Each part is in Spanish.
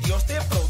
Dios te proteja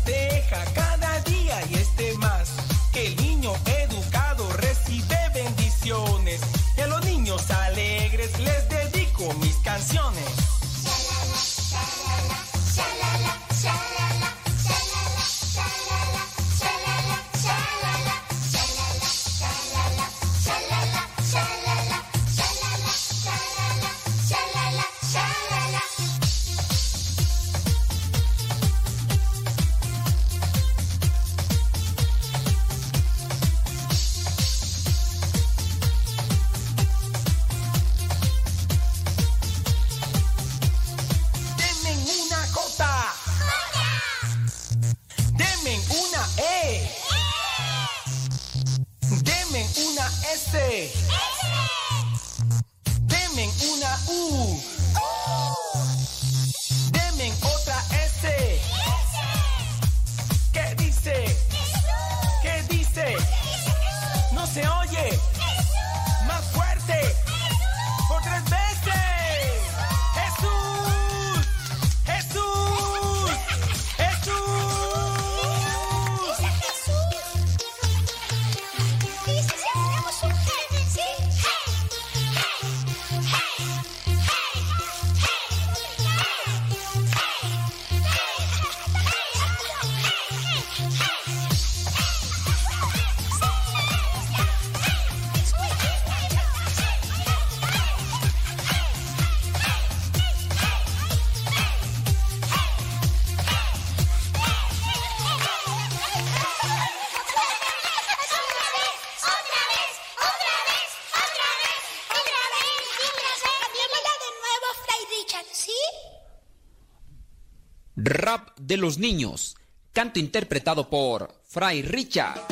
de los niños. Canto interpretado por Fray Richard.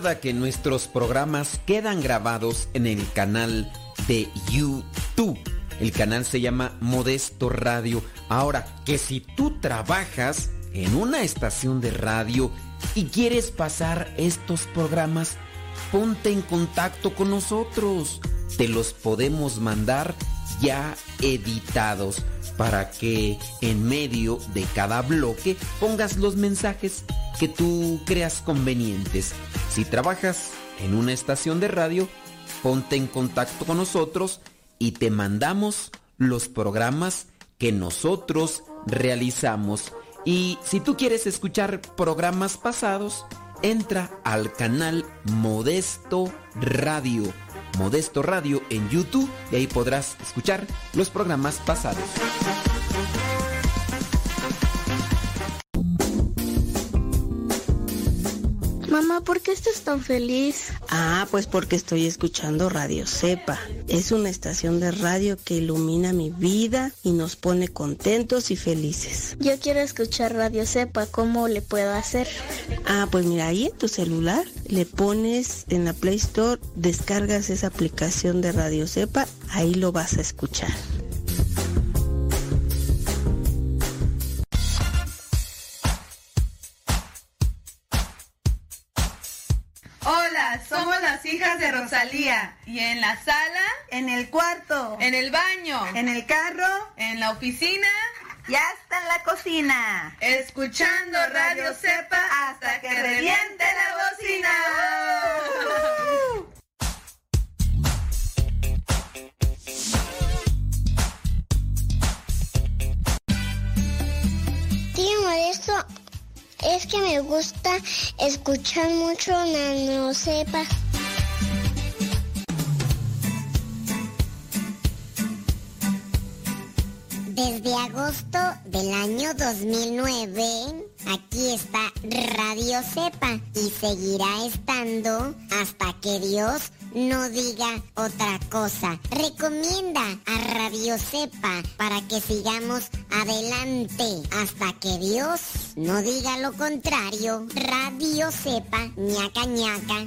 Recuerda que nuestros programas quedan grabados en el canal de YouTube. El canal se llama Modesto Radio. Ahora, que si tú trabajas en una estación de radio y quieres pasar estos programas, ponte en contacto con nosotros. Te los podemos mandar ya editados para que en medio de cada bloque pongas los mensajes que tú creas convenientes. Si trabajas en una estación de radio, ponte en contacto con nosotros y te mandamos los programas que nosotros realizamos. Y si tú quieres escuchar programas pasados, entra al canal Modesto Radio. Modesto Radio en YouTube y ahí podrás escuchar los programas pasados. Mamá, ¿por qué estás tan feliz? Ah, pues porque estoy escuchando Radio Cepa. Es una estación de radio que ilumina mi vida y nos pone contentos y felices. Yo quiero escuchar Radio Cepa, ¿cómo le puedo hacer? Ah, pues mira, ahí en tu celular le pones en la Play Store, descargas esa aplicación de Radio Cepa, ahí lo vas a escuchar. De Rosalía. ¿Y en la sala? En el cuarto. ¿En el baño? ¿En el carro? ¿En la oficina? Ya está en la cocina. Escuchando Radio Cepa hasta que reviente la bocina. Tío Modesto, es que me gusta escuchar mucho Nano Cepa. Desde agosto del año 2009, aquí está Radio Cepa y seguirá estando hasta que Dios no diga otra cosa. Recomienda a Radio Cepa para que sigamos adelante hasta que Dios no diga lo contrario. Radio Cepa, ñaca ñaca.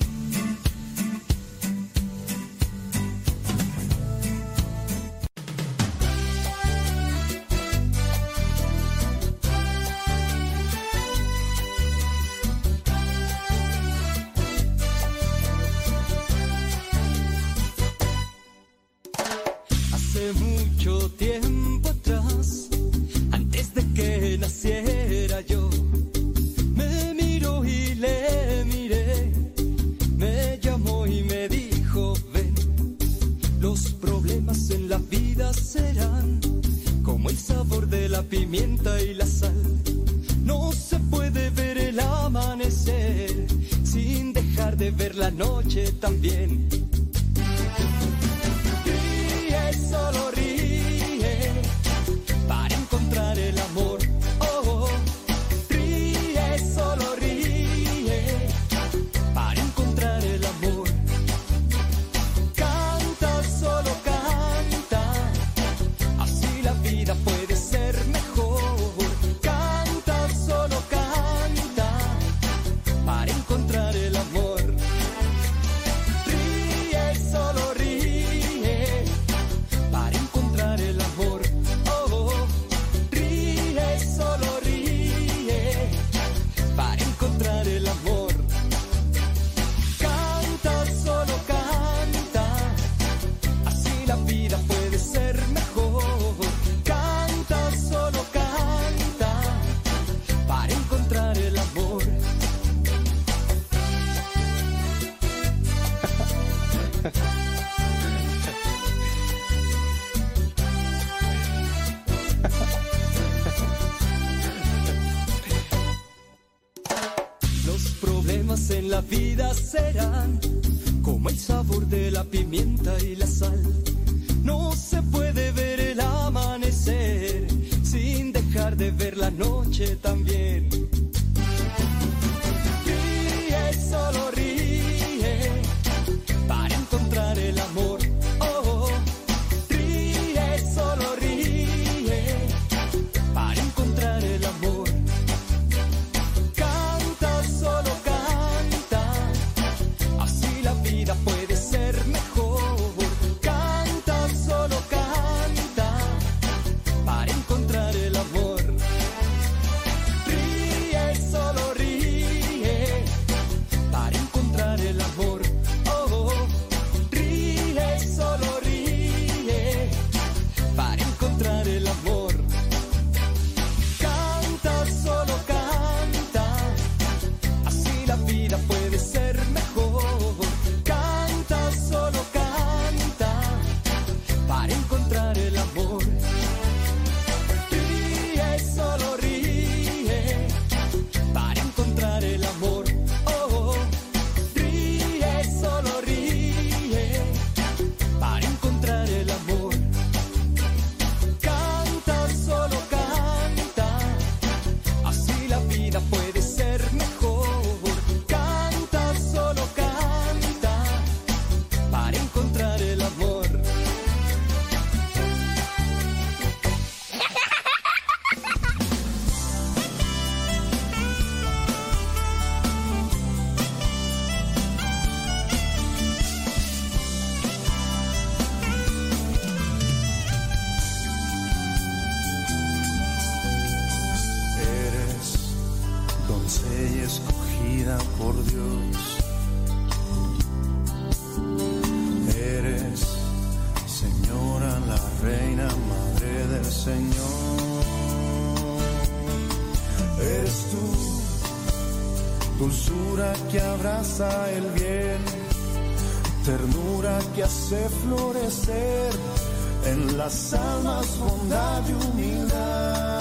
En las almas bondad y humildad.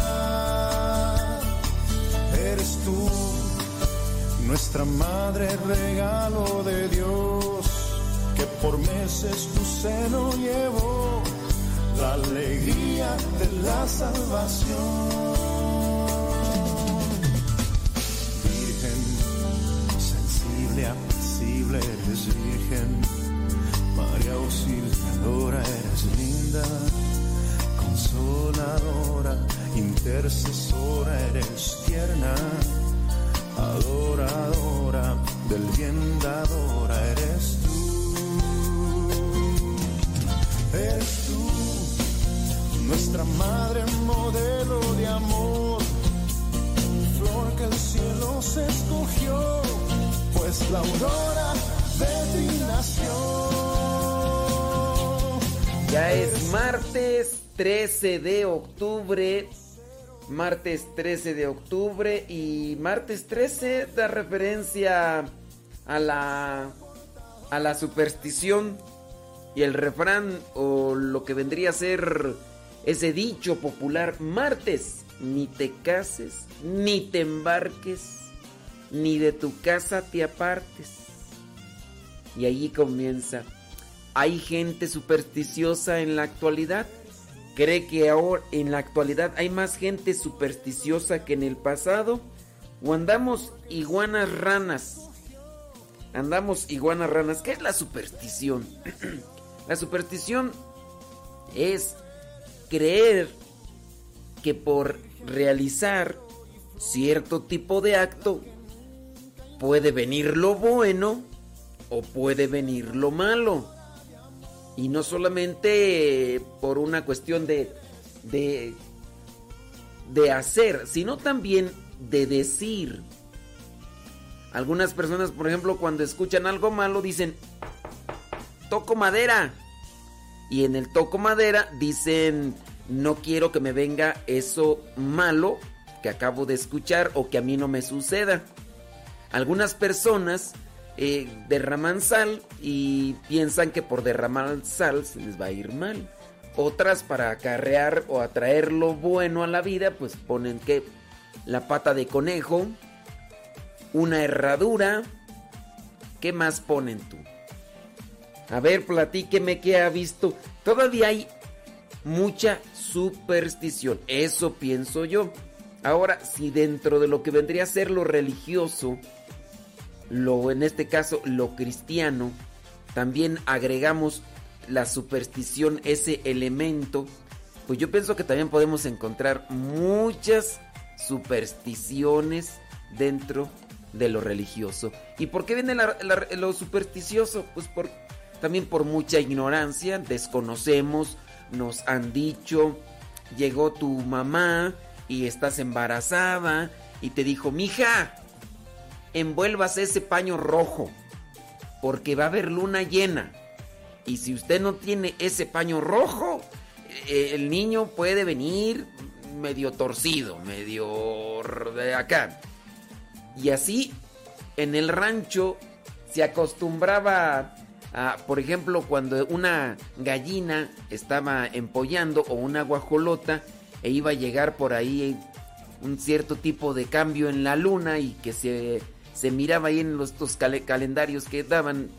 Eres tú, nuestra madre regalo de Dios, que por meses tu seno llevó la alegría de la salvación. La aurora de. Ya es martes 13 de octubre. Martes 13 de octubre y martes 13 da referencia a la a la superstición y el refrán o lo que vendría a ser ese dicho popular martes ni te cases ni te embarques ni de tu casa te apartes. Y allí comienza. Hay gente supersticiosa en la actualidad. Cree que ahora en la actualidad hay más gente supersticiosa que en el pasado. O andamos iguanas ranas. Andamos iguanas ranas. ¿qué es la superstición? la superstición es creer que por realizar cierto tipo de acto puede venir lo bueno o puede venir lo malo. Y no solamente por una cuestión de, de, de hacer, sino también de decir. Algunas personas, por ejemplo, cuando escuchan algo malo, dicen, toco madera. Y en el toco madera dicen, no quiero que me venga eso malo que acabo de escuchar o que a mí no me suceda. Algunas personas eh, derraman sal y piensan que por derramar sal se les va a ir mal. Otras para acarrear o atraer lo bueno a la vida, pues ponen que la pata de conejo, una herradura. ¿Qué más ponen tú? A ver, platíqueme qué ha visto. Todavía hay mucha superstición. Eso pienso yo. Ahora, si dentro de lo que vendría a ser lo religioso, lo en este caso lo cristiano, también agregamos la superstición, ese elemento, pues yo pienso que también podemos encontrar muchas supersticiones dentro de lo religioso. ¿Y por qué viene lo supersticioso? Pues por, también por mucha ignorancia, desconocemos, nos han dicho, llegó tu mamá y estás embarazada y te dijo, mija, envuelvas ese paño rojo porque va a haber luna llena. Y si usted no tiene ese paño rojo, eh, el niño puede venir medio torcido, medio de acá. Y así en el rancho se acostumbraba a, por ejemplo, cuando una gallina estaba empollando o una guajolota e iba a llegar por ahí un cierto tipo de cambio en la luna y que se, se miraba ahí en los calendarios que daban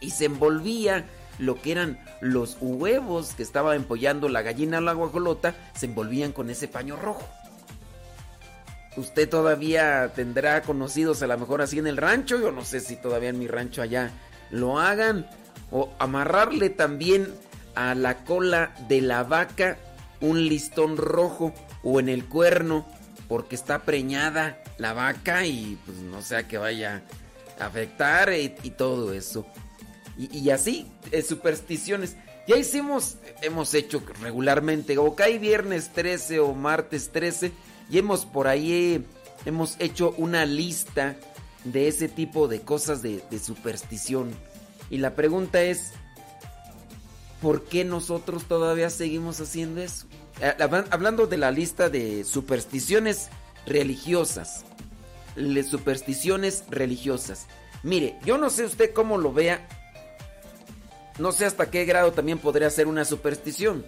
y se envolvía lo que eran los huevos que estaba empollando la gallina o la guajolota, se envolvían con ese paño rojo. Usted todavía tendrá conocidos a lo mejor así en el rancho, yo no sé si todavía en mi rancho allá lo hagan, o amarrarle también a la cola de la vaca un listón rojo o en el cuerno porque está preñada la vaca y pues no sea que vaya a afectar y, todo eso. Y, así, eh, supersticiones. Ya hicimos, hemos hecho regularmente, o cae viernes 13 o martes 13, y hemos por ahí, hemos hecho una lista de ese tipo de cosas de superstición. Y la pregunta es, ¿por qué nosotros todavía seguimos haciendo eso? Eh, hablan- Hablando de la lista de supersticiones religiosas. supersticiones religiosas. Mire, yo no sé usted cómo lo vea. No sé hasta qué grado también podría ser una superstición.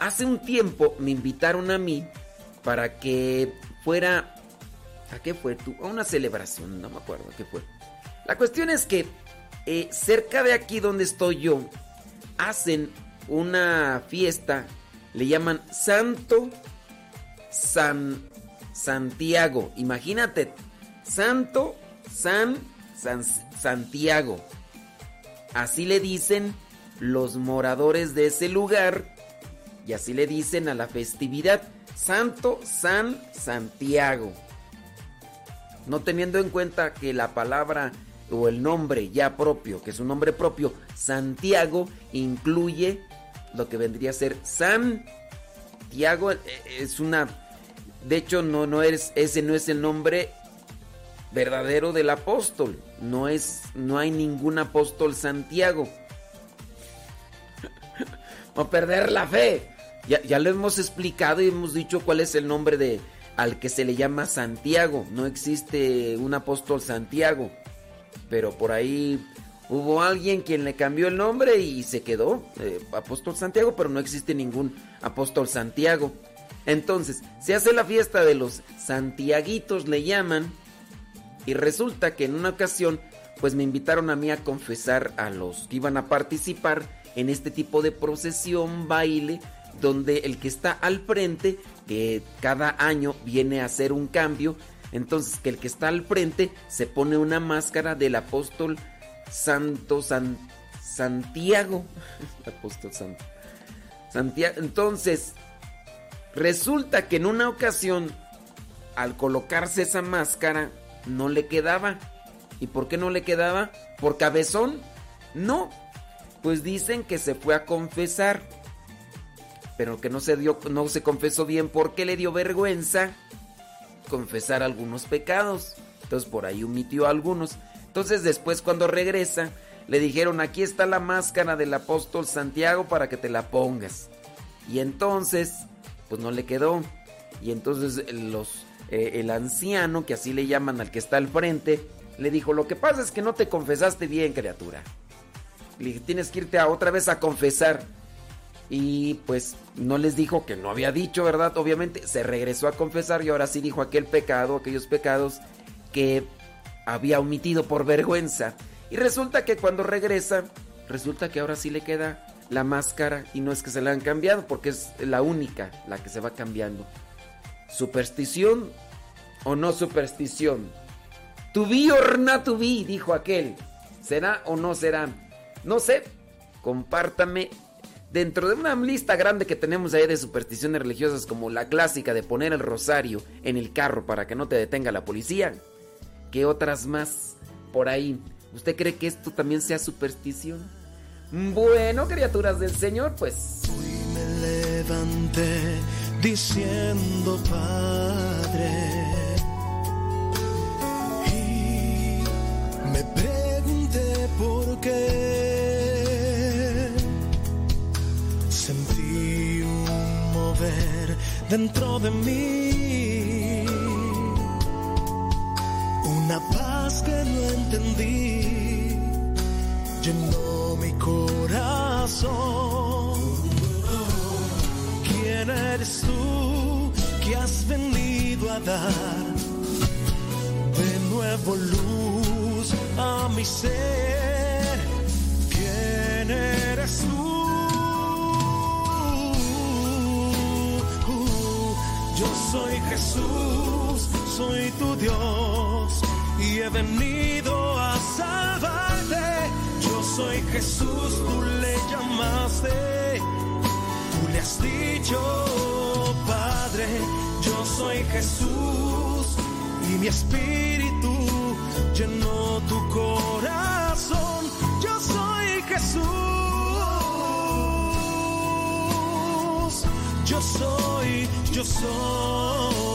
Hace un tiempo me invitaron a mí para que fuera... ¿A qué fue tú? A una celebración, no me acuerdo qué fue. La cuestión es que eh, cerca de aquí donde estoy yo, hacen una fiesta, le llaman Santo San Santiago. Imagínate, Santo San, San Santiago. Así le dicen los moradores de ese lugar y así le dicen a la festividad Santo San Santiago. No teniendo en cuenta que la palabra o el nombre ya propio, que es un nombre propio, Santiago, incluye lo que vendría a ser Santiago. Eh, es una. De hecho, no, no es, ese no es el nombre verdadero del apóstol. No es. No hay ningún apóstol Santiago. no perder la fe. Ya, ya lo hemos explicado y hemos dicho cuál es el nombre de al que se le llama Santiago. No existe un apóstol Santiago. Pero por ahí hubo alguien quien le cambió el nombre y se quedó eh, apóstol Santiago, pero no existe ningún apóstol Santiago. Entonces, se hace la fiesta de los santiaguitos, le llaman. Y resulta que en una ocasión, pues me invitaron a mí a confesar a los que iban a participar en este tipo de procesión, baile, donde el que está al frente, que cada año viene a hacer un cambio, entonces que el que está al frente se pone una máscara del apóstol Santo San, Santiago. apóstol Santo. Santiago. Entonces, resulta que en una ocasión, al colocarse esa máscara, no le quedaba. ¿Y por qué no le quedaba? ¿Por cabezón? No. Pues dicen que se fue a confesar pero que no se dio, no se confesó bien porque le dio vergüenza confesar algunos pecados. Entonces por ahí omitió algunos. Entonces después cuando regresa, le dijeron, aquí está la máscara del apóstol Santiago para que te la pongas. Y entonces, pues no le quedó. Y entonces los, eh, el anciano, que así le llaman al que está al frente, le dijo, lo que pasa es que no te confesaste bien, criatura. Le dije, tienes que irte a otra vez a confesar. Y pues no les dijo que no había dicho, ¿verdad? Obviamente se regresó a confesar y ahora sí dijo aquel pecado, aquellos pecados que había omitido por vergüenza. Y resulta que cuando regresa, resulta que ahora sí le queda la máscara y no es que se la han cambiado porque es la única la que se va cambiando. ¿Superstición o no superstición? To be or not to be, dijo aquel. ¿Será o no será? No sé. Compártame dentro de una lista grande que tenemos ahí de supersticiones religiosas como la clásica de poner el rosario en el carro para que no te detenga la policía, ¿qué otras más por ahí? ¿Usted cree que esto también sea superstición? Bueno, criaturas del Señor, pues... Hoy me levanté diciendo Padre. Y me pregunté por qué dentro de mí. Una paz que no entendí llenó mi corazón. ¿Quién eres tú que has venido a dar de nuevo luz a mi ser? ¿Quién eres tú? Yo soy Jesús, soy tu Dios y he venido a salvarte. Yo soy Jesús, tú le llamaste, tú le has dicho, Padre, yo soy Jesús y mi espíritu llenó tu corazón. Yo soy Jesús. yo soy, yo soy.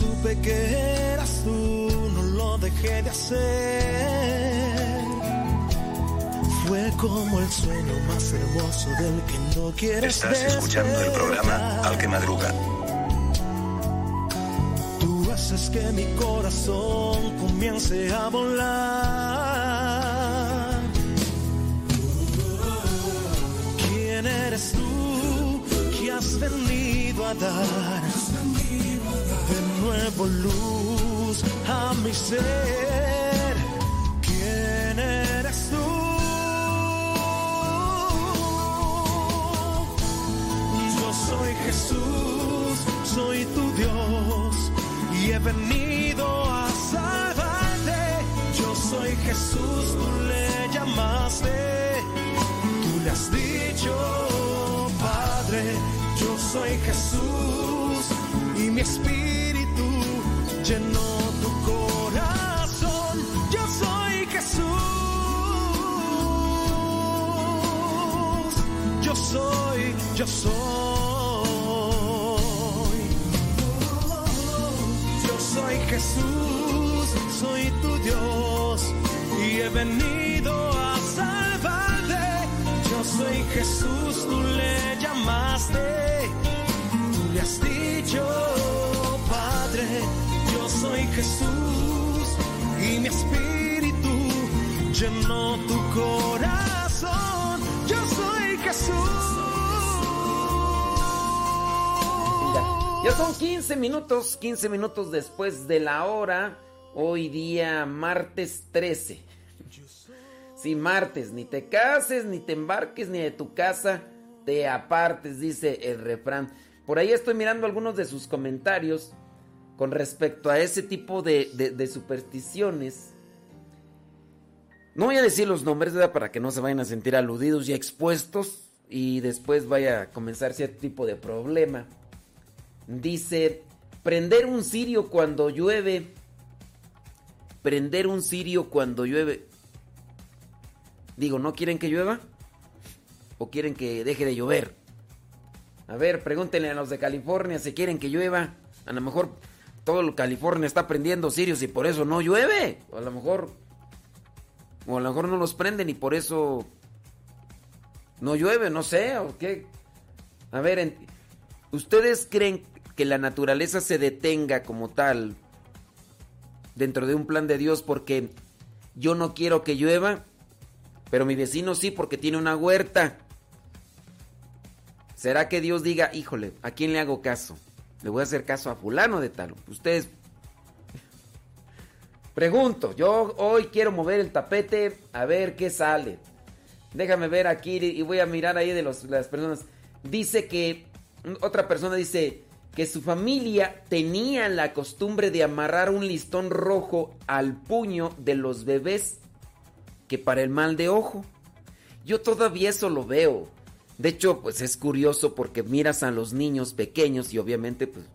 Supe que eras tú, no lo dejé de hacer. Fue como el sueño más hermoso del que no quieres Estás escuchando el programa Al que Madruga. Tú haces que mi corazón comience a volar. ¿Quién eres tú que has venido a dar nuevo luz a mi ser? ¿Quién eres tú? Yo soy Jesús, soy tu Dios y he venido a salvarte. Yo soy Jesús, tú le llamaste, tú le has dicho, Padre, yo soy Jesús y mi espíritu llenó tu corazón. Yo soy Jesús, yo soy, yo soy. Yo soy Jesús, soy tu Dios y he venido a salvarte. Yo soy Jesús, tú le llamaste, tú le has dicho, soy Jesús y mi espíritu llenó tu corazón. Yo soy Jesús. Ya son 15 minutos, 15 minutos después de la hora. Hoy día martes 13. Sí, martes, ni te cases, ni te embarques, ni de tu casa te apartes, dice el refrán. Por ahí estoy mirando algunos de sus comentarios con respecto a ese tipo de, supersticiones. No voy a decir los nombres, ¿verdad? Para que no se vayan a sentir aludidos y expuestos y después vaya a comenzar cierto tipo de problema. Dice, prender un cirio cuando llueve. Prender un cirio cuando llueve. Digo, ¿no quieren que llueva? ¿O quieren que deje de llover? A ver, pregúntenle a los de California si quieren que llueva. A lo mejor todo California está prendiendo cirios y por eso no llueve. A lo mejor... O a lo mejor no los prenden y por eso... No llueve, no sé, o qué. A ver, ¿ustedes creen que la naturaleza se detenga como tal dentro de un plan de Dios porque yo no quiero que llueva, pero mi vecino sí porque tiene una huerta? ¿Será que Dios diga, híjole, ¿a quién le hago caso? Le voy a hacer caso a fulano de tal. Ustedes... Pregunto, yo hoy quiero mover el tapete a ver qué sale. Déjame ver aquí y voy a mirar ahí de las personas. Dice que, otra persona dice que su familia tenía la costumbre de amarrar un listón rojo al puño de los bebés que para el mal de ojo. Yo todavía eso lo veo. De hecho, pues es curioso porque miras a los niños pequeños y obviamente pues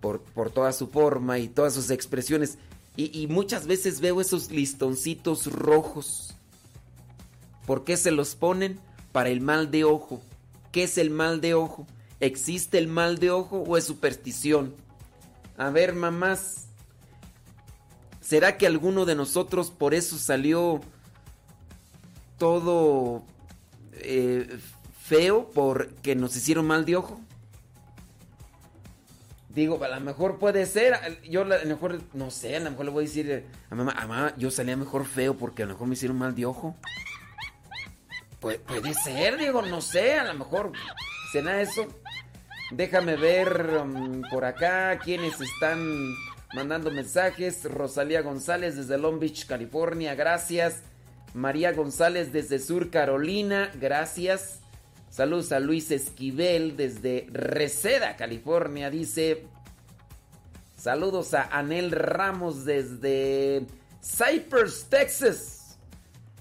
por, por toda su forma y todas sus expresiones. Y, y muchas veces veo esos listoncitos rojos. ¿Por qué se los ponen? Para el mal de ojo. ¿Qué es el mal de ojo? ¿Existe el mal de ojo o es superstición? A ver, mamás. ¿Será que alguno de nosotros por eso salió todo eh, feo porque nos hicieron mal de ojo? Digo, a lo mejor puede ser. Yo a lo mejor, no sé, a lo mejor le voy a decir a mamá, mamá, yo salía mejor feo porque a lo mejor me hicieron mal de ojo. Pu- puede ser, digo, no sé, a lo mejor será eso. Déjame ver um, por acá quienes están mandando mensajes. Rosalía González desde Long Beach, California, gracias. María González desde Sur Carolina, gracias. Saludos a Luis Esquivel desde Reseda, California, dice. Saludos a Anel Ramos desde Cypress, Texas.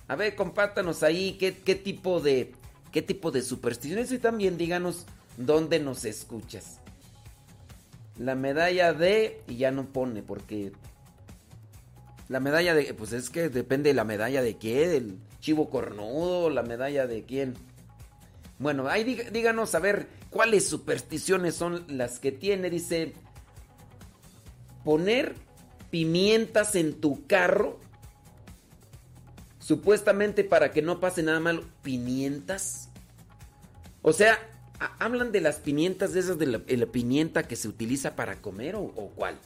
A ver, compártanos ahí qué, qué tipo de qué tipo de supersticiones y también díganos dónde nos escuchas. La medalla de y ya no pone porque la medalla de pues es que depende de la medalla de qué, del chivo cornudo, la medalla de quién. Bueno, ahí díganos a ver cuáles supersticiones son las que tiene, dice poner pimientas en tu carro, supuestamente para que no pase nada malo. ¿Pimientas? O sea, ¿hablan de las pimientas de esas de la, pimienta que se utiliza para comer o, o cuál?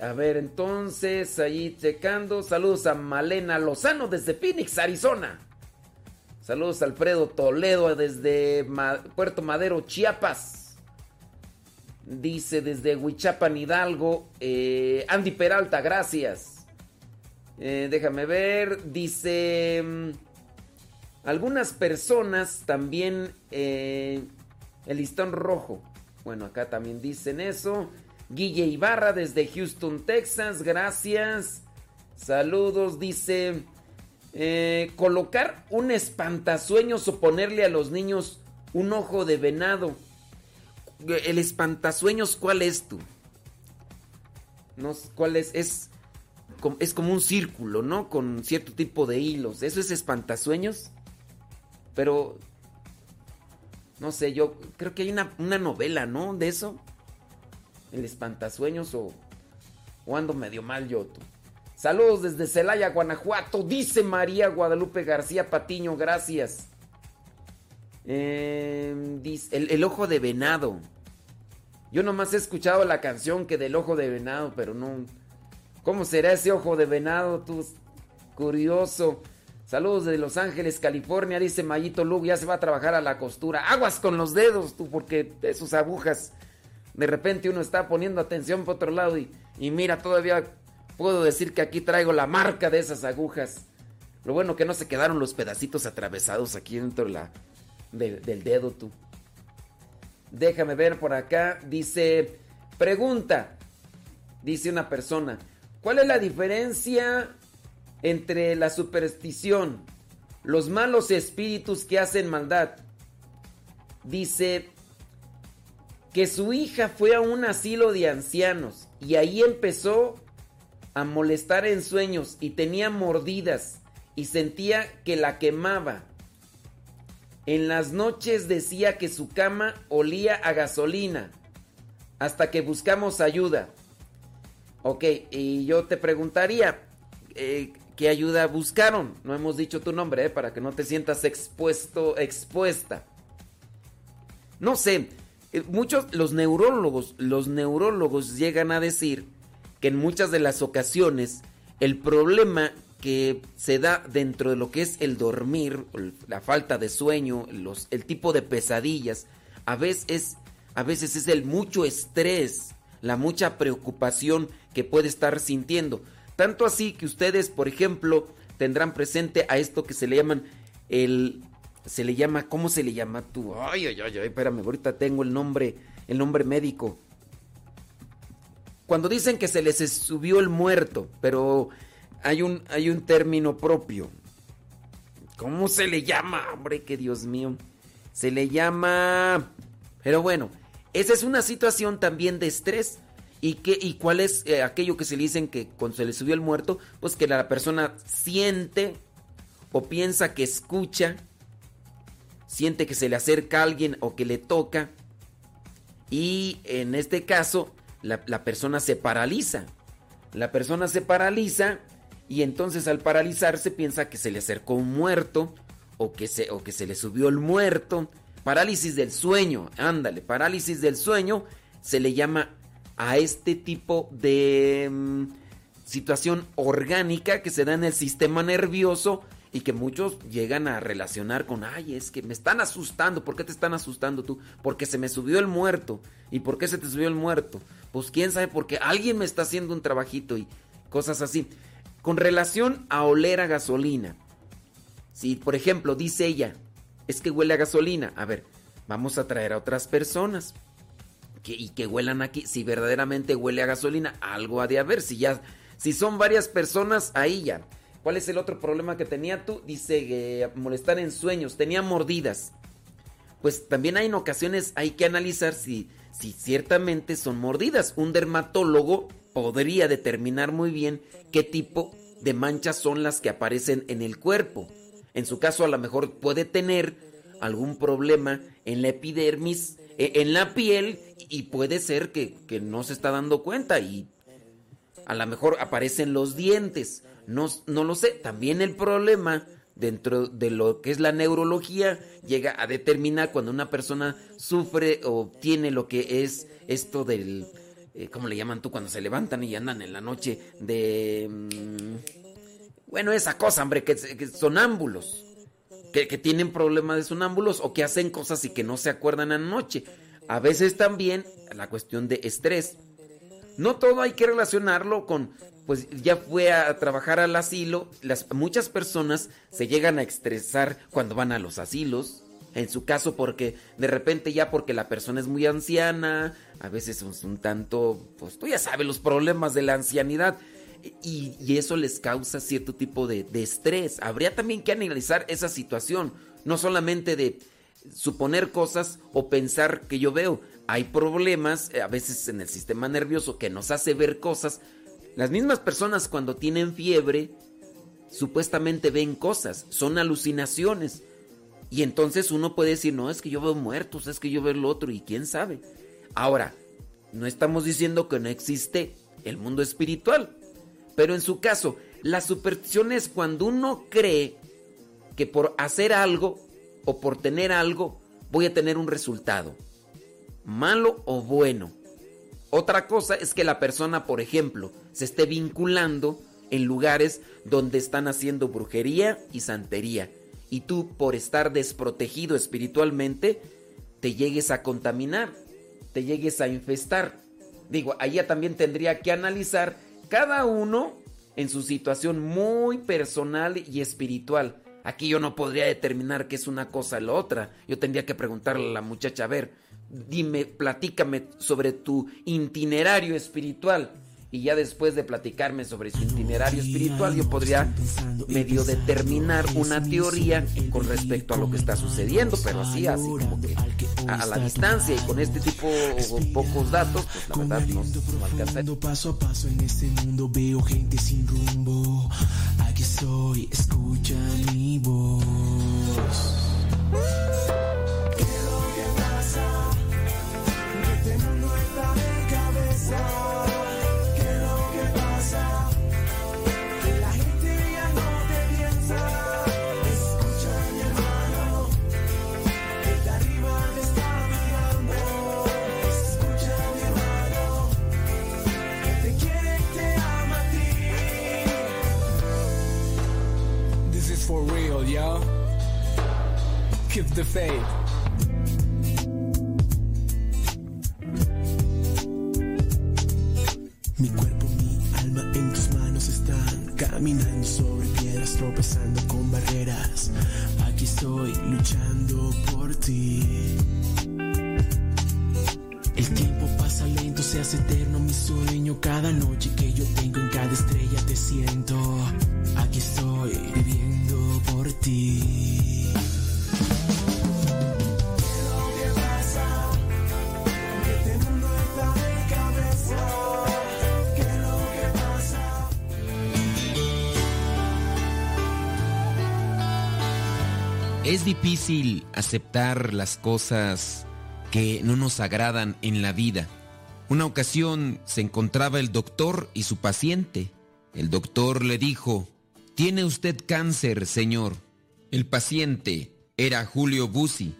A ver, entonces, ahí checando. Saludos a Malena Lozano desde Phoenix, Arizona. Saludos a Alfredo Toledo desde Puerto Madero, Chiapas. Dice desde Huichapan, Hidalgo. eh, Andy Peralta, gracias. Eh, déjame ver. Dice. mm, Algunas personas también. eh, el listón rojo. Bueno, acá también dicen eso. Guille Ibarra desde Houston, Texas. Gracias. Saludos. Dice. eh, colocar un espantasueños o ponerle a los niños un ojo de venado. El espantasueños, ¿cuál es tú? No, ¿cuál es? Es es como un círculo, ¿no? Con cierto tipo de hilos. ¿Eso es espantasueños? Pero no sé, yo creo que hay una, una novela, ¿no? De eso. El espantasueños o, o ando medio mal yo. tú. Saludos desde Celaya, Guanajuato. Dice María Guadalupe García Patiño, gracias. Eh, dice, el, ojo de venado. Yo nomás he escuchado la canción que del ojo de venado, pero no. ¿Cómo será ese ojo de venado? Tú, curioso. Saludos de Los Ángeles, California, dice Mayito Lugo, ya se va a trabajar a la costura. Aguas con los dedos, tú, porque esos agujas, de repente uno está poniendo atención por otro lado y, mira, todavía puedo decir que aquí traigo la marca de esas agujas. Lo bueno que no se quedaron los pedacitos atravesados aquí dentro de la, del- del dedo, tú. Déjame ver por acá. Dice, pregunta, dice una persona, ¿cuál es la diferencia entre la superstición, los malos espíritus que hacen maldad? Dice que su hija fue a un asilo de ancianos y ahí empezó a molestar en sueños y tenía mordidas y sentía que la quemaba. En las noches decía que su cama olía a gasolina. Hasta que buscamos ayuda. Ok, y yo te preguntaría, eh, ¿qué ayuda buscaron? No hemos dicho tu nombre, eh, para que no te sientas expuesto, expuesta. No sé, muchos, los neurólogos, los neurólogos llegan a decir que en muchas de las ocasiones el problema que se da dentro de lo que es el dormir, la falta de sueño, los, el tipo de pesadillas, a veces, es, a veces es el mucho estrés, la mucha preocupación que puede estar sintiendo. Tanto así que ustedes, por ejemplo, tendrán presente a esto que se le llaman el... Se le llama, ¿cómo se le llama tú? Ay, ay, ay, ay, espérame, ahorita tengo el nombre, el nombre médico. Cuando dicen que se les subió el muerto, pero hay un, hay un término propio. ¿Cómo se le llama? Hombre, que Dios mío. Se le llama... Pero bueno, esa es una situación también de estrés. ¿Y, qué, y cuál es eh, aquello que se le dicen que cuando se le subió el muerto? Pues que la persona siente o piensa que escucha, siente que se le acerca alguien o que le toca. Y en este caso, la, la persona se paraliza. La persona se paraliza y entonces al paralizarse piensa que se le acercó un muerto o que se, o que se le subió el muerto. Parálisis del sueño, ándale, parálisis del sueño se le llama a este tipo de mm, situación orgánica que se da en el sistema nervioso y que muchos llegan a relacionar con, ay, es que me están asustando, ¿por qué te están asustando tú? Porque se me subió el muerto. ¿Y por qué se te subió el muerto? Pues quién sabe, porque alguien me está haciendo un trabajito y cosas así. Con relación a oler a gasolina, si por ejemplo dice ella, es que huele a gasolina, a ver, vamos a traer a otras personas y que huelan aquí, si verdaderamente huele a gasolina, algo ha de haber, si ya, si son varias personas, ahí ya. ¿Cuál es el otro problema que tenía tú? Dice que molestar en sueños, tenía mordidas. Pues también hay en ocasiones, hay que analizar si, si ciertamente son mordidas. Un dermatólogo podría determinar muy bien qué tipo de manchas son las que aparecen en el cuerpo. En su caso a lo mejor puede tener algún problema en la epidermis, eh, en la piel y puede ser que, que no se está dando cuenta y a lo mejor aparecen los dientes. No, no lo sé. También el problema dentro de lo que es la neurología llega a determinar cuando una persona sufre o tiene lo que es esto del... eh, ¿Cómo le llaman tú cuando se levantan y andan en la noche? De... mm, bueno, esa cosa, hombre, que, sonámbulos. Que, que tienen problemas de sonámbulos o que hacen cosas y que no se acuerdan en la noche. A veces también la cuestión de estrés. No todo hay que relacionarlo con, pues ya fue a trabajar al asilo. Las, muchas personas se llegan a estresar cuando van a los asilos. En su caso, porque de repente ya porque la persona es muy anciana, a veces es un tanto, pues tú ya sabes los problemas de la ancianidad. Y, eso les causa cierto tipo de, de estrés. Habría también que analizar esa situación, no solamente de suponer cosas o pensar que yo veo. Hay problemas eh, a veces en el sistema nervioso que nos hace ver cosas. Las mismas personas cuando tienen fiebre supuestamente ven cosas, son alucinaciones. Y entonces uno puede decir, no, es que yo veo muertos, es que yo veo lo otro y quién sabe. Ahora, no estamos diciendo que no existe el mundo espiritual. Pero en su caso, la superstición es cuando uno cree que por hacer algo o por tener algo voy a tener un resultado, malo o bueno. Otra cosa es que la persona, por ejemplo, se esté vinculando en lugares donde están haciendo brujería y santería. Y tú, por estar desprotegido espiritualmente, te llegues a contaminar, te llegues a infestar. Digo, allá también tendría que analizar cada uno en su situación muy personal y espiritual. Aquí yo no podría determinar qué es una cosa o la otra. Yo tendría que preguntarle a la muchacha, a ver, dime, platícame sobre tu itinerario espiritual. Y ya después de platicarme sobre su itinerario espiritual, yo podría medio determinar una teoría con respecto a lo que está sucediendo, pero así, así como que a, la distancia y con este tipo o pocos datos, pues la verdad no, no alcanza. Paso a paso en este mundo veo gente sin rumbo. Aquí estoy, escucha mi voz. For real, yo. Keep the faith. Mi cuerpo, mi alma en tus manos están caminando sobre piedras, tropezando con barreras. Aquí estoy luchando por ti. El tiempo pasa lento, se hace eterno mi sueño. Cada noche que yo tengo en cada estrella te siento. Aquí estoy viviendo por ti. Es difícil aceptar las cosas que no nos agradan en la vida. Una ocasión se encontraba el doctor y su paciente. El doctor le dijo, Tiene usted cáncer, señor. El paciente era Julio Bussi.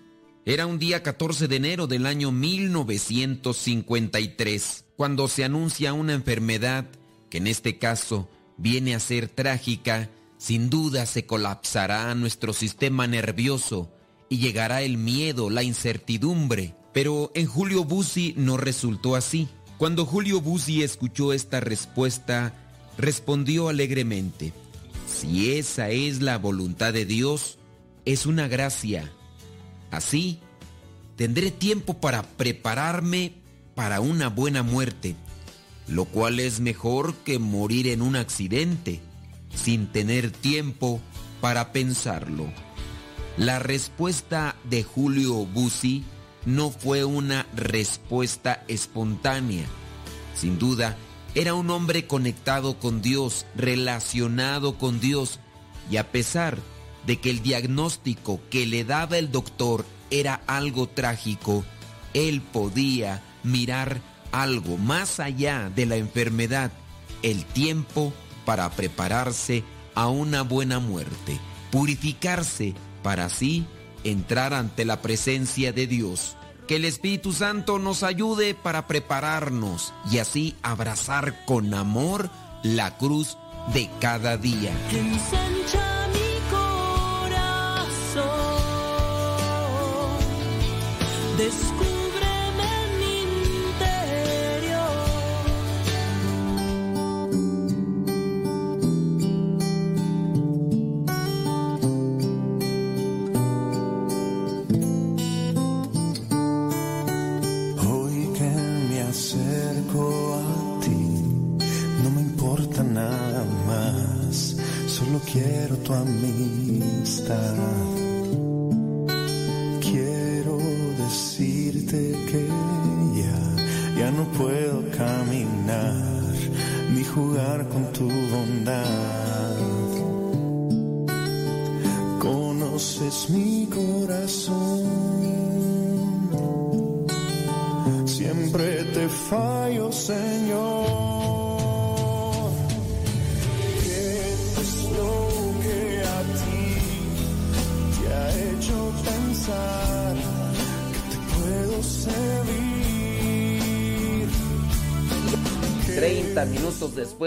Era un día 14 de enero del año 1953, cuando se anuncia una enfermedad que en este caso viene a ser trágica, sin duda se colapsará nuestro sistema nervioso y llegará el miedo, la incertidumbre. Pero en Julio Bussi no resultó así. Cuando Julio Bussi escuchó esta respuesta, respondió alegremente, si esa es la voluntad de Dios, es una gracia. Así, tendré tiempo para prepararme para una buena muerte, lo cual es mejor que morir en un accidente, sin tener tiempo para pensarlo. La respuesta de Julio Bussi no fue una respuesta espontánea. Sin duda, era un hombre conectado con Dios, relacionado con Dios, y a pesar de que el diagnóstico que le daba el doctor era algo trágico, Él podía mirar algo más allá de la enfermedad, el tiempo para prepararse a una buena muerte, purificarse para así entrar ante la presencia de Dios. Que el Espíritu Santo nos ayude para prepararnos y así abrazar con amor la cruz de cada día. Ensancha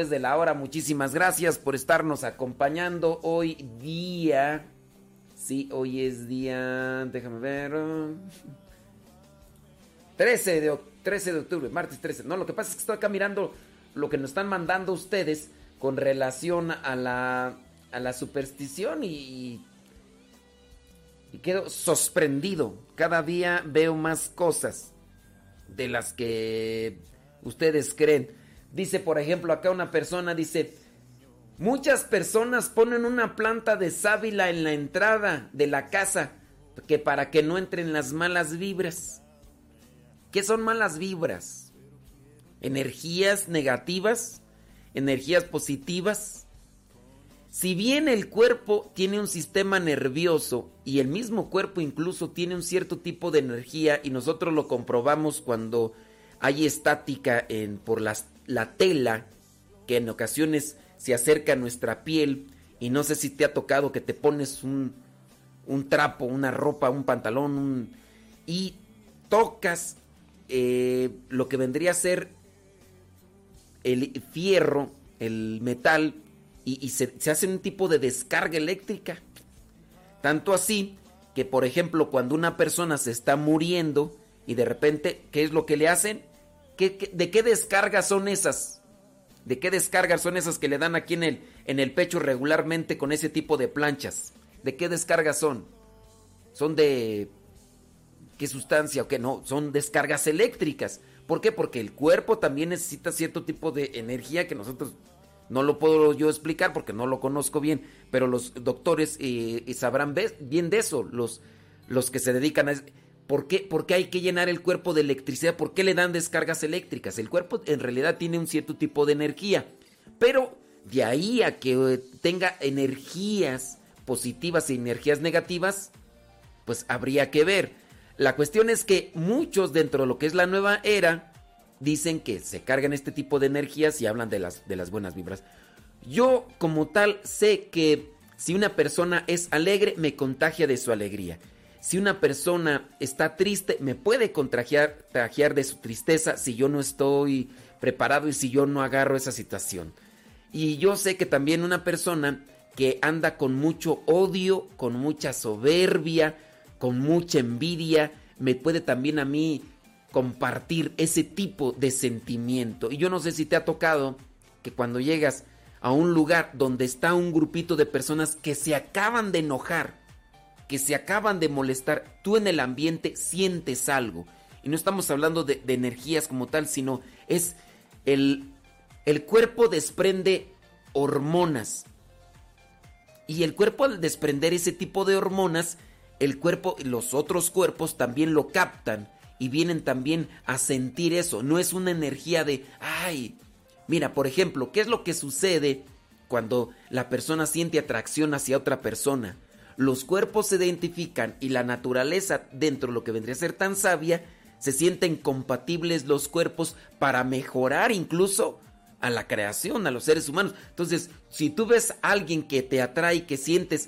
de la hora. Muchísimas gracias por estarnos acompañando hoy día. Sí, hoy es día. Déjame ver. 13 de, oc- 13 de octubre, martes 13. No, lo que pasa es que estoy acá mirando lo que nos están mandando ustedes con relación a la, superstición y quedo sorprendido. Cada día veo más cosas de las que ustedes creen. Dice, por ejemplo, acá una persona dice, muchas personas ponen una planta de sábila en la entrada de la casa que para que no entren las malas vibras. ¿Qué son malas vibras? Energías negativas, energías positivas. Si bien el cuerpo tiene un sistema nervioso y el mismo cuerpo incluso tiene un cierto tipo de energía y nosotros lo comprobamos cuando hay estática en, por las- la tela que en ocasiones se acerca a nuestra piel y no sé si te ha tocado que te pones un, un trapo, una ropa, un pantalón un- y tocas eh, lo que vendría a ser el fierro, el metal, y, se hace un tipo de descarga eléctrica. Tanto así que, por ejemplo, cuando una persona se está muriendo y de repente, ¿qué es lo que le hacen? ¿Qué- qué- de qué descargas son esas? ¿De qué descargas son esas que le dan aquí en el, en el pecho regularmente con ese tipo de planchas? ¿De qué descargas son? Son de qué sustancia o qué no, son descargas eléctricas. ¿Por qué? Porque el cuerpo también necesita cierto tipo de energía que nosotros no lo puedo yo explicar porque no lo conozco bien, pero los doctores eh, eh, sabrán bien de eso, los, los que se dedican a... ¿Por qué, por qué hay que llenar el cuerpo de electricidad? ¿Por qué le dan descargas eléctricas? El cuerpo en realidad tiene un cierto tipo de energía, pero de ahí a que eh, tenga energías positivas y energías negativas, pues habría que ver. La cuestión es que muchos dentro de lo que es la nueva era dicen que se cargan este tipo de energías y hablan de las, de las buenas vibras. Yo como tal sé que si una persona es alegre me contagia de su alegría. Si una persona está triste me puede contagiar, de su tristeza si yo no estoy preparado y si yo no agarro esa situación. Y yo sé que también una persona que anda con mucho odio, con mucha soberbia, con mucha envidia, me puede también a mí compartir ese tipo de sentimiento. Y yo no sé si te ha tocado que cuando llegas a un lugar donde está un grupito de personas que se acaban de enojar, que se acaban de molestar, tú en el ambiente sientes algo. Y no estamos hablando de, de energías como tal, sino es el, el cuerpo desprende hormonas. Y el cuerpo al desprender ese tipo de hormonas, el cuerpo, los otros cuerpos también lo captan y vienen también a sentir eso. No es una energía de, ay, mira, por ejemplo, ¿qué es lo que sucede cuando la persona siente atracción hacia otra persona? Los cuerpos se identifican y la naturaleza, dentro de lo que vendría a ser tan sabia, se sienten compatibles los cuerpos para mejorar incluso a la creación, a los seres humanos. Entonces, si tú ves a alguien que te atrae, que sientes,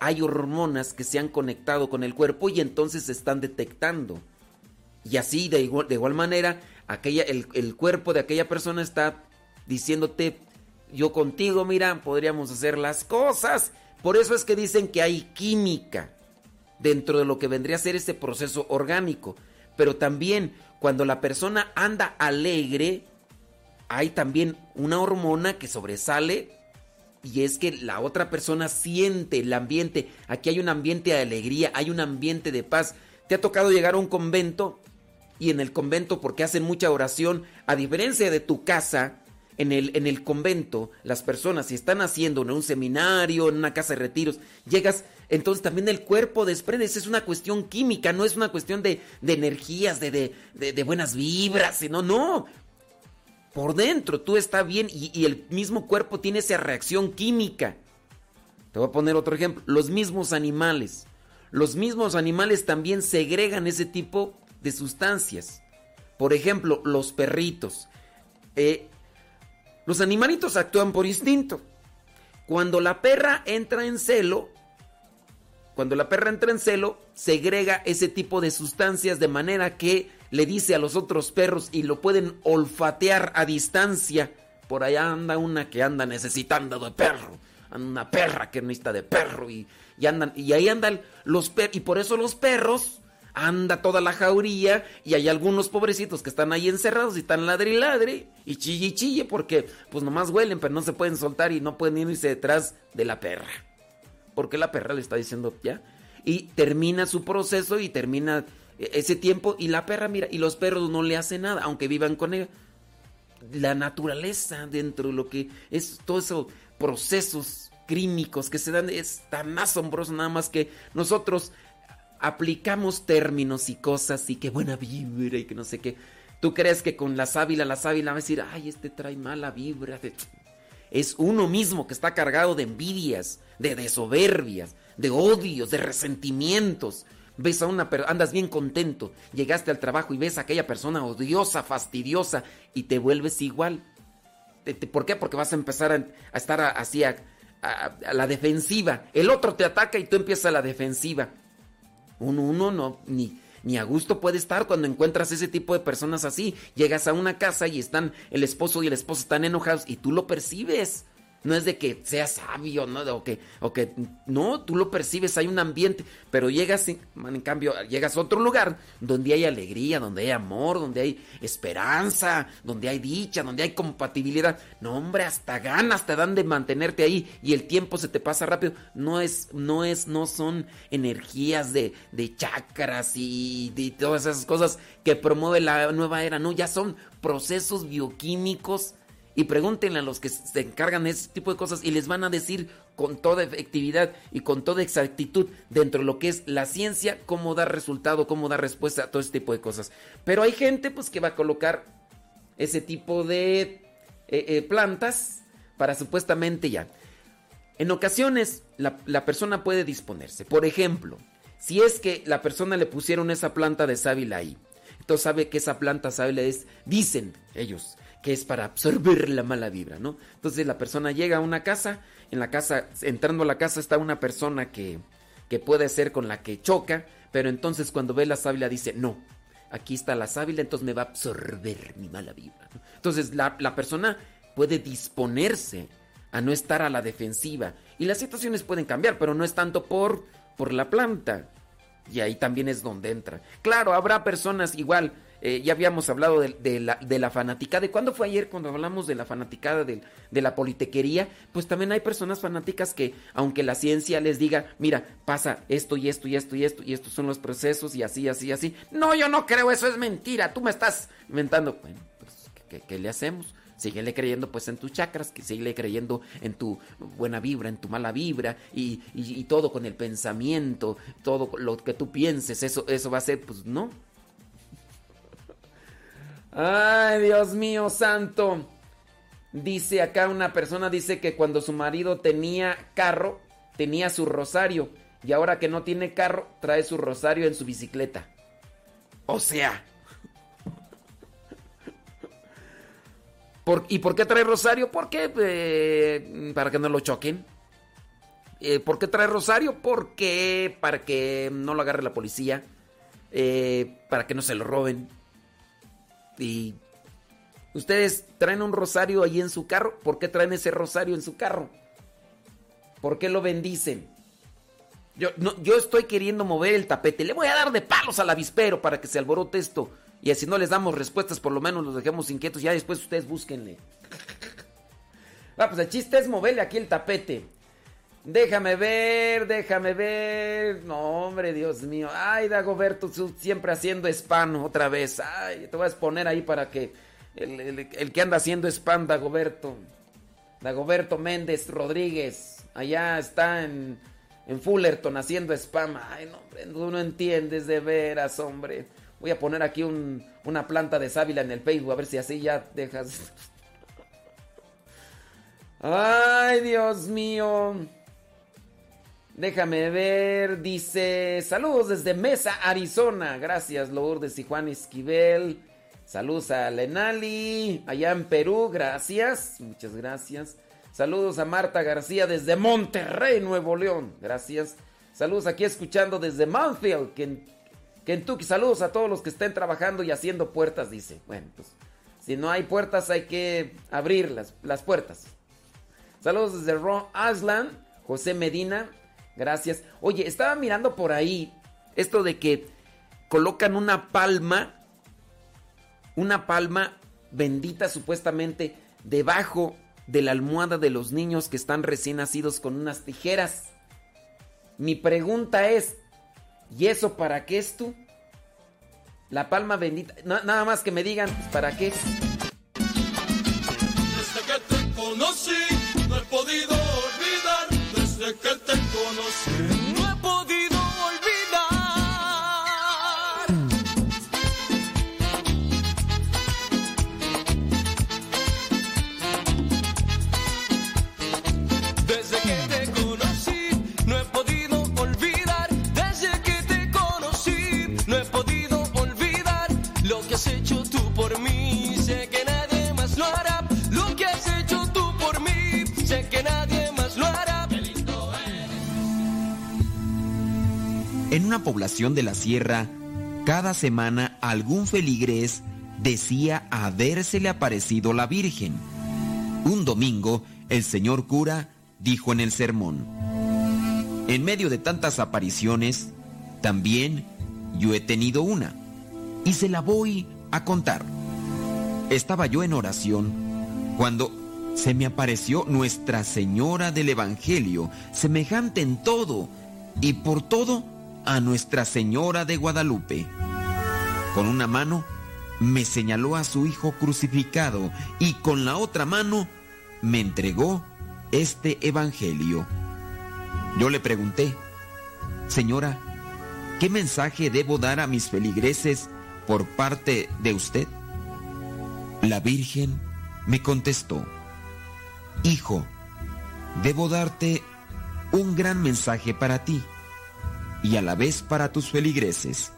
hay hormonas que se han conectado con el cuerpo y entonces se están detectando. Y así, de igual, de igual manera, aquella, el, el cuerpo de aquella persona está diciéndote, yo contigo, mira, podríamos hacer las cosas. Por eso es que dicen que hay química dentro de lo que vendría a ser ese proceso orgánico. Pero también cuando la persona anda alegre, hay también una hormona que sobresale y es que la otra persona siente el ambiente. Aquí hay un ambiente de alegría, hay un ambiente de paz. ¿Te ha tocado llegar a un convento? Y en el convento, porque hacen mucha oración, a diferencia de tu casa, en el, en el convento, las personas, si están haciendo en un seminario, en una casa de retiros, llegas, entonces también el cuerpo desprende, es una cuestión química, no es una cuestión de, de energías, de, de, de, buenas vibras, sino, no, por dentro tú estás bien y, y, el mismo cuerpo tiene esa reacción química. Te voy a poner otro ejemplo. Los mismos animales. Los mismos animales también segregan ese tipo de sustancias. Por ejemplo, los perritos. Eh, los animalitos actúan por instinto. Cuando la perra entra en celo, cuando la perra entra en celo, segrega ese tipo de sustancias de manera que le dice a los otros perros y lo pueden olfatear a distancia. Por allá anda una que anda necesitando de perro. Anda una perra que necesita de perro. Y, y andan, y ahí andan los perros. Y por eso los perros anda toda la jauría. Y hay algunos pobrecitos que están ahí encerrados y están ladre y ladre. Y chille y chille porque pues nomás huelen, pero no se pueden soltar y no pueden irse detrás de la perra. Porque la perra le está diciendo ya. Y termina su proceso y termina ese tiempo y la perra mira y los perros no le hacen nada aunque vivan con ella la naturaleza dentro de lo que es todos esos procesos crímicos que se dan es tan asombroso nada más que nosotros aplicamos términos y cosas y que buena vibra y que no sé qué tú crees que con la sábila la sábila va a decir ay este trae mala vibra es uno mismo que está cargado de envidias de, de soberbias de odios de resentimientos ves a una persona, andas bien contento, llegaste al trabajo y ves a aquella persona odiosa, fastidiosa y te vuelves igual. ¿Por qué? Porque vas a empezar a, estar así a, a, la defensiva. El otro te ataca y tú empiezas a la defensiva. Uno, uno no, ni, ni a gusto puede estar cuando encuentras ese tipo de personas así. Llegas a una casa y están el esposo y el esposo están enojados y tú lo percibes. No es de que sea sabio, ¿no? O que, o que no, tú lo percibes, hay un ambiente, pero llegas, en cambio, llegas a otro lugar donde hay alegría, donde hay amor, donde hay esperanza, donde hay dicha, donde hay compatibilidad. No, hombre, hasta ganas te dan de mantenerte ahí y el tiempo se te pasa rápido. No es, no es, no son energías de, de chakras y de todas esas cosas que promueve la nueva era, no, ya son procesos bioquímicos y pregúntenle a los que se encargan de ese tipo de cosas y les van a decir con toda efectividad y con toda exactitud dentro de lo que es la ciencia cómo dar resultado, cómo dar respuesta a todo ese tipo de cosas. Pero hay gente pues que va a colocar ese tipo de eh, eh, plantas para supuestamente ya. En ocasiones la, persona puede disponerse. Por ejemplo, si es que la persona le pusieron esa planta de sábila ahí. Entonces sabe que esa planta sábila es, dicen ellos, que es para absorber la mala vibra, ¿no? Entonces la persona llega a una casa, en la casa, entrando a la casa está una persona que, que puede ser con la que choca, pero entonces cuando ve la sábila dice, no, aquí está la sábila, entonces me va a absorber mi mala vibra. Entonces la, la persona puede disponerse a no estar a la defensiva y las situaciones pueden cambiar, pero no es tanto por, por la planta. Y ahí también es donde entra. Claro, habrá personas igual eh, ya habíamos hablado de, de, la, de la fanaticada. ¿De cuándo fue ayer cuando hablamos de la fanaticada de, la politequería? Pues también hay personas fanáticas que, aunque la ciencia les diga, mira, pasa esto y esto y esto y esto, y estos son los procesos y así, así, así. No, yo no creo, eso es mentira, tú me estás inventando. Bueno, pues, ¿qué, qué le hacemos? Síguele creyendo pues en tus chakras, que síguele creyendo en tu buena vibra, en tu mala vibra y, y, y, todo con el pensamiento, todo lo que tú pienses, eso, eso va a ser, pues no, Ay, Dios mío santo. Dice acá una persona, dice que cuando su marido tenía carro, tenía su rosario. Y ahora que no tiene carro, trae su rosario en su bicicleta. O sea. ¿Y por qué trae rosario? ¿Por qué? Para que no lo choquen. ¿Por qué trae rosario? Porque para que no lo agarre la policía. Eh, para que no se lo roben. Ustedes traen un rosario ahí en su carro. ¿Por qué traen ese rosario en su carro? ¿Por qué lo bendicen? Yo, yo estoy queriendo mover el tapete. Le voy a dar de palos al avispero para que se alborote esto. Y así no les damos respuestas, por lo menos los dejemos inquietos. Ya después ustedes búsquenle. Ah, pues el chiste es moverle aquí el tapete. Déjame ver, déjame ver. No, hombre, Dios mío. Ay, Dagoberto, siempre haciendo spam otra vez. Ay, te voy a exponer ahí para que el, el- el que anda haciendo spam, Dagoberto. Dagoberto Méndez Rodríguez. Allá está en, en Fullerton haciendo spam. Ay, no, hombre, tú no entiendes de veras, hombre. Voy a poner aquí un- una planta de sábila en el Facebook a ver si así ya dejas. Ay, Dios mío. Déjame ver, dice, saludos desde Mesa, Arizona. Gracias, Lourdes y Juan Esquivel. Saludos a Lenali, allá en Perú, gracias, muchas gracias. Saludos a Marta García desde Monterrey, Nuevo León, gracias. Saludos aquí escuchando desde Mountfield, Ken- Kentucky. Saludos a todos los que estén trabajando y haciendo puertas, dice. Bueno, pues si no hay puertas hay que abrir las, las puertas. Saludos desde Ron Aslan, José Medina, gracias. Oye, estaba mirando por ahí esto de que colocan una palma, una palma bendita supuestamente debajo de la almohada de los niños que están recién nacidos con unas tijeras. Mi pregunta es, ¿y eso para qué es tú? La palma bendita, na- nada más que me digan, pues, ¿para qué? Desde que te conocí, no he podido olvidar. Desde que te En una población de la sierra, cada semana algún feligrés decía habérsele aparecido la Virgen. Un domingo, el señor cura dijo en el sermón, en medio de tantas apariciones, también yo he tenido una, y se la voy a contar. Estaba yo en oración cuando se me apareció Nuestra Señora del Evangelio, semejante en todo y por todo a Nuestra Señora de Guadalupe. Con una mano me señaló a su Hijo crucificado y con la otra mano me entregó este Evangelio. Yo le pregunté, Señora, ¿qué mensaje debo dar a mis feligreses por parte de usted? La Virgen me contestó, Hijo, debo darte un gran mensaje para ti y a la vez para tus feligreses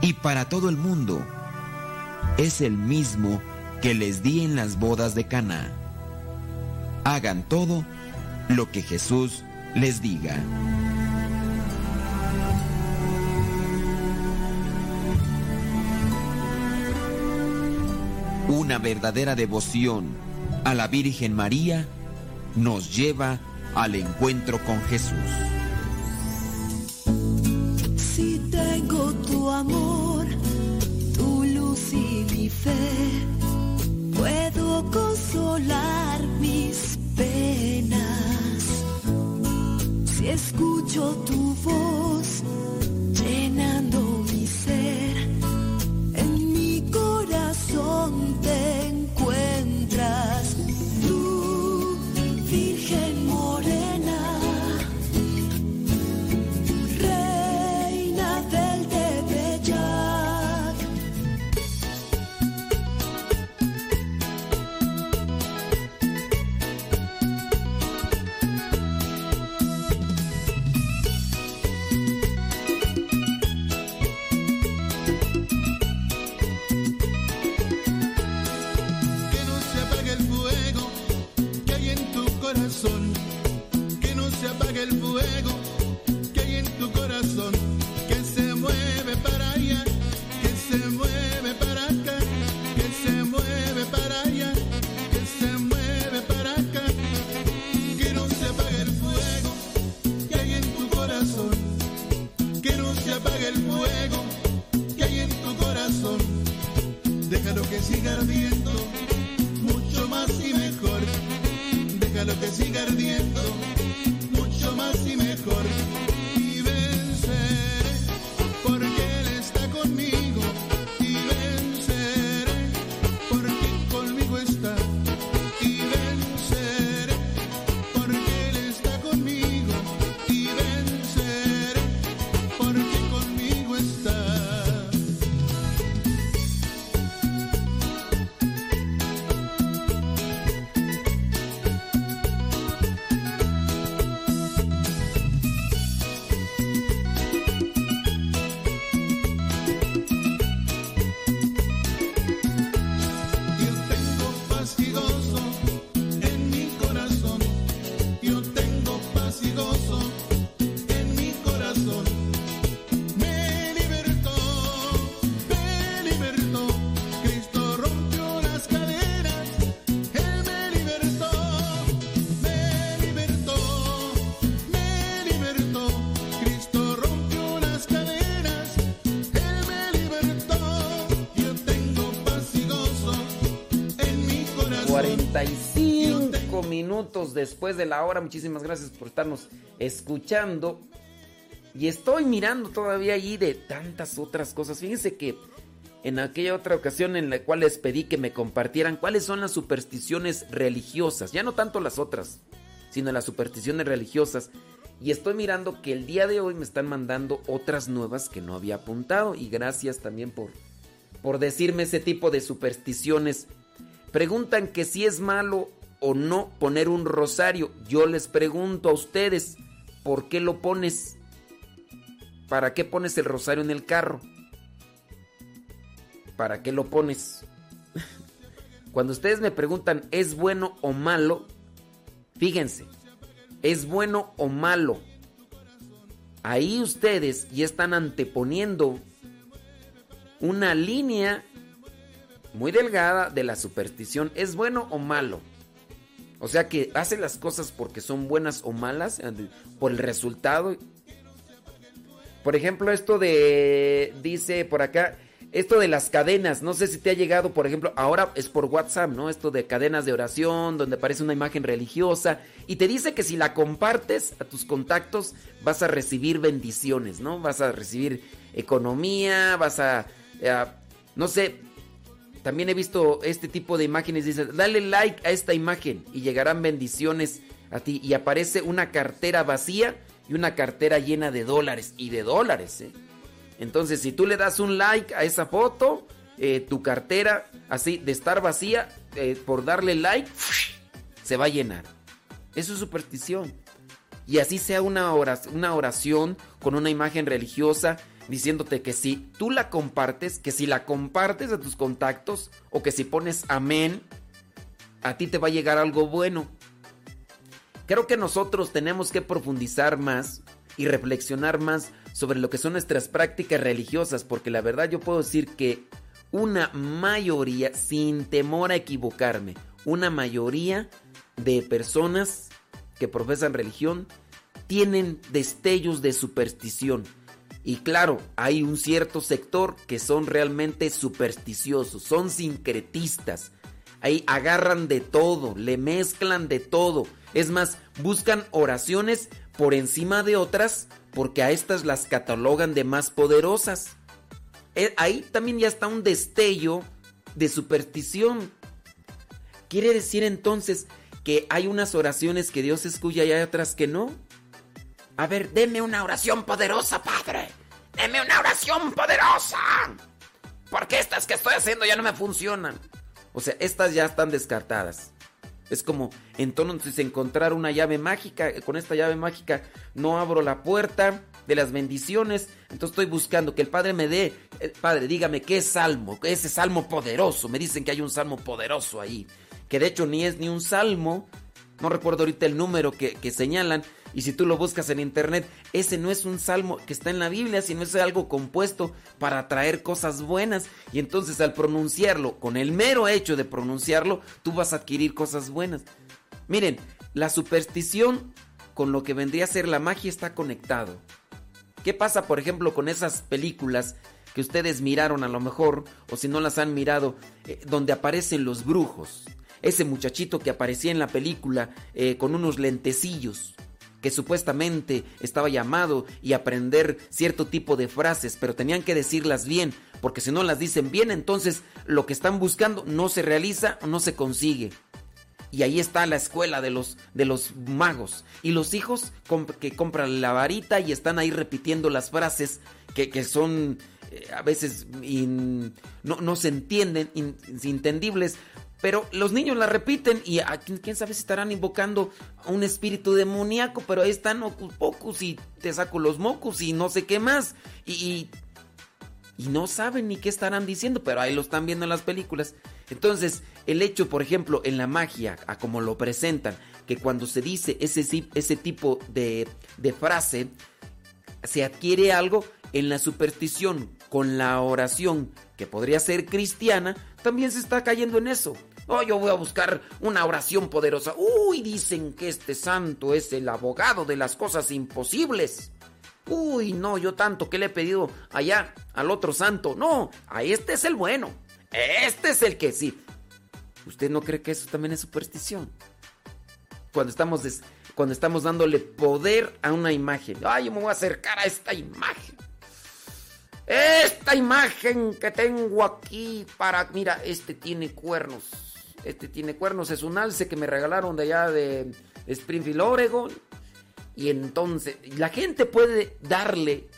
y para todo el mundo. Es el mismo que les di en las bodas de Caná. Hagan todo lo que Jesús les diga. Una verdadera devoción a la Virgen María nos lleva al encuentro con Jesús. Amor, tu luz y mi fe, puedo consolar mis penas. Si escucho tu voz llenando mi ser, en mi corazón te encuentras. Que siga ardiendo, mucho más y mejor. Déjalo que siga ardiendo, 45 minutos después de la hora. Muchísimas gracias por estarnos escuchando. Y estoy mirando todavía allí de tantas otras cosas. Fíjense que en aquella otra ocasión en la cual les pedí que me compartieran cuáles son las supersticiones religiosas. Ya no tanto las otras, sino las supersticiones religiosas. Y estoy mirando que el día de hoy me están mandando otras nuevas que no había apuntado. Y gracias también por, por decirme ese tipo de supersticiones. Preguntan que si es malo o no poner un rosario. Yo les pregunto a ustedes, ¿por qué lo pones? ¿Para qué pones el rosario en el carro? ¿Para qué lo pones? Cuando ustedes me preguntan, ¿es bueno o malo? Fíjense, ¿es bueno o malo? Ahí ustedes ya están anteponiendo una línea muy delgada de la superstición. ¿Es bueno o malo? O sea que hace las cosas porque son buenas o malas, eh, por el resultado. Por ejemplo, esto de, dice por acá, esto de las cadenas, no sé si te ha llegado, por ejemplo, ahora es por WhatsApp, ¿no? Esto de cadenas de oración, donde aparece una imagen religiosa, y te dice que si la compartes a tus contactos, vas a recibir bendiciones, ¿no? Vas a recibir economía, vas a, eh, no sé, también he visto este tipo de imágenes. Dice, dale like a esta imagen y llegarán bendiciones a ti. Y aparece una cartera vacía y una cartera llena de dólares. Y de dólares, ¿eh? Entonces, si tú le das un like a esa foto, eh, tu cartera, así, de estar vacía, eh, por darle like, se va a llenar. Eso es superstición. Y así sea una oración, una oración con una imagen religiosa diciéndote que si tú la compartes, que si la compartes a tus contactos o que si pones amén, a ti te va a llegar algo bueno. Creo que nosotros tenemos que profundizar más y reflexionar más sobre lo que son nuestras prácticas religiosas, porque la verdad yo puedo decir que una mayoría, sin temor a equivocarme, una mayoría de personas que profesan religión tienen destellos de superstición. Y claro, hay un cierto sector que son realmente supersticiosos, son sincretistas. Ahí agarran de todo, le mezclan de todo. Es más, buscan oraciones por encima de otras porque a estas las catalogan de más poderosas. Eh, Ahí también ya está un destello de superstición. Quiere decir entonces que hay unas oraciones que Dios escucha y hay otras que no. A ver, deme una oración poderosa, Padre. Deme una oración poderosa. Porque estas que estoy haciendo ya no me funcionan. O sea, estas ya están descartadas. Es como entonces encontrar una llave mágica. Con esta llave mágica no abro la puerta de las bendiciones. Entonces estoy buscando que el Padre me dé. eh, Padre, dígame qué es salmo. Ese salmo poderoso. Me dicen que hay un salmo poderoso ahí. Que de hecho ni es ni un salmo. No recuerdo ahorita el número que, que señalan. Y si tú lo buscas en internet, ese no es un salmo que está en la Biblia, sino es algo compuesto para traer cosas buenas. Y entonces al pronunciarlo, con el mero hecho de pronunciarlo, tú vas a adquirir cosas buenas. Miren, la superstición con lo que vendría a ser la magia está conectado. ¿Qué pasa, por ejemplo, con esas películas que ustedes miraron a lo mejor, o si no las han mirado, eh, donde aparecen los brujos? Ese muchachito que aparecía en la película eh, con unos lentecillos, que supuestamente estaba llamado y aprender cierto tipo de frases, pero tenían que decirlas bien, porque si no las dicen bien, entonces lo que están buscando no se realiza o no se consigue. Y ahí está la escuela de los, de los magos. Y los hijos que compran la varita y están ahí repitiendo las frases que, que son eh, a veces no, no se entienden, in-. Pero los niños la repiten y a quién, sabe si estarán invocando a un espíritu demoníaco, pero ahí están ocus pocus y te saco los mocos y no sé qué más. Y, y, no saben ni qué estarán diciendo, pero ahí lo están viendo en las películas. Entonces, el hecho, por ejemplo, en la magia, a como lo presentan, que cuando se dice ese, ese tipo de, de frase, se adquiere algo en la superstición, con la oración, que podría ser cristiana, también se está cayendo en eso. Oh, yo voy a buscar una oración poderosa. Uy, dicen que este santo es el abogado de las cosas imposibles. Uy, no, yo tanto que le he pedido allá al otro santo. No, a este es el bueno. Este es el que sí. ¿Usted no cree que eso también es superstición? Cuando estamos, cuando estamos dándole poder a una imagen. Ay, yo me voy a acercar a esta imagen. Esta imagen que tengo aquí para... Mira, este tiene cuernos. Este tiene cuernos. Es un alce que me regalaron de allá de Springfield, Oregon. Y entonces, la gente puede darle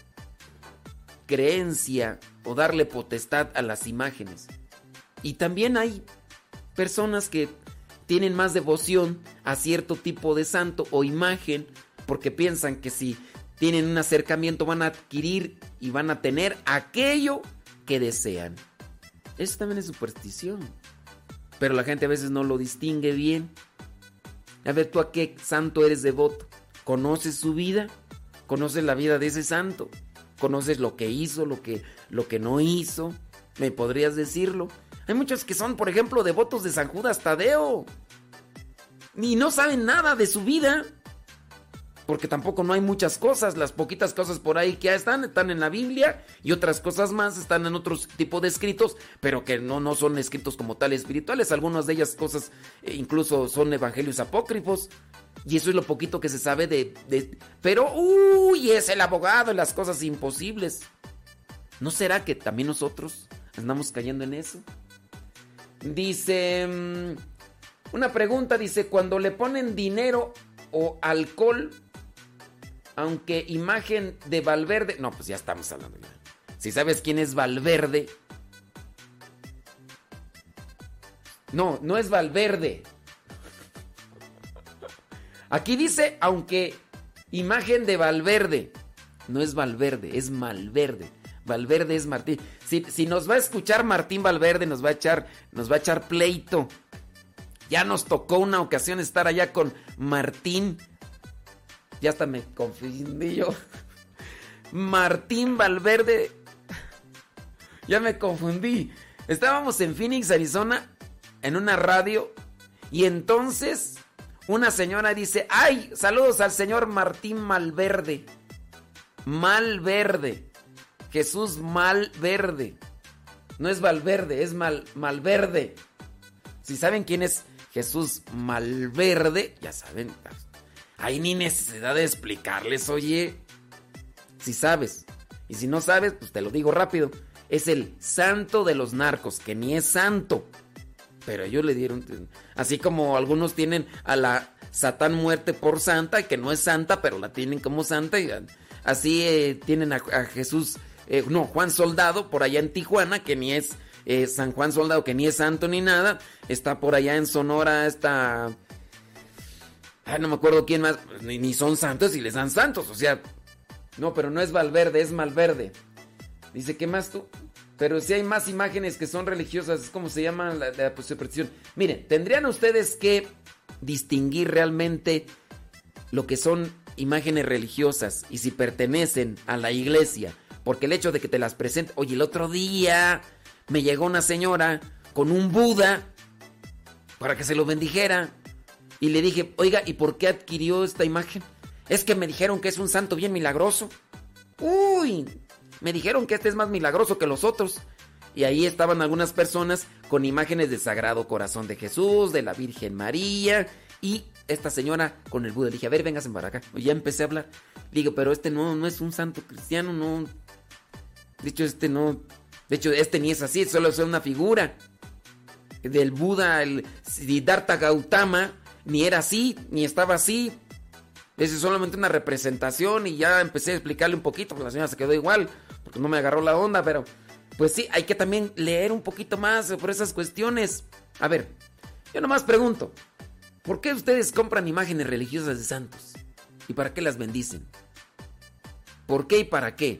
creencia o darle potestad a las imágenes. Y también hay personas que tienen más devoción a cierto tipo de santo o imagen porque piensan que si tienen un acercamiento van a adquirir y van a tener aquello que desean. Eso también es superstición. Pero la gente a veces no lo distingue bien. A ver, ¿tú a qué santo eres devoto? ¿Conoces su vida? ¿Conoces la vida de ese santo? ¿Conoces lo que hizo, lo que, lo que no hizo? ¿Me podrías decirlo? Hay muchos que son, por ejemplo, devotos de San Judas Tadeo. Y no saben nada de su vida. Porque tampoco no hay muchas cosas. Las poquitas cosas por ahí que están, están en la Biblia. Y otras cosas más están en otros tipos de escritos. Pero que no, no son escritos como tal espirituales. Algunas de ellas cosas eh, incluso son evangelios apócrifos. Y eso es lo poquito que se sabe de... de- pero, uy, es el abogado de las cosas imposibles. ¿No será que también nosotros andamos cayendo en eso? Dice... mm, Una pregunta dice, cuando le ponen dinero o alcohol, aunque imagen de Valverde... No, pues ya estamos hablando. Si sabes quién es Valverde... No, no es Valverde. Aquí dice, aunque imagen de Valverde. No es Valverde, es Malverde. Valverde es Martín. Si, si nos va a escuchar Martín Valverde, nos va a echar, nos va a echar pleito. Ya nos tocó una ocasión estar allá con Martín. Ya hasta me confundí yo. Martín Valverde. Ya me confundí. Estábamos en Phoenix, Arizona, en una radio. Y entonces una señora dice, ay, saludos al señor Martín Malverde. Malverde. Jesús Malverde. No es Valverde, es Mal, Malverde. Si saben quién es Jesús Malverde, ya saben. Hay ni necesidad de explicarles, oye. Si sabes. Y si no sabes, pues te lo digo rápido. Es el santo de los narcos, que ni es santo. Pero ellos le dieron. Así como algunos tienen a la Satán muerte por santa, que no es santa, pero la tienen como santa. Y así eh, tienen a, Jesús, eh, no, Juan Soldado, por allá en Tijuana, que ni es eh, San Juan Soldado, que ni es santo ni nada. Está por allá en Sonora, está. Ay, no me acuerdo quién más. Ni, ni son santos y les dan santos. O sea, no, pero no es Valverde, es Malverde. Dice, ¿qué más tú? Pero si hay más imágenes que son religiosas, es como se llama la, superstición. Miren, tendrían ustedes que distinguir realmente lo que son imágenes religiosas y si pertenecen a la iglesia, porque el hecho de que te las presente, oye, el otro día me llegó una señora con un Buda para que se lo bendijera y le dije, oiga, ¿y por qué adquirió esta imagen? Es que me dijeron que es un santo bien milagroso. Uy, me dijeron que este es más milagroso que los otros. Y ahí estaban algunas personas con imágenes del Sagrado Corazón de Jesús, de la Virgen María y esta señora con el Buda. Le dije, a ver, véngase para acá. Ya empecé a hablar. Digo, pero este no, no es un santo cristiano, no. De hecho, este no. De hecho, este ni es así, solo es una figura. Del Buda, el Siddhartha Gautama, ni era así, ni estaba así. Es solamente una representación y ya empecé a explicarle un poquito, porque la señora se quedó igual, porque no me agarró la onda, pero pues sí, hay que también leer un poquito más por esas cuestiones. A ver, yo nomás pregunto, ¿por qué ustedes compran imágenes religiosas de santos? ¿Y para qué las bendicen? ¿Por qué y para qué?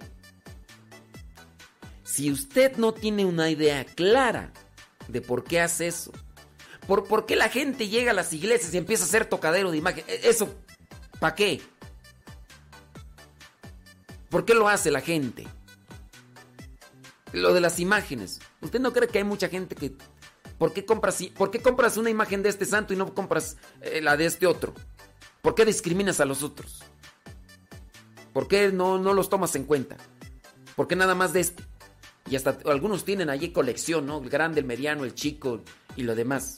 Si usted no tiene una idea clara de por qué hace eso, por, por qué la gente llega a las iglesias y empieza a hacer tocadero de imagen, e, eso, ¿para qué? ¿Por qué lo hace la gente? Lo de las imágenes. ¿Usted no cree que hay mucha gente que... ¿Por qué compras, por qué compras una imagen de este santo y no compras eh, la de este otro? ¿Por qué discriminas a los otros? ¿Por qué no, no los tomas en cuenta? ¿Por qué nada más de este? Y hasta algunos tienen allí colección, ¿no? El grande, el mediano, el chico y lo demás.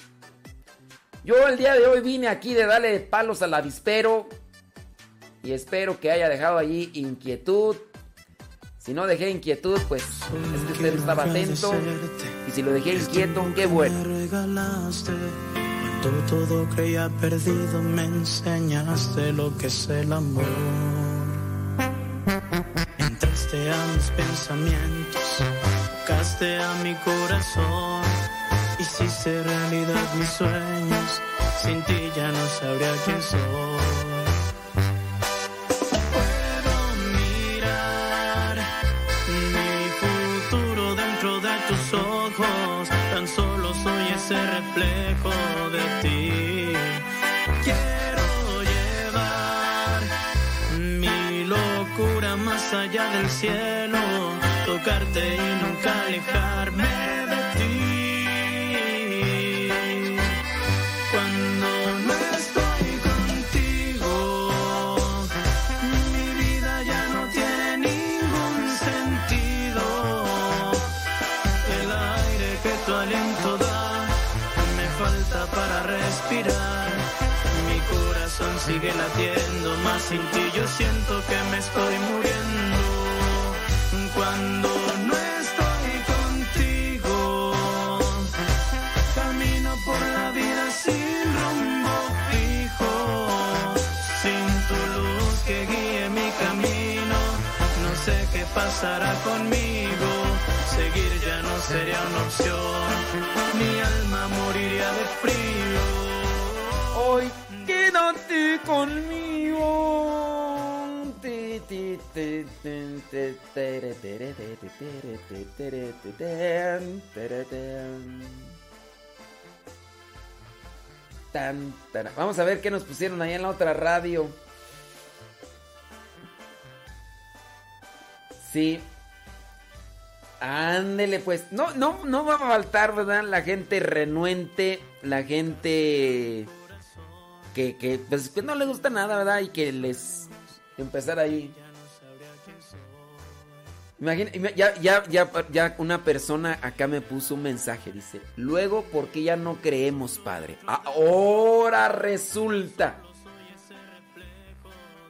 Yo el día de hoy vine aquí de darle palos al avispero y espero que haya dejado allí inquietud. Si no dejé inquietud, pues es que usted estaba atento. Y si lo dejé inquieto, qué bueno. regalaste. Cuando todo creía perdido, me enseñaste lo que es el amor. Entraste a mis pensamientos, tocaste a mi corazón. Hiciste realidad mis sueños, sin ti ya no sabría quién soy. Puedo mirar mi futuro dentro de tus ojos, tan solo soy ese reflejo de ti. Quiero llevar mi locura más allá del cielo, tocarte y nunca alejarme de sigue latiendo, más sin ti yo siento que me estoy muriendo. Cuando no estoy contigo, camino por la vida sin rumbo fijo, sin tu luz que guíe mi camino. No sé qué pasará conmigo, seguir ya no sería una opción, mi alma moriría de frío. Hoy quédate conmigo. Vamos a ver qué nos pusieron ahí en la otra radio. Sí. Ándele pues. No, no, no va a faltar, ¿verdad? La gente renuente, la gente pues, que no le gusta nada, ¿verdad? Y que les empezar ahí. Imagina, ima- ya, ya, ya, ya una persona acá me puso un mensaje, dice, luego, ¿por qué ya no creemos, padre? Ahora resulta.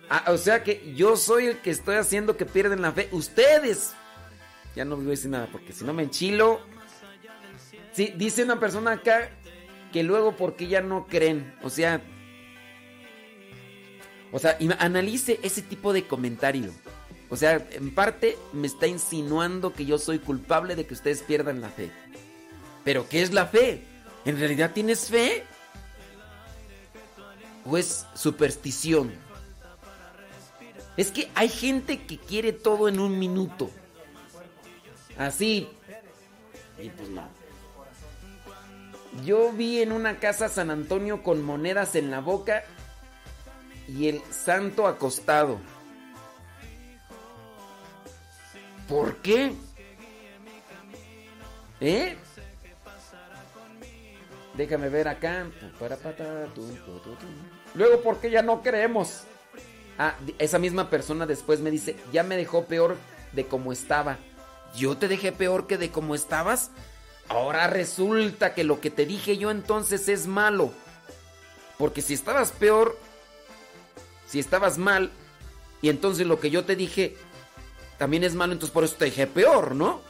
Ah, o sea que yo soy el que estoy haciendo que pierden la fe. Ustedes. Ya no voy a decir nada porque si no me enchilo. Sí, dice una persona acá que luego porque ya no creen. O sea. O sea, analice ese tipo de comentario. O sea, en parte me está insinuando que yo soy culpable de que ustedes pierdan la fe. Pero ¿qué es la fe? ¿En realidad tienes fe? ¿O es superstición? Es que hay gente que quiere todo en un minuto. Así. Y pues no. Yo vi en una casa San Antonio con monedas en la boca y el santo acostado. ¿Por qué? ¿Eh? Déjame ver acá. Luego, ¿por qué ya no creemos? Ah, esa misma persona después me dice, ya me dejó peor de como estaba. ¿Yo te dejé peor que de como estabas? Ahora resulta que lo que te dije yo entonces es malo. Porque si estabas peor, si estabas mal, y entonces lo que yo te dije también es malo, entonces por eso te dije peor, ¿no?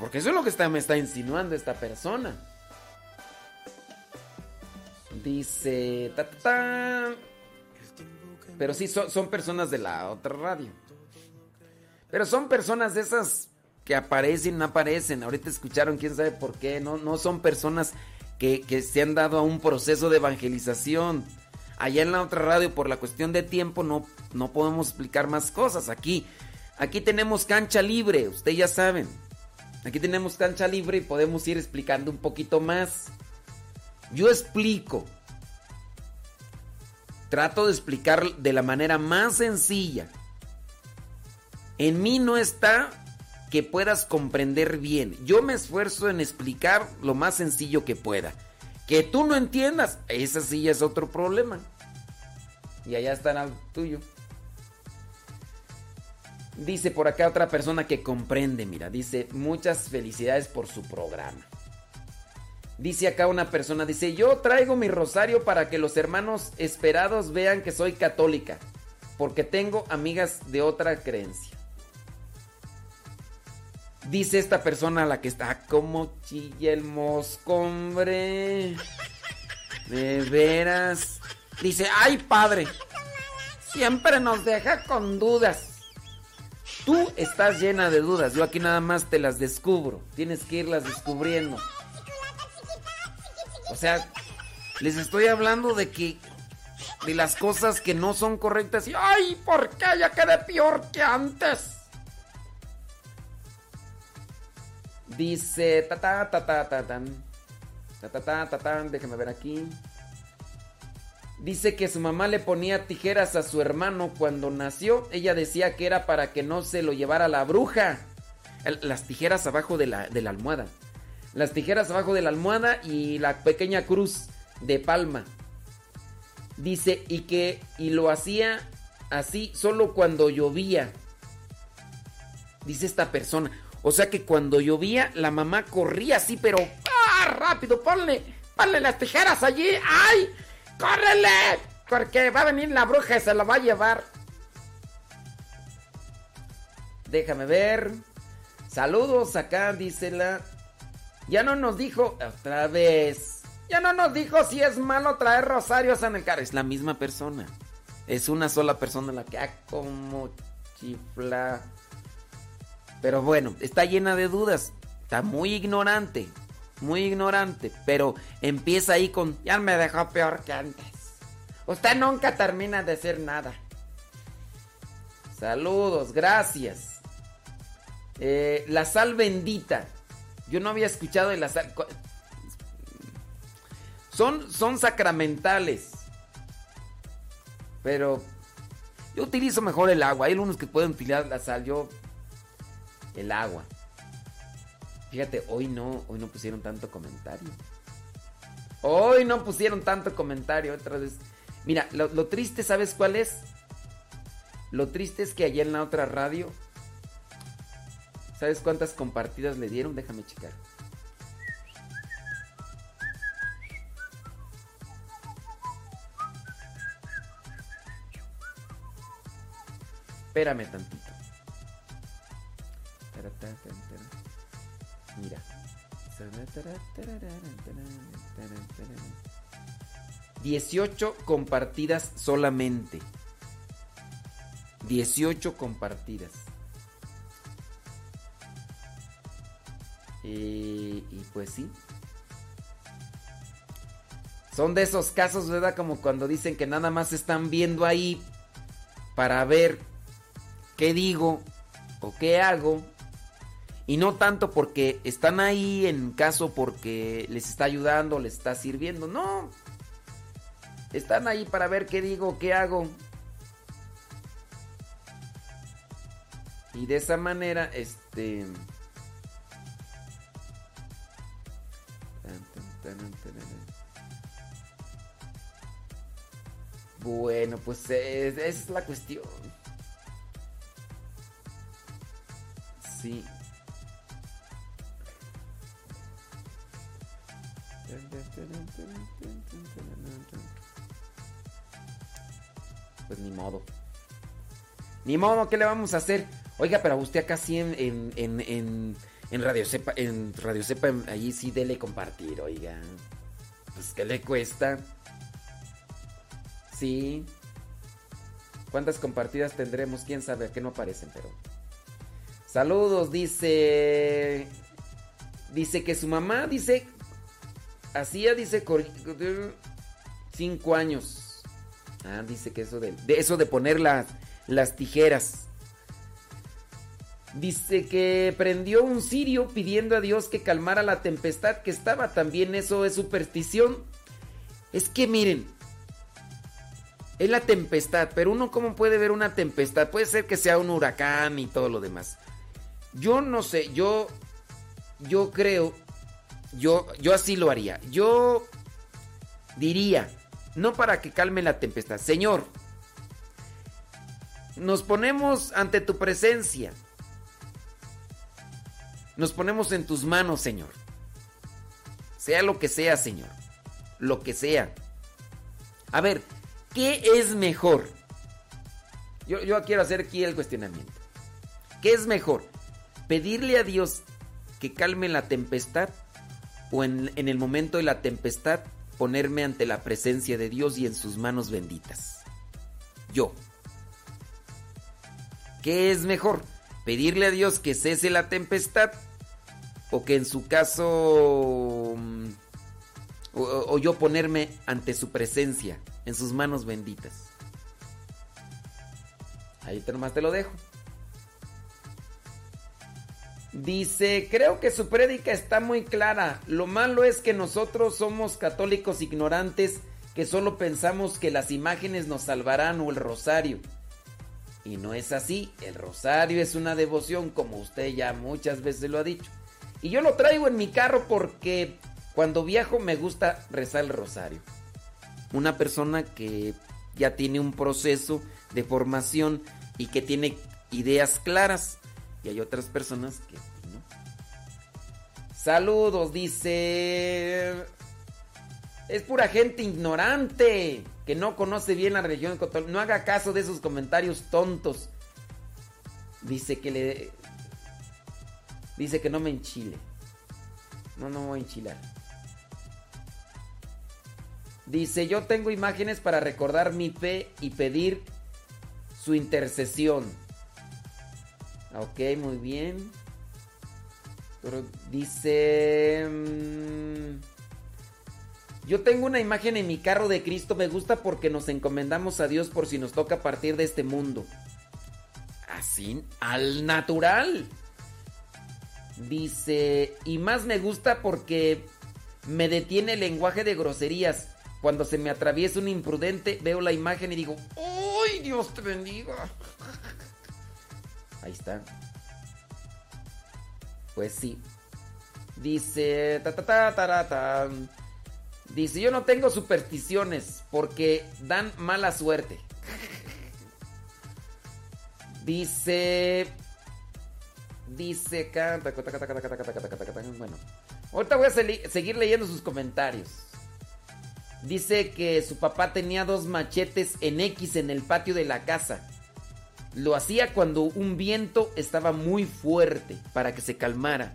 Porque eso es lo que me está insinuando esta persona. Dice... Pero sí, son, son personas de la otra radio. Pero son personas de esas que aparecen, no aparecen. Ahorita escucharon, quién sabe por qué. No, no son personas que, que se han dado a un proceso de evangelización. Allá en la otra radio, por la cuestión de tiempo, no, no podemos explicar más cosas. Aquí, aquí tenemos cancha libre, ustedes ya saben. Aquí tenemos cancha libre y podemos ir explicando un poquito más. Yo explico. Trato de explicar de la manera más sencilla. En mí no está que puedas comprender bien. Yo me esfuerzo en explicar lo más sencillo que pueda. Que tú no entiendas, ese sí es otro problema. Y allá estará el tuyo. Dice por acá otra persona que comprende, mira, dice, muchas felicidades por su programa. Dice acá una persona, dice, yo traigo mi rosario para que los hermanos esperados vean que soy católica, porque tengo amigas de otra creencia. Dice esta persona a la que está como chilla el mosco, hombre. De veras. Dice, ay padre, siempre nos deja con dudas. Tú estás llena de dudas, yo aquí nada más te las descubro. Tienes que irlas descubriendo. O sea, les estoy hablando de que de las cosas que no son correctas y ay, ¿por qué ya quedé peor que antes? Dice ta ta ta ta ta tan. Ta ta ta ta tan, déjame ver aquí. Dice que su mamá le ponía tijeras a su hermano cuando nació. Ella decía que era para que no se lo llevara la bruja. Las tijeras abajo de la, de la almohada. Las tijeras abajo de la almohada y la pequeña cruz de palma. Dice, y que y lo hacía así solo cuando llovía. Dice esta persona. O sea que cuando llovía, la mamá corría así, pero ¡ah! rápido, ponle, ponle las tijeras allí. ¡Ay! ¡Córrele! Porque va a venir la bruja y se la va a llevar. Déjame ver. Saludos acá, dice la. Ya no nos dijo otra vez. Ya no nos dijo si es malo traer rosarios en el carro. Es la misma persona. Es una sola persona la que ha como chifla. Pero bueno, está llena de dudas. Está muy ignorante. Muy ignorante. Pero empieza ahí con. Ya me dejó peor que antes. Usted nunca termina de decir nada. Saludos, gracias. Eh, la sal bendita. Yo no había escuchado de la sal. Son, son sacramentales. Pero yo utilizo mejor el agua. Hay algunos que pueden utilizar la sal. Yo el agua. Fíjate, hoy no, hoy no pusieron tanto comentario. Hoy no pusieron tanto comentario otra vez. Mira, lo, triste, ¿sabes cuál es? Lo triste es que allá en la otra radio, ¿sabes cuántas compartidas le dieron? Déjame checar. Espérame tantito. Mira. 18 compartidas solamente. 18 compartidas. Eh, y pues sí. Son de esos casos, ¿verdad? Como cuando dicen que nada más están viendo ahí para ver qué digo o qué hago. Y no tanto porque están ahí en caso porque les está ayudando, les está sirviendo. No. Están ahí para ver qué digo, qué hago. Y de esa manera, este... Bueno, pues eh, esa es la cuestión. Sí. Pues ni modo. Ni modo, ¿qué le vamos a hacer? Oiga, pero usted acá sí en, en, en, en, en Radio Cepa, en Radio Cepa, allí sí dele compartir, oiga. Pues, ¿qué le cuesta? Sí. ¿Cuántas compartidas tendremos? Quién sabe, que no aparecen, pero. Saludos, dice. Dice que su mamá, dice. Hacía, dice. Cinco años. Ah, dice que eso de, eso de poner las, las tijeras. Dice que prendió un cirio pidiendo a Dios que calmara la tempestad que estaba. También eso es superstición. Es que miren, es la tempestad, pero uno cómo puede ver una tempestad? Puede ser que sea un huracán y todo lo demás. Yo no sé, yo yo creo yo yo así lo haría. Yo diría, no para que calme la tempestad, Señor, nos ponemos ante tu presencia. Nos ponemos en tus manos, Señor. Sea lo que sea, Señor. Lo que sea. A ver, ¿qué es mejor? Yo, yo quiero hacer aquí el cuestionamiento. ¿Qué es mejor? ¿Pedirle a Dios que calme la tempestad? ¿O en, el momento de la tempestad ponerme ante la presencia de Dios y en sus manos benditas? Yo. ¿Qué es mejor? ¿Pedirle a Dios que cese la tempestad? ¿O que en su caso... mm, O, o yo ponerme ante su presencia, en sus manos benditas? Ahí nomás te lo dejo. Dice, creo que su prédica está muy clara. Lo malo es que nosotros somos católicos ignorantes que solo pensamos que las imágenes nos salvarán o el rosario. Y no es así. El rosario es una devoción, como usted ya muchas veces lo ha dicho. Y yo lo traigo en mi carro porque cuando viajo me gusta rezar el rosario. Una persona que ya tiene un proceso de formación y que tiene ideas claras. Y hay otras personas que no. Saludos, dice. Es pura gente ignorante que no conoce bien la religión católica. No haga caso de esos comentarios tontos. Dice que le. Dice que no me enchile. No, no voy a enchilar. Dice, yo tengo imágenes para recordar mi fe y pedir su intercesión. Ok, muy bien. Dice... mm, yo tengo una imagen en mi carro de Cristo. Me gusta porque nos encomendamos a Dios por si nos toca partir de este mundo. Así, al natural. Dice, y más me gusta porque me detiene el lenguaje de groserías. Cuando se me atraviesa un imprudente, veo la imagen y digo, ¡Uy, Dios te bendiga! Ahí está. Pues sí. Dice. Ta, ta, ta, Dice: Yo no tengo supersticiones porque dan mala suerte. Dice. Dice. Bueno. Ahorita voy a seguir leyendo sus comentarios. Dice que su papá tenía dos machetes en X en el patio de la casa. Lo hacía cuando un viento estaba muy fuerte para que se calmara.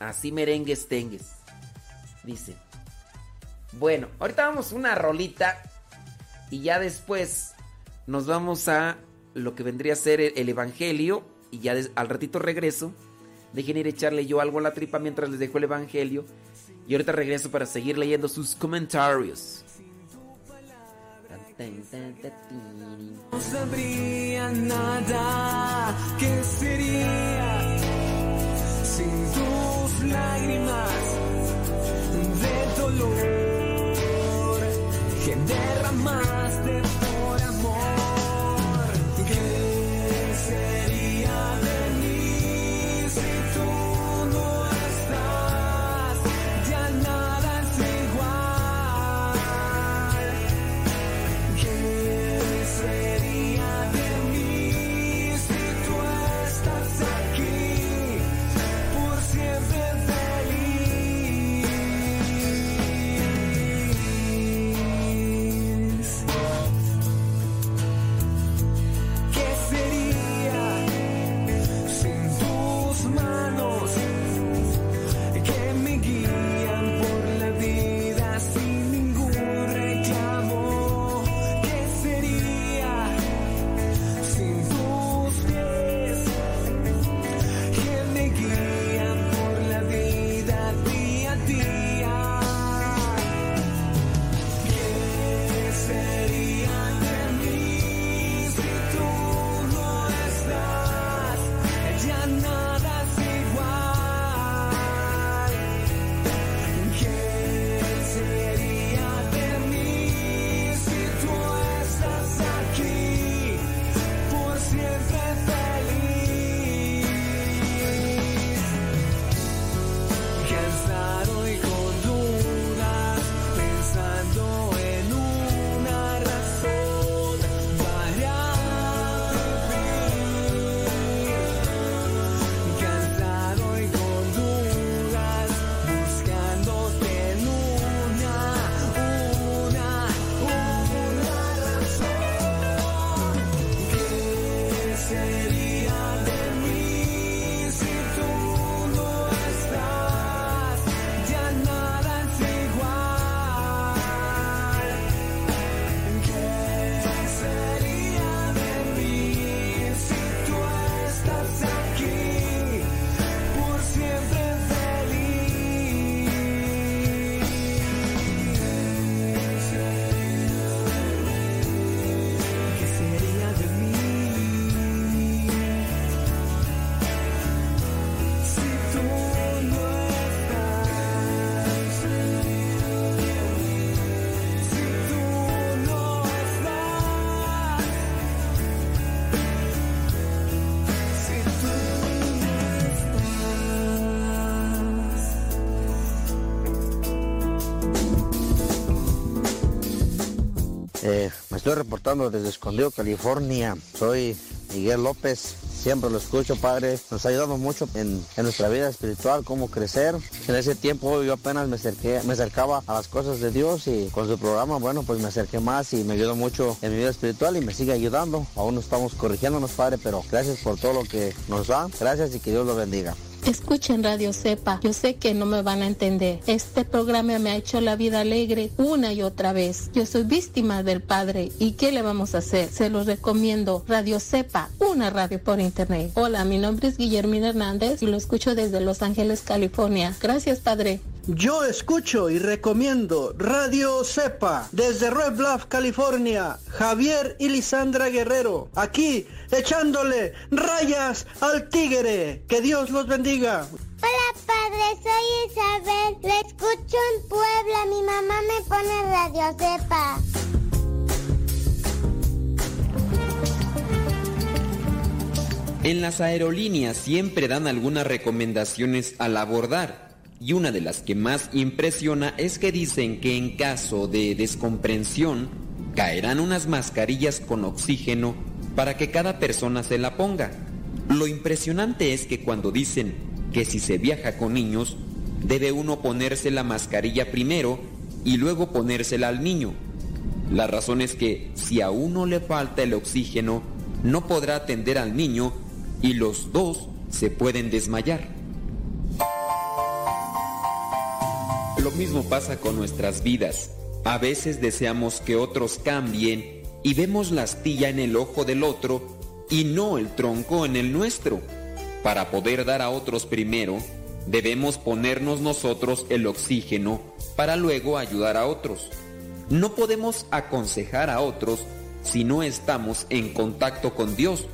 Así merengues tengues. Dice. Bueno, ahorita vamos una rolita y ya después nos vamos a lo que vendría a ser el, el evangelio y ya des- al ratito regreso. Dejen ir echarle yo algo a la tripa mientras les dejo el evangelio y ahorita regreso para seguir leyendo sus comentarios. No sabría nada que sería sin tus lágrimas de dolor. amaste por estoy reportando desde Escondido, California. Soy Miguel López. Siempre lo escucho, padre. Nos ha ayudado mucho en, en nuestra vida espiritual, cómo crecer. En ese tiempo yo apenas me, acerqué, me acercaba a las cosas de Dios y con su programa, bueno, pues me acerqué más y me ayudó mucho en mi vida espiritual y me sigue ayudando. Aún no estamos corrigiéndonos, padre, pero gracias por todo lo que nos da. Gracias y que Dios lo bendiga. Escuchen Radio Cepa. Yo sé que no me van a entender. Este programa me ha hecho la vida alegre una y otra vez. Yo soy víctima del Padre. ¿Y qué le vamos a hacer? Se los recomiendo. Radio Cepa, una radio por internet. Hola, mi nombre es Guillermina Hernández y lo escucho desde Los Ángeles, California. Gracias, Padre. Yo escucho y recomiendo Radio Cepa desde Red Bluff, California. Javier y Lisandra Guerrero. Aquí echándole rayas al tigre. Que Dios los bendiga. Hola padre, soy Isabel. Lo escucho en Puebla. Mi mamá me pone Radio Cepa. En las aerolíneas siempre dan algunas recomendaciones al abordar y una de las que más impresiona es que dicen que en caso de descomprensión caerán unas mascarillas con oxígeno para que cada persona se la ponga. Lo impresionante es que cuando dicen que si se viaja con niños, debe uno ponerse la mascarilla primero y luego ponérsela al niño. La razón es que si a uno le falta el oxígeno, no podrá atender al niño y los dos se pueden desmayar. Lo mismo pasa con nuestras vidas. A veces deseamos que otros cambien y vemos la astilla en el ojo del otro y no el tronco en el nuestro. Para poder dar a otros primero, debemos ponernos nosotros el oxígeno para luego ayudar a otros. No podemos aconsejar a otros si no estamos en contacto con Dios.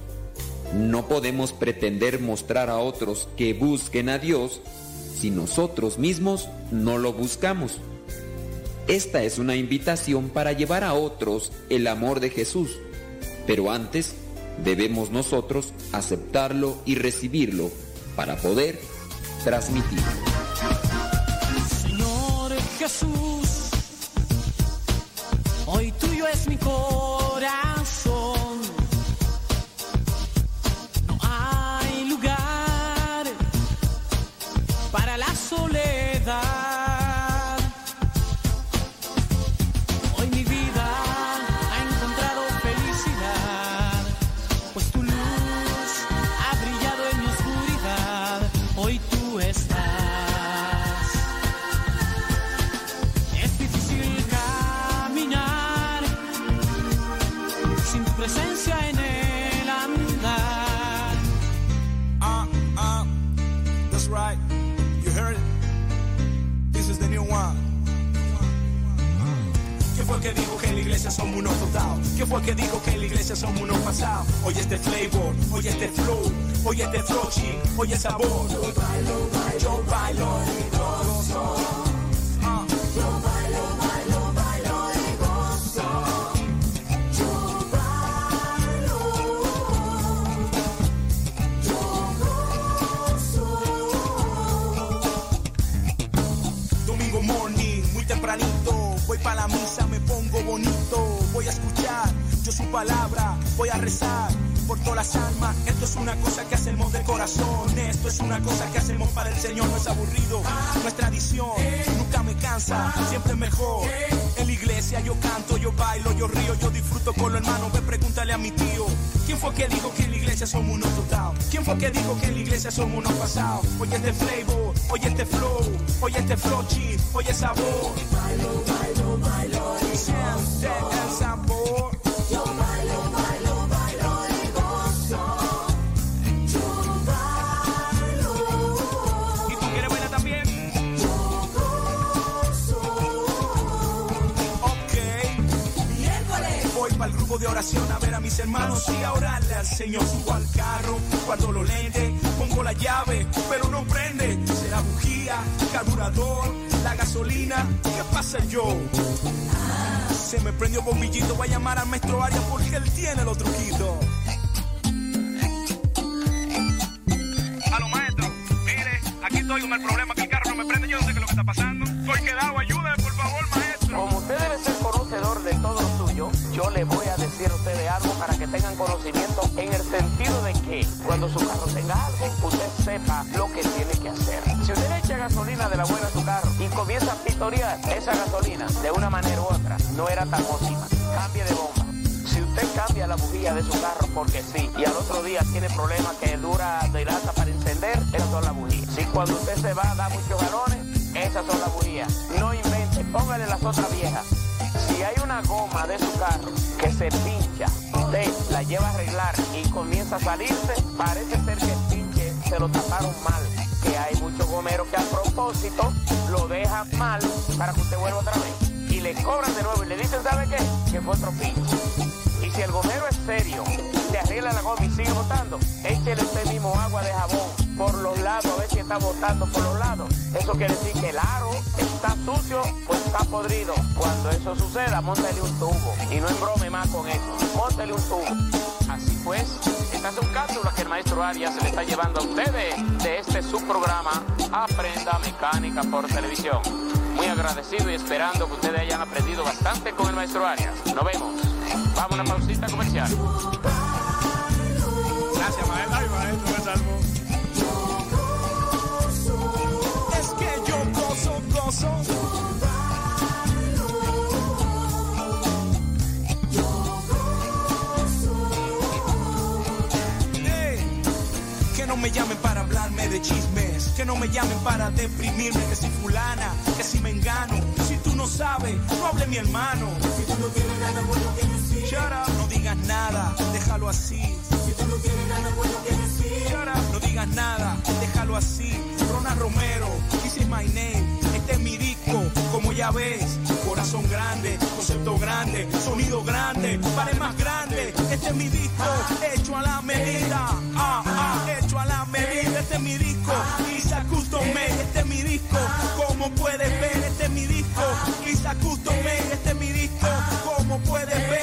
No podemos pretender mostrar a otros que busquen a Dios si nosotros mismos no lo buscamos. Esta es una invitación para llevar a otros el amor de Jesús. Pero antes debemos nosotros aceptarlo y recibirlo para poder transmitirlo. Señor Jesús, hoy tuyo es mi corazón. Iglesia somos unos? ¿Quién fue que dijo que en la iglesia somos unos pasados? Hoy este flavor, hoy este flow, hoy este flochi, hoy es sabor. Señor, no es aburrido, no es tradición, nunca me cansa, siempre mejor. En la iglesia yo canto, yo bailo, yo río, yo disfruto con los hermanos, ve pregúntale a mi tío. ¿Quién fue que dijo que en la iglesia somos unos total? ¿Quién fue que dijo que en la iglesia somos unos pasados? Oye este flavor, oye este flow, oye este flow chip, oye sabor. Mis hermanos y a orarle al Señor. Subo al carro, cuando lo lente, pongo la llave, pero no prende. Será bujía, carburador, la gasolina. ¿Qué pasa yo? Se me prendió bombillito, voy a llamar al maestro Arias porque él tiene los truquitos. Aló, maestro. Mire, aquí estoy con el problema que el carro no me prende. Yo no sé qué es lo que está pasando. Estoy quedado. Ayúdame, por favor, maestro. Como usted debe ser conocedor de todo lo suyo, yo le voy a decir a que tengan conocimiento en el sentido de que cuando su carro tenga algo, usted sepa lo que tiene que hacer. Si usted echa gasolina de la buena a su carro y comienza a pitorear esa gasolina de una manera u otra, no era tan óptima. Cambie de bomba. Si usted cambia la bujía de su carro porque sí, y al otro día tiene problemas que dura de lata para encender, esas son las bujías. Si cuando usted se va da muchos galones, esas son las bujías. No invente, póngale las otras viejas. Si hay una goma de su carro que se pincha, usted la lleva a arreglar y comienza a salirse, parece ser que el pinche se lo taparon mal. Que hay muchos gomeros que a propósito lo dejan mal para que usted vuelva otra vez. Y le cobran de nuevo y le dicen, ¿sabe qué? Que fue otro pinche. Y si el gomero es serio, te arregla la goma y sigue botando, échele usted mismo agua de jabón por los lados, a ver si está botando por los lados. Eso quiere decir que el aro está sucio o está podrido. Cuando eso suceda, montale un tubo. Y no embrome más con eso. Móntale un tubo. Así pues, estas son cápsulas que el maestro Arias le está llevando a ustedes de este subprograma Aprenda Mecánica por Televisión. Muy agradecido y esperando que ustedes hayan aprendido bastante con el maestro Arias. Nos vemos. Vamos a una pausita comercial. Gracias, maestro. Ay, maestro, me salvó. Me llamen para hablarme de chismes, que no me llamen para deprimirme, que si fulana, que si me engano, si tú no sabes, no hable mi hermano. Si no que Shut up, no digas nada, déjalo así. Si tú no tienes nada bueno que Shut up, no digas nada, déjalo así. Rona Romero, this is my name, este es mi disco, como ya ves, corazón grande, concepto grande, sonido grande, pared más grande, este es mi disco, hecho a la medida, ah, ah, hecho a la medida, este es mi disco, Isa Custom este es mi disco, como puedes ver, este es mi disco. Lisa Custom este es mi disco. Como puedes ver.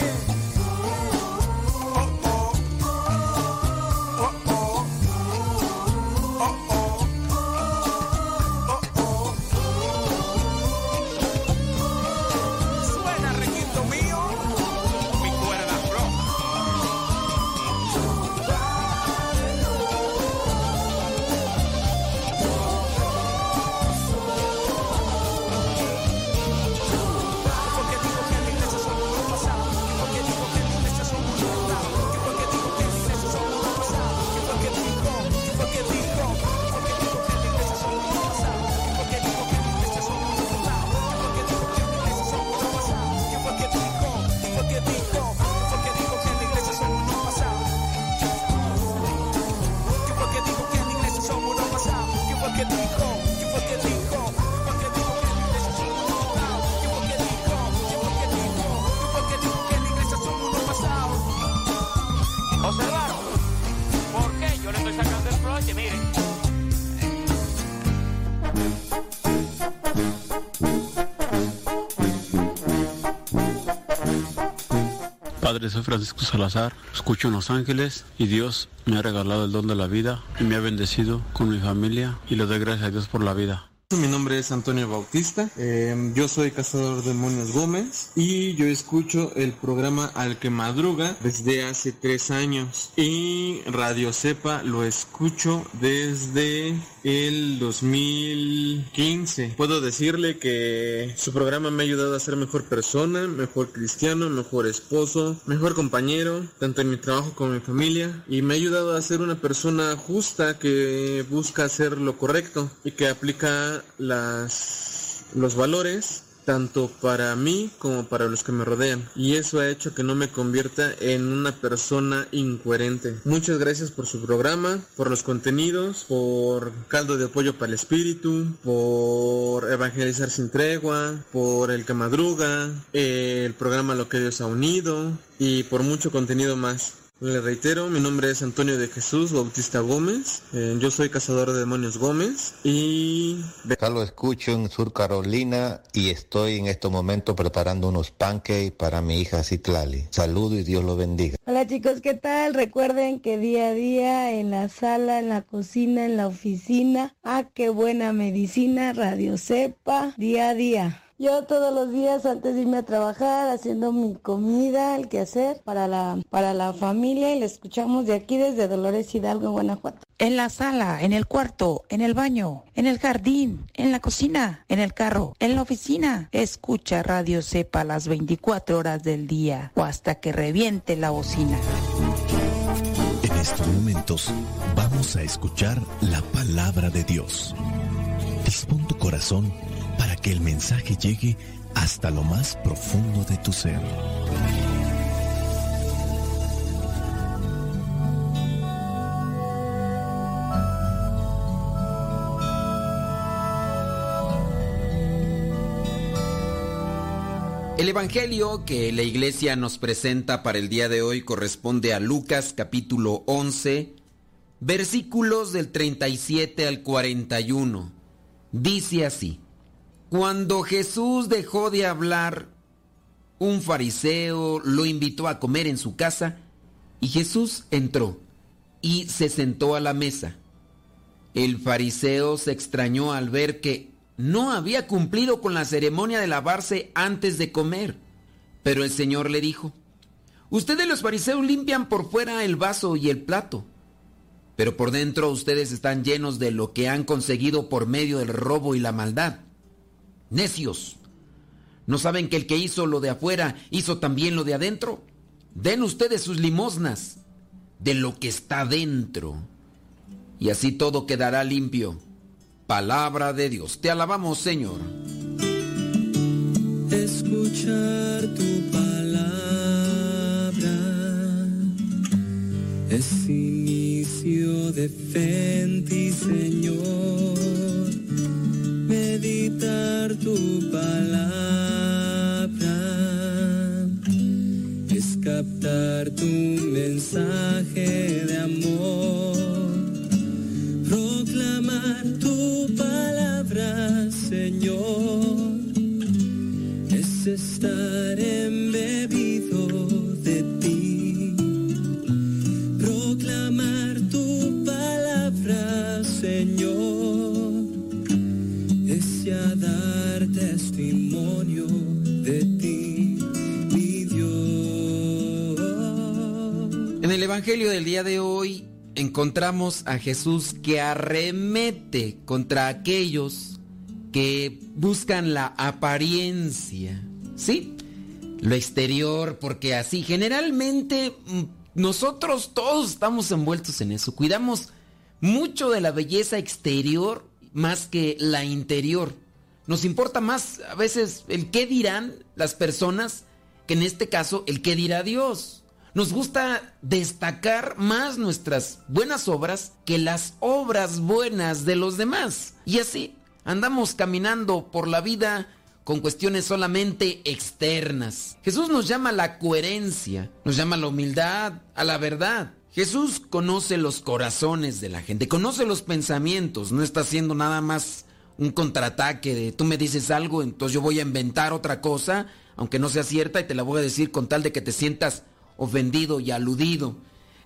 Padre, soy Francisco Salazar, escucho en Los Ángeles y Dios me ha regalado el don de la vida y me ha bendecido con mi familia y le doy gracias a Dios por la vida. Mi nombre es Antonio Bautista, eh, yo soy cazador de demonios Gómez y yo escucho el programa Al que Madruga desde hace tres años. Y Radio Cepa lo escucho desde el 2015. Puedo decirle que su programa me ha ayudado a ser mejor persona, mejor cristiano, mejor esposo, mejor compañero, tanto en mi trabajo como en mi familia y me ha ayudado a ser una persona justa que busca hacer lo correcto y que aplica las los valores tanto para mí como para los que me rodean y eso ha hecho que no me convierta en una persona incoherente. Muchas gracias por su programa, por los contenidos, por caldo de apoyo para el espíritu, por evangelizar sin tregua, por el que madruga, el programa Lo que Dios ha unido y por mucho contenido más. Le reitero, mi nombre es Antonio de Jesús Bautista Gómez, eh, yo soy cazador de demonios Gómez y... Acá lo escucho en Sur Carolina y estoy en estos momentos preparando unos pancakes para mi hija Citlali. Saludo y Dios lo bendiga. Hola chicos, ¿qué tal? Recuerden que día a día en la sala, en la cocina, en la oficina, ah, qué buena medicina, Radio Cepa, día a día. Yo todos los días antes de irme a trabajar haciendo mi comida, el quehacer para la, para la familia y la escuchamos de aquí desde Dolores Hidalgo, Guanajuato. En la sala, en el cuarto, en el baño, en el jardín, en la cocina, en el carro, en la oficina. Escucha Radio Cepa las 24 horas del día o hasta que reviente la bocina. En estos momentos vamos a escuchar la palabra de Dios. Dispón tu corazón para que el mensaje llegue hasta lo más profundo de tu ser. El Evangelio que la iglesia nos presenta para el día de hoy corresponde a Lucas capítulo 11, versículos del 37 al 41. Dice así, cuando Jesús dejó de hablar, un fariseo lo invitó a comer en su casa y Jesús entró y se sentó a la mesa. El fariseo se extrañó al ver que no había cumplido con la ceremonia de lavarse antes de comer. Pero el Señor le dijo, ustedes los fariseos limpian por fuera el vaso y el plato, pero por dentro ustedes están llenos de lo que han conseguido por medio del robo y la maldad. Necios, ¿no saben que el que hizo lo de afuera hizo también lo de adentro? Den ustedes sus limosnas de lo que está dentro, y así todo quedará limpio. Palabra de Dios. Te alabamos, Señor. Escuchar tu palabra es inicio de fe Señor. Meditar tu palabra. Es captar tu mensaje de amor. Proclamar tu palabra, Señor, es estar embebido Evangelio del día de hoy encontramos a Jesús que arremete contra aquellos que buscan la apariencia, ¿sí? Lo exterior, porque así generalmente mm, nosotros todos estamos envueltos en eso. Cuidamos mucho de la belleza exterior más que la interior. Nos importa más a veces el qué dirán las personas que en este caso el qué dirá Dios. Nos gusta destacar más nuestras buenas obras que las obras buenas de los demás. Y así andamos caminando por la vida con cuestiones solamente externas. Jesús nos llama a la coherencia, nos llama a la humildad, a la verdad. Jesús conoce los corazones de la gente, conoce los pensamientos, no está haciendo nada más un contraataque de tú me dices algo, entonces yo voy a inventar otra cosa, aunque no sea cierta, y te la voy a decir con tal de que te sientas ofendido y aludido.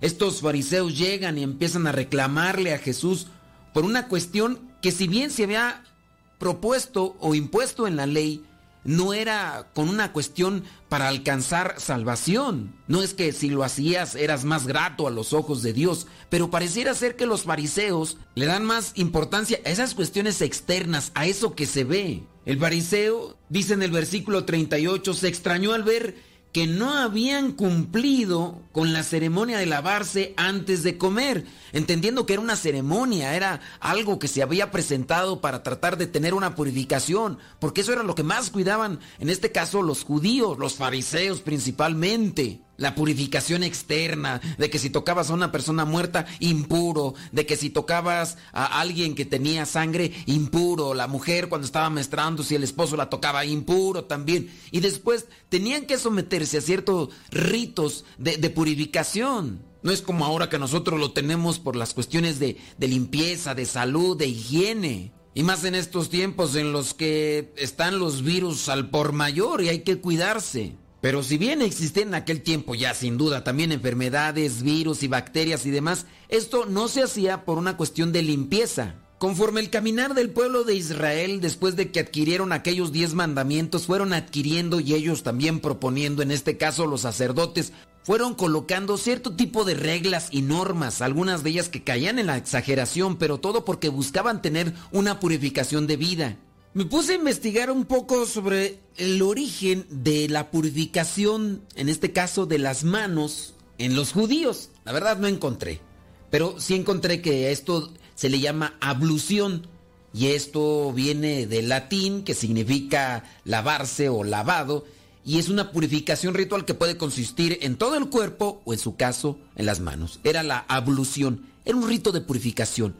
Estos fariseos llegan y empiezan a reclamarle a Jesús por una cuestión que si bien se había propuesto o impuesto en la ley, no era con una cuestión para alcanzar salvación. No es que si lo hacías eras más grato a los ojos de Dios, pero pareciera ser que los fariseos le dan más importancia a esas cuestiones externas, a eso que se ve. El fariseo, dice en el versículo 38, se extrañó al ver que no habían cumplido con la ceremonia de lavarse antes de comer, entendiendo que era una ceremonia, era algo que se había presentado para tratar de tener una purificación, porque eso era lo que más cuidaban, en este caso los judíos, los fariseos principalmente. La purificación externa, de que si tocabas a una persona muerta, impuro, de que si tocabas a alguien que tenía sangre, impuro, la mujer cuando estaba menstruando, si el esposo la tocaba, impuro también. Y después tenían que someterse a ciertos ritos de, de purificación. No es como ahora que nosotros lo tenemos por las cuestiones de, de limpieza, de salud, de higiene. Y más en estos tiempos en los que están los virus al por mayor y hay que cuidarse. Pero si bien existían en aquel tiempo ya sin duda también enfermedades, virus y bacterias y demás, esto no se hacía por una cuestión de limpieza. Conforme el caminar del pueblo de Israel después de que adquirieron aquellos diez mandamientos, fueron adquiriendo y ellos también proponiendo, en este caso los sacerdotes, fueron colocando cierto tipo de reglas y normas, algunas de ellas que caían en la exageración, pero todo porque buscaban tener una purificación de vida. Me puse a investigar un poco sobre el origen de la purificación, en este caso de las manos, en los judíos. La verdad no encontré, pero sí encontré que esto se le llama ablución y esto viene del latín que significa lavarse o lavado y es una purificación ritual que puede consistir en todo el cuerpo o en su caso en las manos. Era la ablución, era un rito de purificación.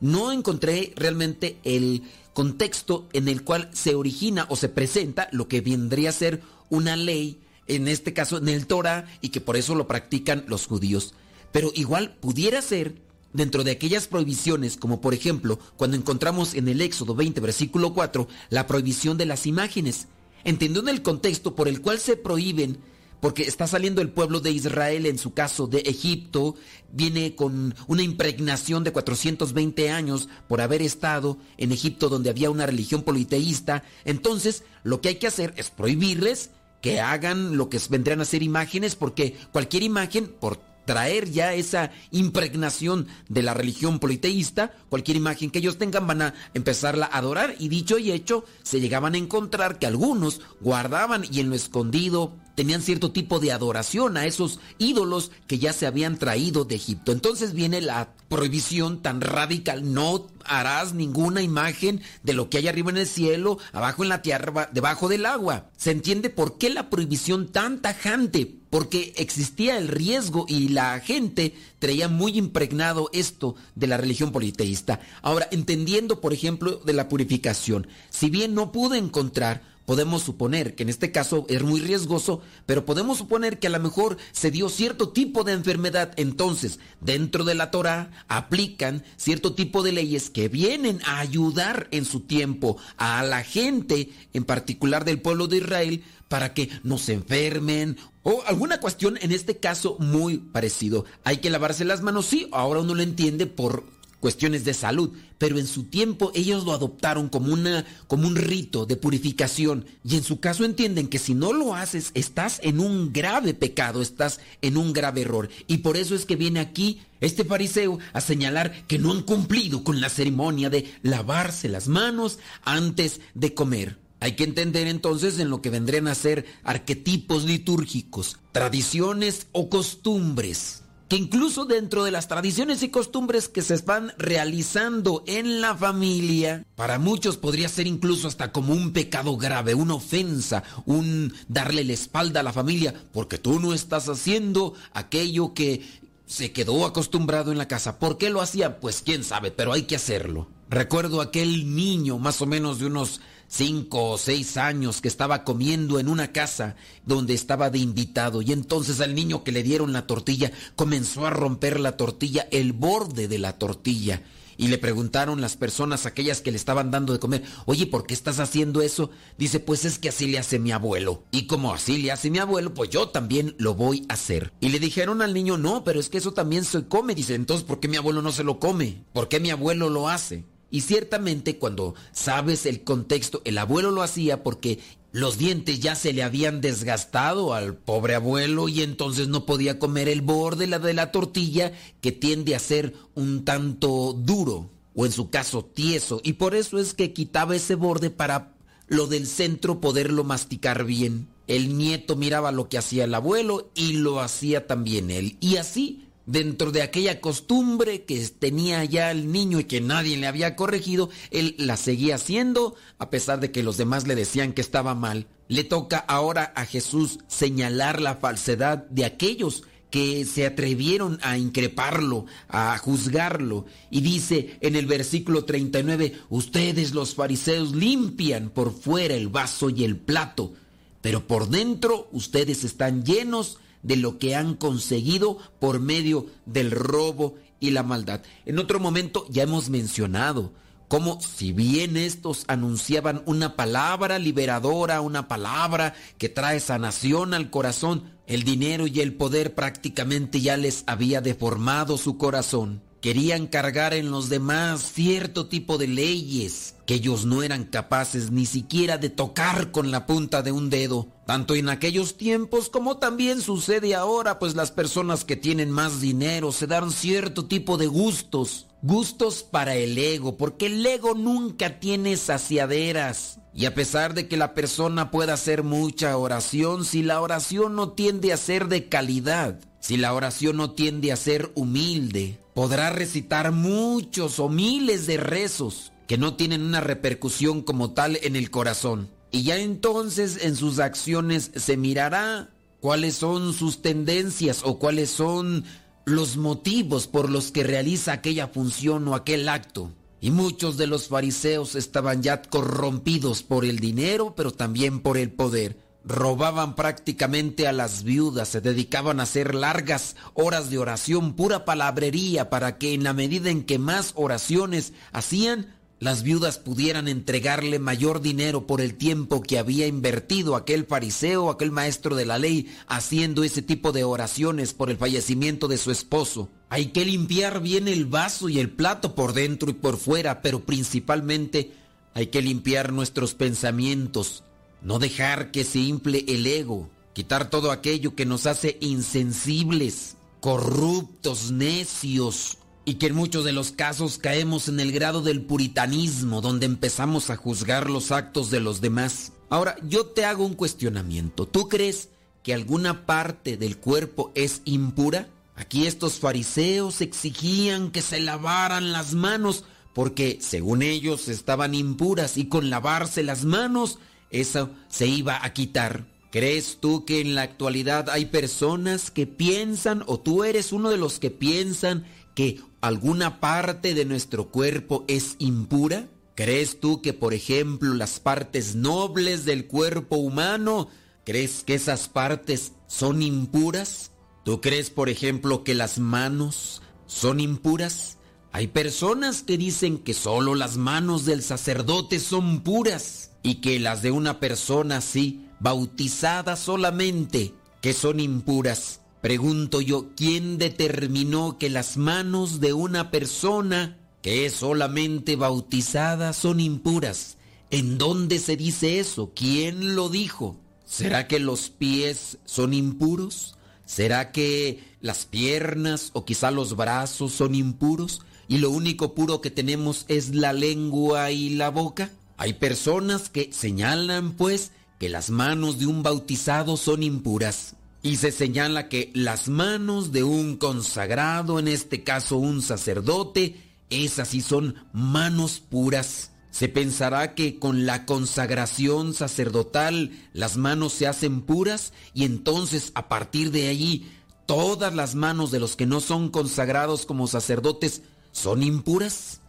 No encontré realmente el contexto en el cual se origina o se presenta lo que vendría a ser una ley, en este caso en el Torah, y que por eso lo practican los judíos. Pero igual pudiera ser dentro de aquellas prohibiciones, como por ejemplo cuando encontramos en el Éxodo 20, versículo 4, la prohibición de las imágenes, entendiendo el contexto por el cual se prohíben porque está saliendo el pueblo de Israel, en su caso de Egipto, viene con una impregnación de 420 años por haber estado en Egipto donde había una religión politeísta, entonces lo que hay que hacer es prohibirles que hagan lo que vendrían a ser imágenes, porque cualquier imagen, por traer ya esa impregnación de la religión politeísta, cualquier imagen que ellos tengan van a empezarla a adorar. Y dicho y hecho se llegaban a encontrar que algunos guardaban y en lo escondido tenían cierto tipo de adoración a esos ídolos que ya se habían traído de Egipto. Entonces viene la prohibición tan radical, no harás ninguna imagen de lo que hay arriba en el cielo, abajo en la tierra, debajo del agua. Se entiende por qué la prohibición tan tajante, porque existía el riesgo y la gente traía muy impregnado esto de la religión politeísta. Ahora, entendiendo, por ejemplo, de la purificación, si bien no pude encontrar podemos suponer que en este caso es muy riesgoso, pero podemos suponer que a lo mejor se dio cierto tipo de enfermedad. Entonces, dentro de la Torah aplican cierto tipo de leyes que vienen a ayudar en su tiempo a la gente, en particular del pueblo de Israel, para que no se enfermen o alguna cuestión en este caso muy parecido. Hay que lavarse las manos, sí, ahora uno lo entiende por cuestiones de salud, pero en su tiempo ellos lo adoptaron como una como un rito de purificación. Y en su caso entienden que si no lo haces estás en un grave pecado, estás en un grave error. Y por eso es que viene aquí este fariseo a señalar que no han cumplido con la ceremonia de lavarse las manos antes de comer. Hay que entender entonces en lo que vendrían a ser arquetipos litúrgicos, tradiciones o costumbres que incluso dentro de las tradiciones y costumbres que se van realizando en la familia, para muchos podría ser incluso hasta como un pecado grave, una ofensa, un darle la espalda a la familia, porque tú no estás haciendo aquello que se quedó acostumbrado en la casa. ¿Por qué lo hacía? Pues quién sabe, pero hay que hacerlo. Recuerdo aquel niño más o menos de unos cinco o seis años que estaba comiendo en una casa donde estaba de invitado y entonces al niño que le dieron la tortilla comenzó a romper la tortilla, el borde de la tortilla. Y le preguntaron las personas, aquellas que le estaban dando de comer, oye, ¿por qué estás haciendo eso? Dice, pues es que así le hace mi abuelo. Y como así le hace mi abuelo, pues yo también lo voy a hacer. Y le dijeron al niño, no, pero es que eso también se come. Dice, entonces, ¿por qué mi abuelo no se lo come? ¿Por qué mi abuelo lo hace? Y ciertamente cuando sabes el contexto, el abuelo lo hacía porque los dientes ya se le habían desgastado al pobre abuelo y entonces no podía comer el borde de la tortilla que tiende a ser un tanto duro o en su caso tieso y por eso es que quitaba ese borde para lo del centro poderlo masticar bien. El nieto miraba lo que hacía el abuelo y lo hacía también él y así dentro de aquella costumbre que tenía ya el niño y que nadie le había corregido, él la seguía haciendo a pesar de que los demás le decían que estaba mal. Le toca ahora a Jesús señalar la falsedad de aquellos que se atrevieron a increparlo, a juzgarlo. Y dice en el versículo 39, ustedes los fariseos limpian por fuera el vaso y el plato, pero por dentro ustedes están llenos de lo que han conseguido por medio del robo y la maldad. En otro momento ya hemos mencionado cómo si bien estos anunciaban una palabra liberadora, una palabra que trae sanación al corazón, el dinero y el poder prácticamente ya les había deformado su corazón. Querían cargar en los demás cierto tipo de leyes que ellos no eran capaces ni siquiera de tocar con la punta de un dedo. Tanto en aquellos tiempos como también sucede ahora, pues las personas que tienen más dinero se dan cierto tipo de gustos. Gustos para el ego, porque el ego nunca tiene saciaderas. Y a pesar de que la persona pueda hacer mucha oración, si la oración no tiende a ser de calidad, si la oración no tiende a ser humilde, podrá recitar muchos o miles de rezos que no tienen una repercusión como tal en el corazón. Y ya entonces en sus acciones se mirará cuáles son sus tendencias o cuáles son los motivos por los que realiza aquella función o aquel acto. Y muchos de los fariseos estaban ya corrompidos por el dinero, pero también por el poder. Robaban prácticamente a las viudas, se dedicaban a hacer largas horas de oración, pura palabrería, para que en la medida en que más oraciones hacían, las viudas pudieran entregarle mayor dinero por el tiempo que había invertido aquel fariseo, aquel maestro de la ley, haciendo ese tipo de oraciones por el fallecimiento de su esposo. Hay que limpiar bien el vaso y el plato por dentro y por fuera, pero principalmente hay que limpiar nuestros pensamientos, no dejar que se infle el ego, quitar todo aquello que nos hace insensibles, corruptos, necios, y que en muchos de los casos caemos en el grado del puritanismo, donde empezamos a juzgar los actos de los demás. Ahora, yo te hago un cuestionamiento. ¿Tú crees que alguna parte del cuerpo es impura? Aquí estos fariseos exigían que se lavaran las manos porque, según ellos, estaban impuras y con lavarse las manos, eso se iba a quitar. ¿Crees tú que en la actualidad hay personas que piensan, o tú eres uno de los que piensan, que alguna parte de nuestro cuerpo es impura? ¿Crees tú que, por ejemplo, las partes nobles del cuerpo humano, crees que esas partes son impuras? ¿Tú crees, por ejemplo, que las manos son impuras? Hay personas que dicen que solo las manos del sacerdote son puras y que las de una persona así, bautizada solamente, que son impuras. Pregunto yo, ¿quién determinó que las manos de una persona que es solamente bautizada son impuras? ¿En dónde se dice eso? ¿Quién lo dijo? ¿Será que los pies son impuros? ¿Será que las piernas o quizá los brazos son impuros? y lo único puro que tenemos es la lengua y la boca? Hay personas que señalan pues que las manos de un bautizado son impuras y se señala que las manos de un consagrado, en este caso un sacerdote, esas sí son manos puras. Se pensará que con la consagración sacerdotal las manos se hacen puras y entonces a partir de allí todas las manos de los que no son consagrados como sacerdotes son impuras?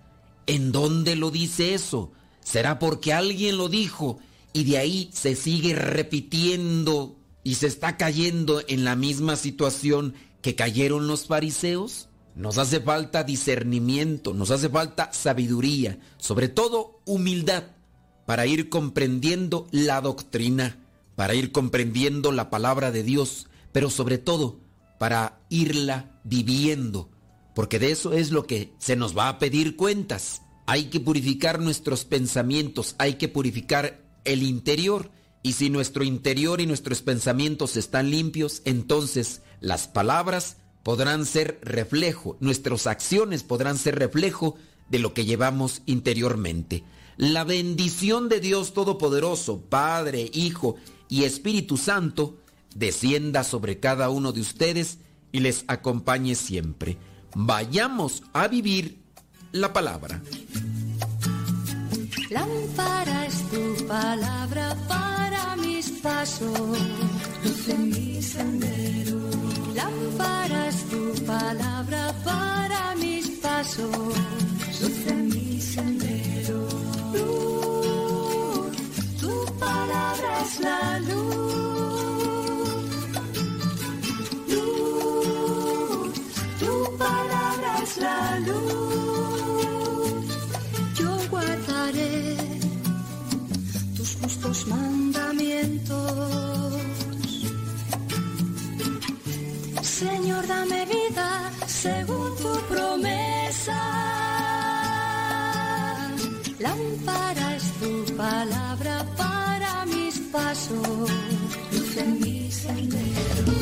¿En dónde lo dice eso? ¿Será porque alguien lo dijo y de ahí se sigue repitiendo y se está cayendo en la misma situación que cayeron los fariseos? Nos hace falta discernimiento, nos hace falta sabiduría, sobre todo humildad, para ir comprendiendo la doctrina, para ir comprendiendo la palabra de Dios, pero sobre todo para irla viviendo porque de eso es lo que se nos va a pedir cuentas. Hay que purificar nuestros pensamientos, hay que purificar el interior. Y si nuestro interior y nuestros pensamientos están limpios, entonces las palabras podrán ser reflejo, nuestras acciones podrán ser reflejo de lo que llevamos interiormente. La bendición de Dios Todopoderoso, Padre, Hijo y Espíritu Santo, descienda sobre cada uno de ustedes y les acompañe siempre vayamos a vivir la palabra. Lámpara es tu palabra para mis pasos, luz en mi sendero. Lámpara es tu palabra para mis pasos, luz en mi sendero. Luz, tu palabra es la luz. Luz, tu palabra es la luz. Tus justos mandamientos. Señor, dame vida según tu promesa. Lámpara es tu palabra para mis pasos, luz en mi sendero.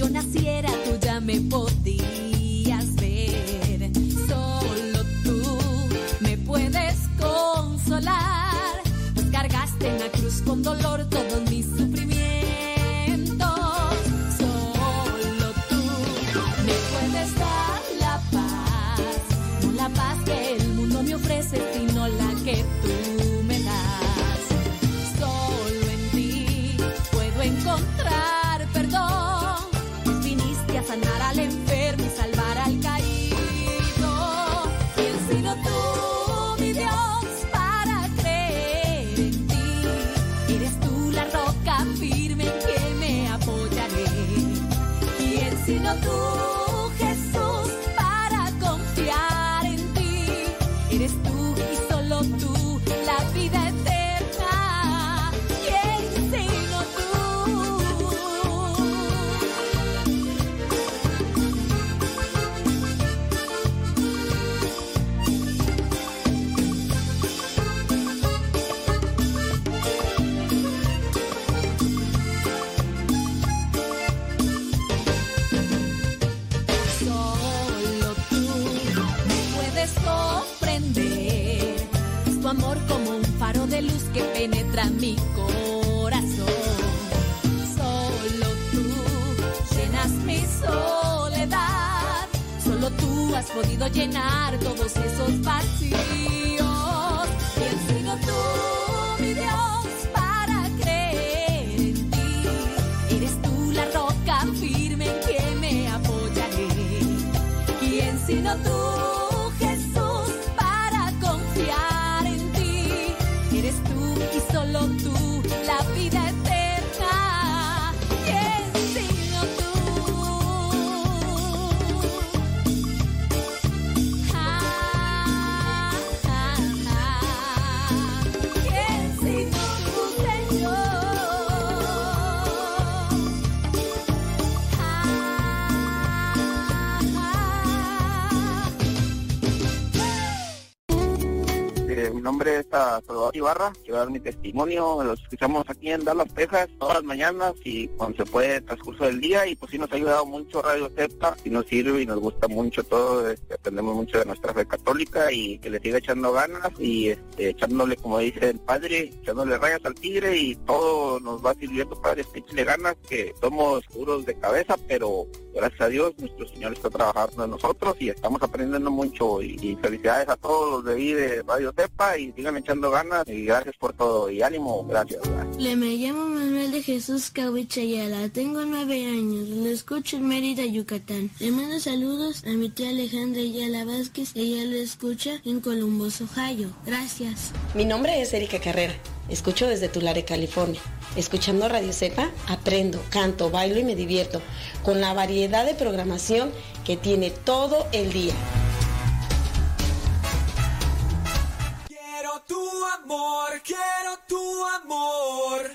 Yo naciera tú ya me podías ver. Solo tú me puedes consolar, pues cargaste en la cruz con dolor todos tú has podido llenar todos esos vacíos. Mi nombre es Salvador Ibarra, quiero dar mi testimonio, los escuchamos aquí en Dallas, Texas, todas las mañanas y cuando se puede, transcurso del día, y pues sí nos ha ayudado mucho Radio Cepta, y nos sirve y nos gusta mucho todo, este, aprendemos mucho de nuestra fe católica y que le siga echando ganas y este, echándole, como dice el padre, echándole rayas al tigre y todo nos va sirviendo, padre, échale ganas, que somos duros de cabeza, pero gracias a Dios nuestro Señor está trabajando en nosotros y estamos aprendiendo mucho y, felicidades a todos los de ahí de Radio Y sigan echando ganas y gracias por todo y ánimo, gracias. Le me llamo Manuel de Jesús Cahuichayala, tengo nueve años, lo escucho en Mérida, Yucatán. Le mando saludos a mi tía Alejandra Ayala Vázquez, ella lo escucha en Columbus, Ohio. Gracias. Mi nombre es Erika Carrera. Escucho desde Tulare, California. Escuchando Radio Cepa, aprendo, canto, bailo y me divierto con la variedad de programación que tiene todo el día. Tu amor, quiero tu amor.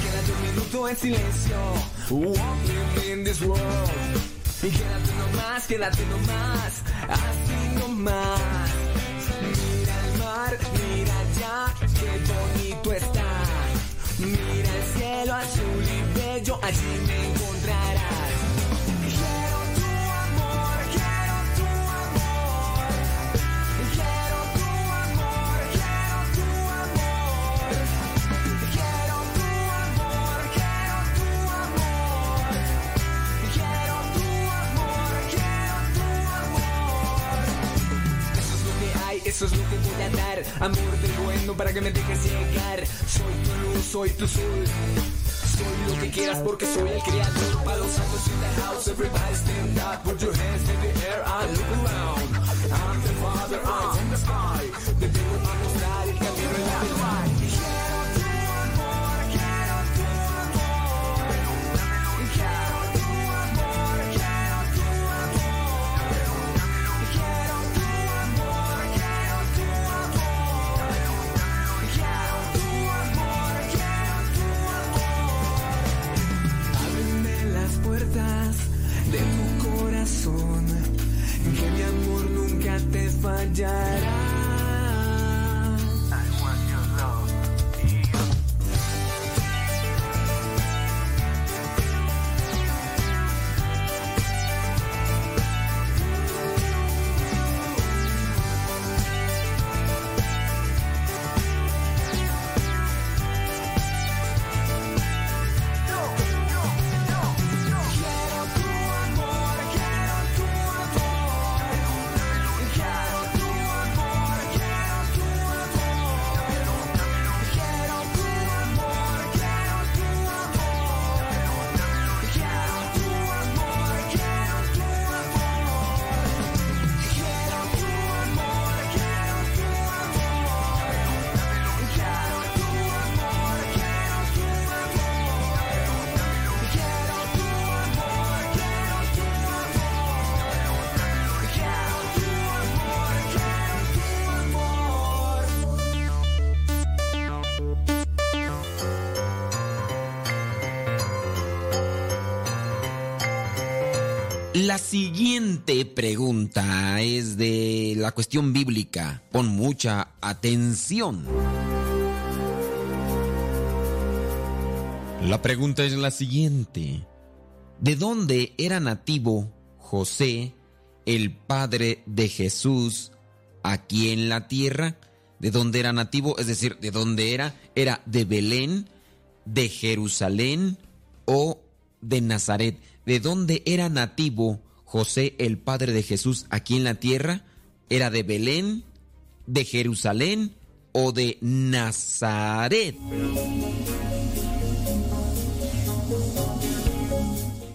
Quédate un minuto en silencio. Walking in this world. Y quédate nomás, quédate nomás. Así nomás. Mira el mar, mira allá, qué bonito está. Mira el cielo azul y bello, allí me encontrarás. Amor del bueno para que me dejes llegar. Soy tu luz, soy tu sol. Soy lo que quieras porque soy el creador. Para los santos in the house, everybody stand up. Put your hands in the air and look around. I'm the father, I'm the sky. hace fallar. Ah. La siguiente pregunta es de la cuestión bíblica. Pon mucha atención. La pregunta es la siguiente. ¿De dónde era nativo José, el padre de Jesús, aquí en la tierra? de dónde era nativo, es decir, de dónde era, era de Belén, de Jerusalén o de Nazaret. ¿De dónde era nativo José, el padre de Jesús, aquí en la tierra? ¿Era de Belén, de Jerusalén o de Nazaret?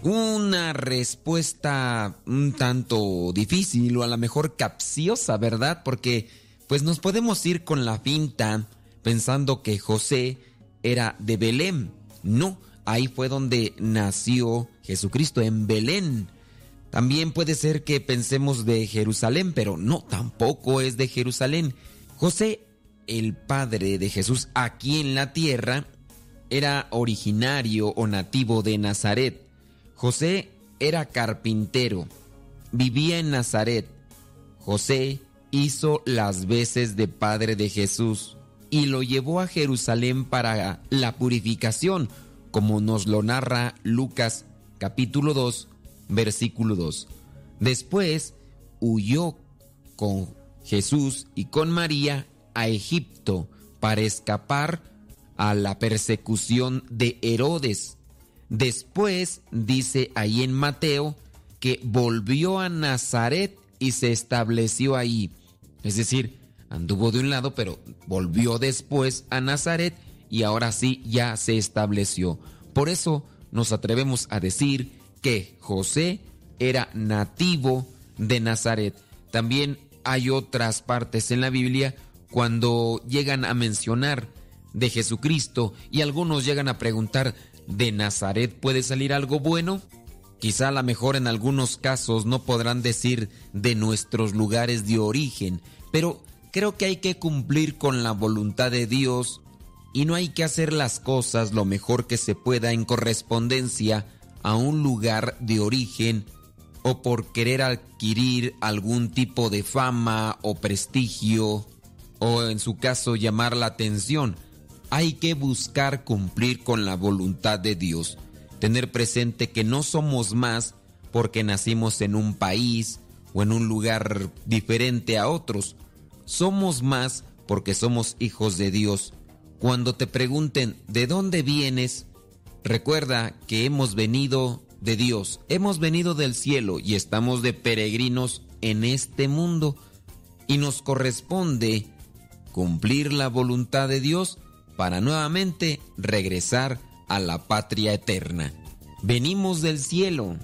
Una respuesta un tanto difícil o a lo mejor capciosa, ¿verdad? Porque pues nos podemos ir con la finta pensando que José era de Belén. No, ahí fue donde nació Jesucristo, en Belén. También puede ser que pensemos de Jerusalén, pero no, tampoco es de Jerusalén. José, el padre de Jesús aquí en la tierra, era originario o nativo de Nazaret. José era carpintero, vivía en Nazaret. José hizo las veces de padre de Jesús y lo llevó a Jerusalén para la purificación, como nos lo narra Lucas capítulo 2, versículo 2. Después huyó con Jesús y con María a Egipto para escapar a la persecución de Herodes. Después dice ahí en Mateo que volvió a Nazaret y se estableció ahí. Es decir, anduvo de un lado, pero volvió después a Nazaret y ahora sí ya se estableció. Por eso nos atrevemos a decir que José era nativo de Nazaret. También hay otras partes en la Biblia cuando llegan a mencionar de Jesucristo y algunos llegan a preguntar, ¿de Nazaret puede salir algo bueno? Quizá a lo mejor en algunos casos no podrán decir de nuestros lugares de origen, pero creo que hay que cumplir con la voluntad de Dios y no hay que hacer las cosas lo mejor que se pueda en correspondencia a un lugar de origen o por querer adquirir algún tipo de fama o prestigio o en su caso llamar la atención. Hay que buscar cumplir con la voluntad de Dios, tener presente que no somos más porque nacimos en un país o en un lugar diferente a otros. Somos más porque somos hijos de Dios. Cuando te pregunten ¿de dónde vienes? Recuerda que hemos venido de Dios, hemos venido del cielo y estamos de peregrinos en este mundo y nos corresponde cumplir la voluntad de Dios para nuevamente regresar a la patria eterna. Venimos del cielo,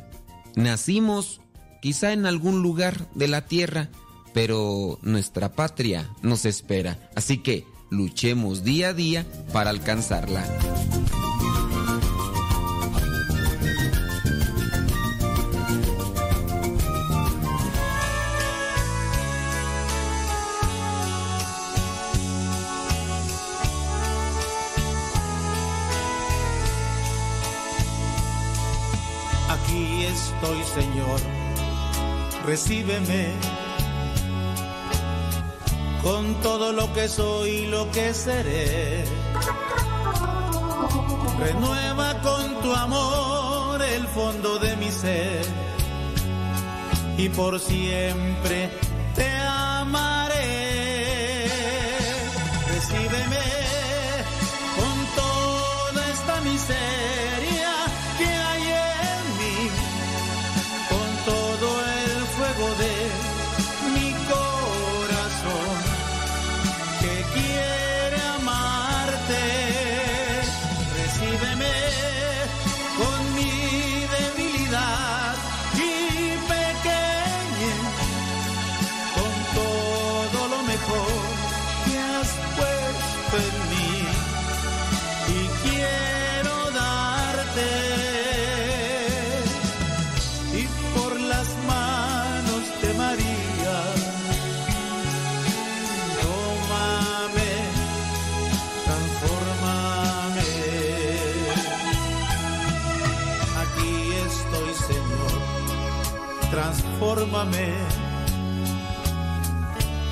nacimos quizá en algún lugar de la tierra, pero nuestra patria nos espera, así que luchemos día a día para alcanzarla. Estoy, Señor, recíbeme con todo lo que soy y lo que seré. Renueva con tu amor el fondo de mi ser y por siempre te amaré.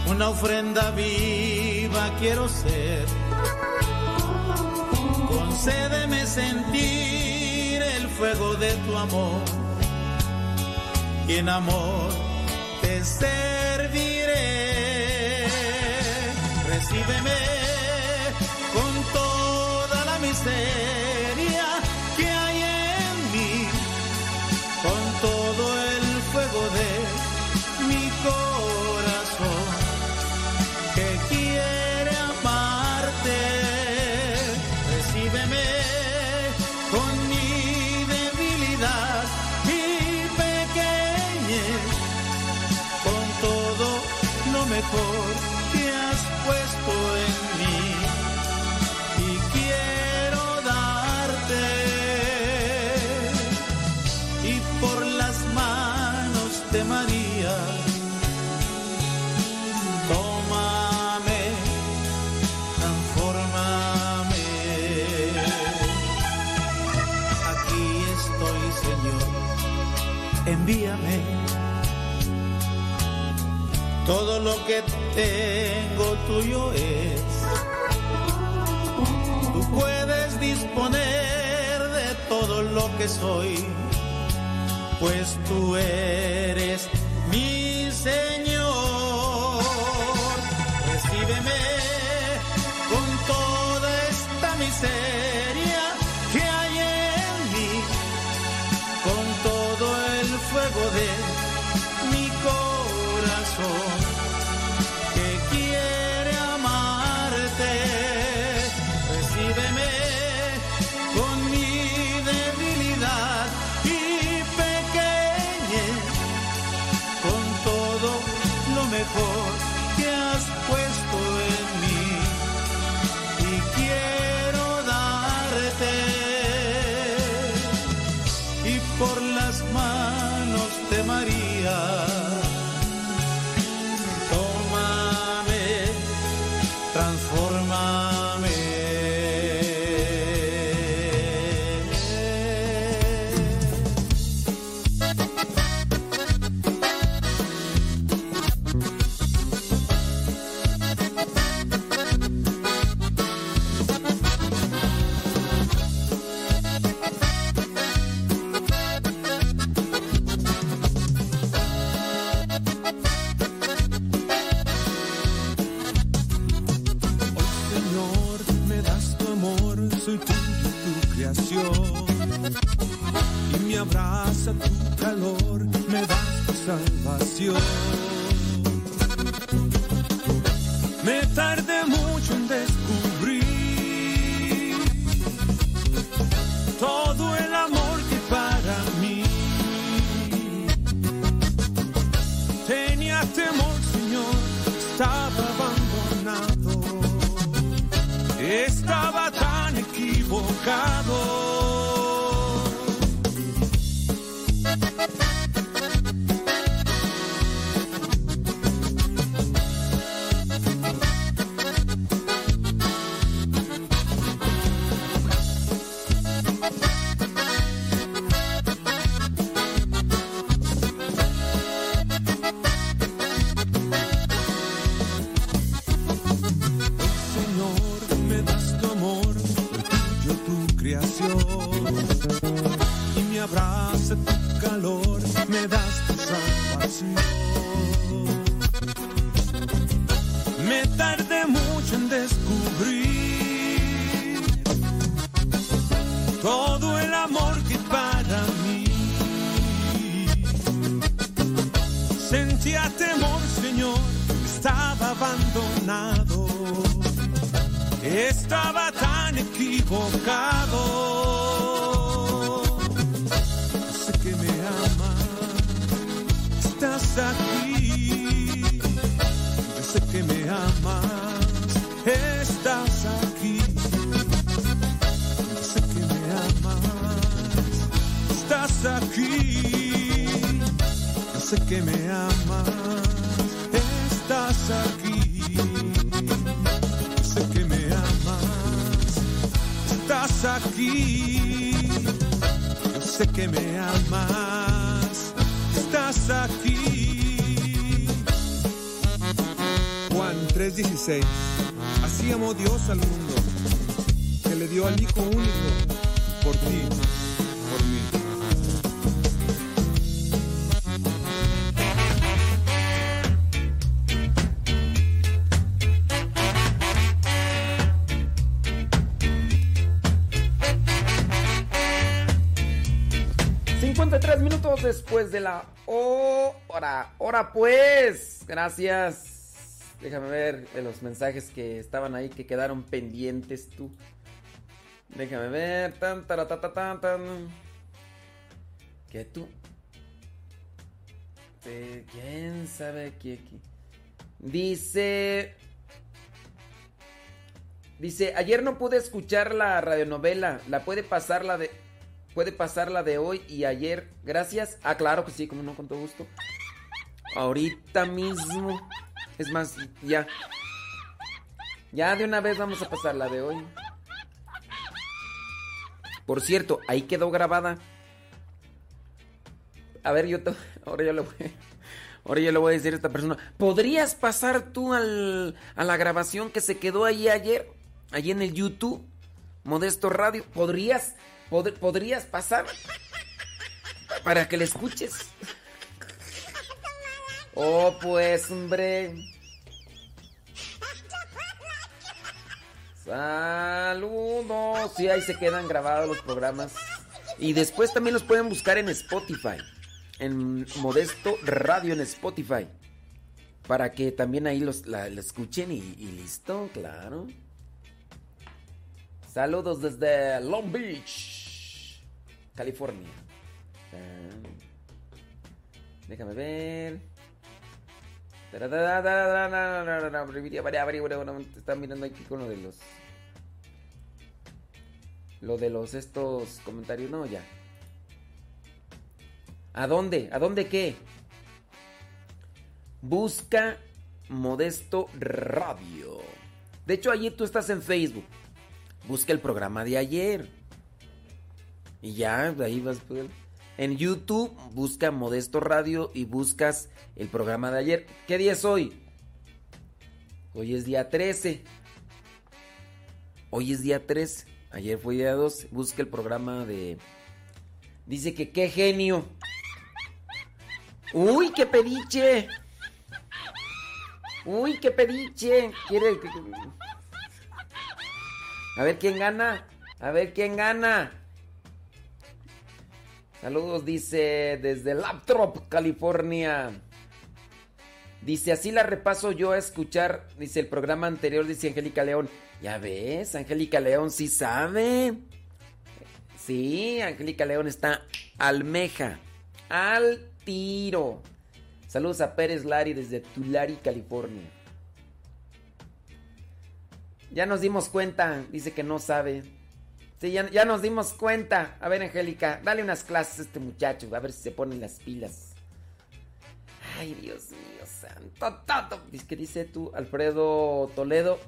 Una ofrenda viva quiero ser. Concédeme sentir el fuego de tu amor. Y en amor te serviré. Recíbeme con toda la miseria lo que tengo tuyo es. Tú puedes disponer de todo lo que soy, pues tú eres mi Señor. Recíbeme con toda esta miseria Eh, los mensajes que estaban ahí que quedaron pendientes tú. Déjame ver. Tan. ¿Qué tú? ¿Quién sabe qué? qué? Dice. Dice, ayer no pude escuchar la radionovela. ¿La puede pasar la de. Puede pasar la de hoy y ayer? Gracias. Ah, claro que sí, como no, con todo gusto. Ahorita mismo. Es más, ya. Ya de una vez vamos a pasar la de hoy. Por cierto, ahí quedó grabada. A ver, yo te- ahora yo le voy. Ahora yo le voy a decir a esta persona. ¿Podrías pasar tú al- a la grabación que se quedó ahí ayer? Allí en el YouTube. Modesto Radio. ¿Podrías? pod- ¿Podrías pasar? Para que le escuches. Oh, pues, hombre. Saludos. Sí, ahí se quedan grabados los programas. Y después también los pueden buscar en Spotify. En Modesto Radio en Spotify. Para que también ahí los, la, escuchen y, y listo, claro. Saludos desde Long Beach, California. Ah. Déjame ver. Están mirando aquí con lo de los. Lo de los estos comentarios. No, ya. ¿A dónde? ¿A dónde qué? Busca Modesto Radio. De hecho, allí tú estás en Facebook. Busca el programa de ayer. Y ya, ahí vas a poder. En YouTube busca Modesto Radio y buscas el programa de ayer. ¿Qué día es hoy? Hoy es día 13. Hoy es día 13. Ayer fue día 12. Busca el programa de... Dice que qué genio. Uy, qué pediche. Uy, qué pediche. Quiere... A ver quién gana. A ver quién gana. Saludos, dice desde Laptop, California. Dice, así la repaso yo a escuchar, dice el programa anterior, dice Angélica León. Ya ves, Angélica León sí sabe. Sí, Angélica León está almeja, al tiro. Saludos a Pérez Lari desde Tulare, California. Ya nos dimos cuenta, dice que no sabe. Sí, ya, ya nos dimos cuenta. A ver, Angélica, dale unas clases a este muchacho, a ver si se ponen las pilas. Ay, Dios mío, santo, todo. Que dice tú, Alfredo Toledo.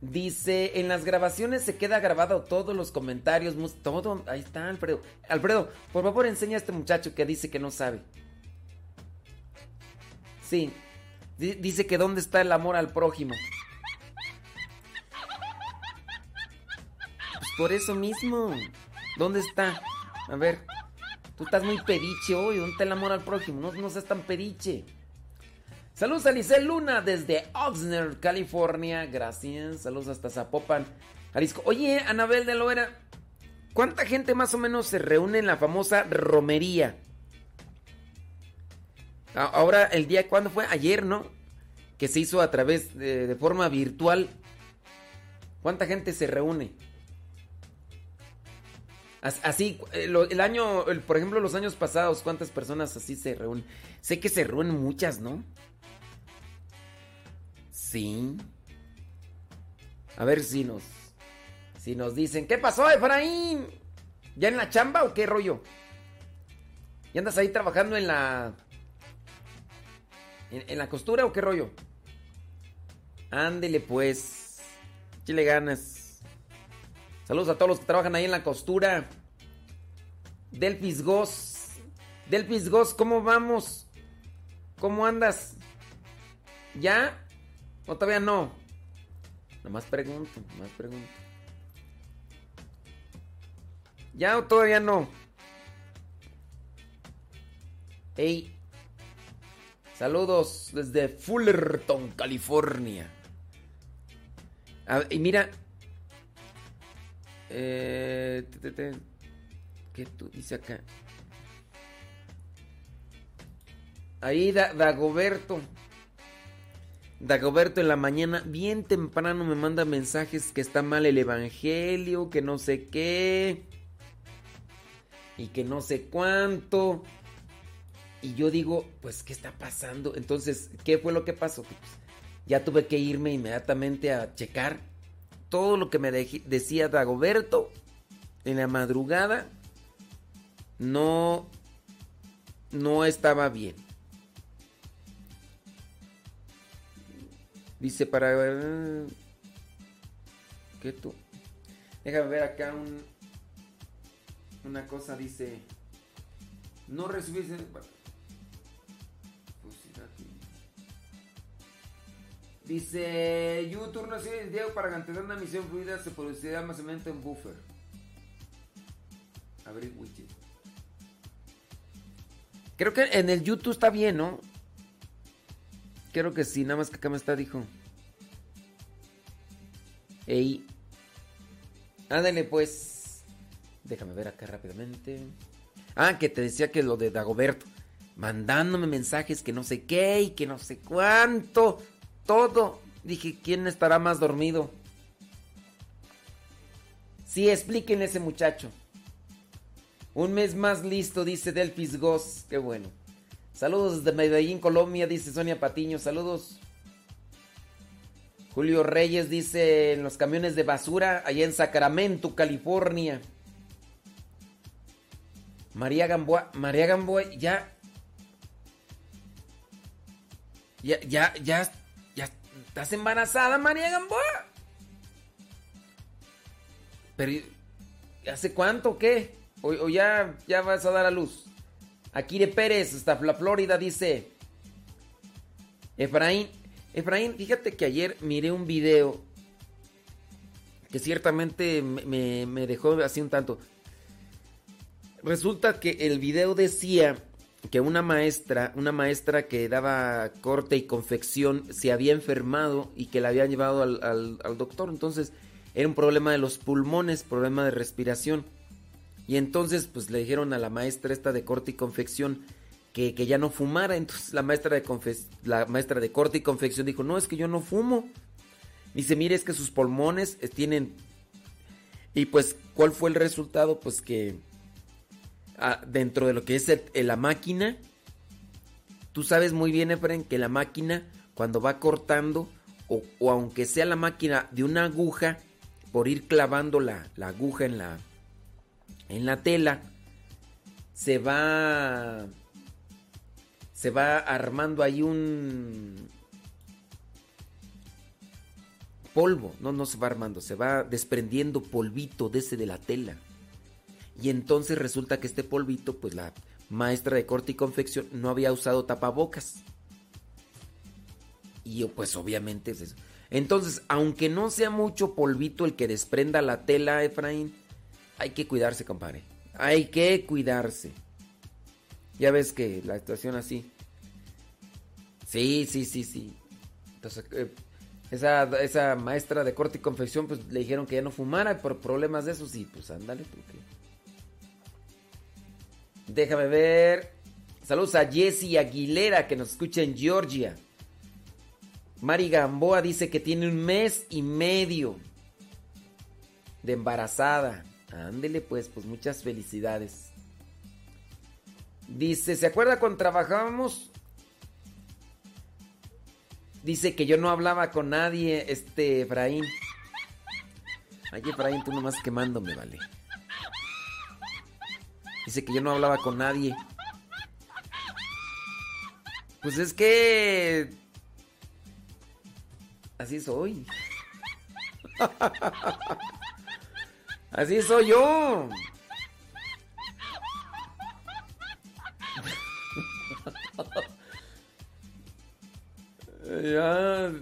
Dice, en las grabaciones se queda grabado todos los comentarios, todo. Ahí está, Alfredo. Alfredo, por favor, enseña a este muchacho que dice que no sabe. Sí, di- dice que dónde está el amor al prójimo. Por eso mismo. ¿Dónde está? A ver. Tú estás muy pediche hoy. ¿Dónde está el amor al prójimo? No, seas tan pediche. Saludos a Lice Luna desde Oxnard, California. Gracias. Saludos hasta Zapopan, Jalisco. Oye, Anabel de Loera. ¿Cuánta gente más o menos se reúne en la famosa romería? Ahora, el día, ¿cuándo fue? Ayer, ¿no? Que se hizo a través de forma virtual. ¿Cuánta gente se reúne? As- Así, eh, el año, el- por ejemplo, los años pasados, ¿cuántas personas así se reúnen? Sé que se reúnen muchas, ¿no? Sí. A ver si nos, si nos dicen, ¿qué pasó, Efraín? ¿Ya en la chamba o qué rollo? ¿Y andas ahí trabajando en la, en, en la costura o qué rollo? Ándele pues, le ganas. Saludos a todos los que trabajan ahí en la costura. Delfis Goss. Delfis Goss, ¿cómo vamos? ¿Cómo andas? ¿Ya? ¿O todavía no? Nomás pregunto, nomás pregunto. ¿Ya o todavía no? Hey. Saludos desde Fullerton, California. Y mira, eh, ¿Qué tú dice acá? Ahí Da- Dagoberto. Dagoberto en la mañana, bien temprano, me manda mensajes que está mal el evangelio, que no sé qué. Y que no sé cuánto. Y yo digo, pues, ¿qué está pasando? Entonces, ¿qué fue lo que pasó? Pues, ya tuve que irme inmediatamente a checar todo lo que me decía Dagoberto en la madrugada. No, no estaba bien. Dice para ver. ¿Qué tú? Déjame ver acá un. Una cosa dice. No recibiste. Dice. YouTube no sirve el Diego para mantener una misión fluida. Se producirá almacenamiento en buffer. Abrir widget. Creo que en el YouTube está bien, ¿no? Creo que sí, nada más que acá me está, dijo. Ey. Ándale, pues. Déjame ver acá rápidamente. Ah, que te decía que lo de Dagoberto. Mandándome mensajes que no sé qué y que no sé cuánto. Todo. Dije, ¿quién estará más dormido? Sí, explíquenle ese muchacho. Un mes más listo, dice Delphis Goss. Qué bueno. Saludos desde Medellín, Colombia, dice Sonia Patiño. Saludos. Julio Reyes dice en los camiones de basura allá en Sacramento, California. María Gamboa, María Gamboa. Ya, ya, ya, ya. ¿Estás embarazada, María Gamboa? Pero, ¿hace cuánto o qué? O, ya, ya vas a dar a luz. Akire Pérez, hasta la Florida, dice. Efraín, Efraín, fíjate que ayer miré un video que ciertamente me, me- me dejó así un tanto. Resulta que el video decía que una maestra, una maestra que daba corte y confección, se había enfermado y que la habían llevado al, al- doctor. Entonces era un problema de los pulmones, problema de respiración. Y entonces pues le dijeron a la maestra esta de corte y confección que, que ya no fumara. Entonces la maestra, de la maestra de corte y confección dijo, no, es que yo no fumo. Dice, mire, es que sus pulmones eh, tienen... Y pues, ¿cuál fue el resultado? Pues que dentro de lo que es la máquina, tú sabes muy bien, Efren, que la máquina cuando va cortando, o, aunque sea la máquina de una aguja, por ir clavando la, la aguja en la, en la tela, se va... Se va armando ahí un polvo, no, no se va armando, se va desprendiendo polvito de ese de la tela. Y entonces resulta que este polvito, pues la maestra de corte y confección no había usado tapabocas. Y pues obviamente es eso. Entonces, aunque no sea mucho polvito el que desprenda la tela, Efraín, hay que cuidarse, compadre. Hay que cuidarse. Ya ves que la situación así. Sí, sí, sí, sí. Entonces, eh, esa, esa maestra de corte y confección, pues le dijeron que ya no fumara por problemas de esos y pues ándale, porque... Déjame ver. Saludos a Jessie Aguilera que nos escucha en Georgia. Mari Gamboa dice que tiene un mes y medio de embarazada. Ándele pues, pues muchas felicidades. Dice, ¿se acuerda cuando trabajábamos? Dice que yo no hablaba con nadie, este Efraín. Ay, Efraín, tú nomás quemándome, vale. Dice que yo no hablaba con nadie. Pues es que... Así soy. Así soy yo. Ya,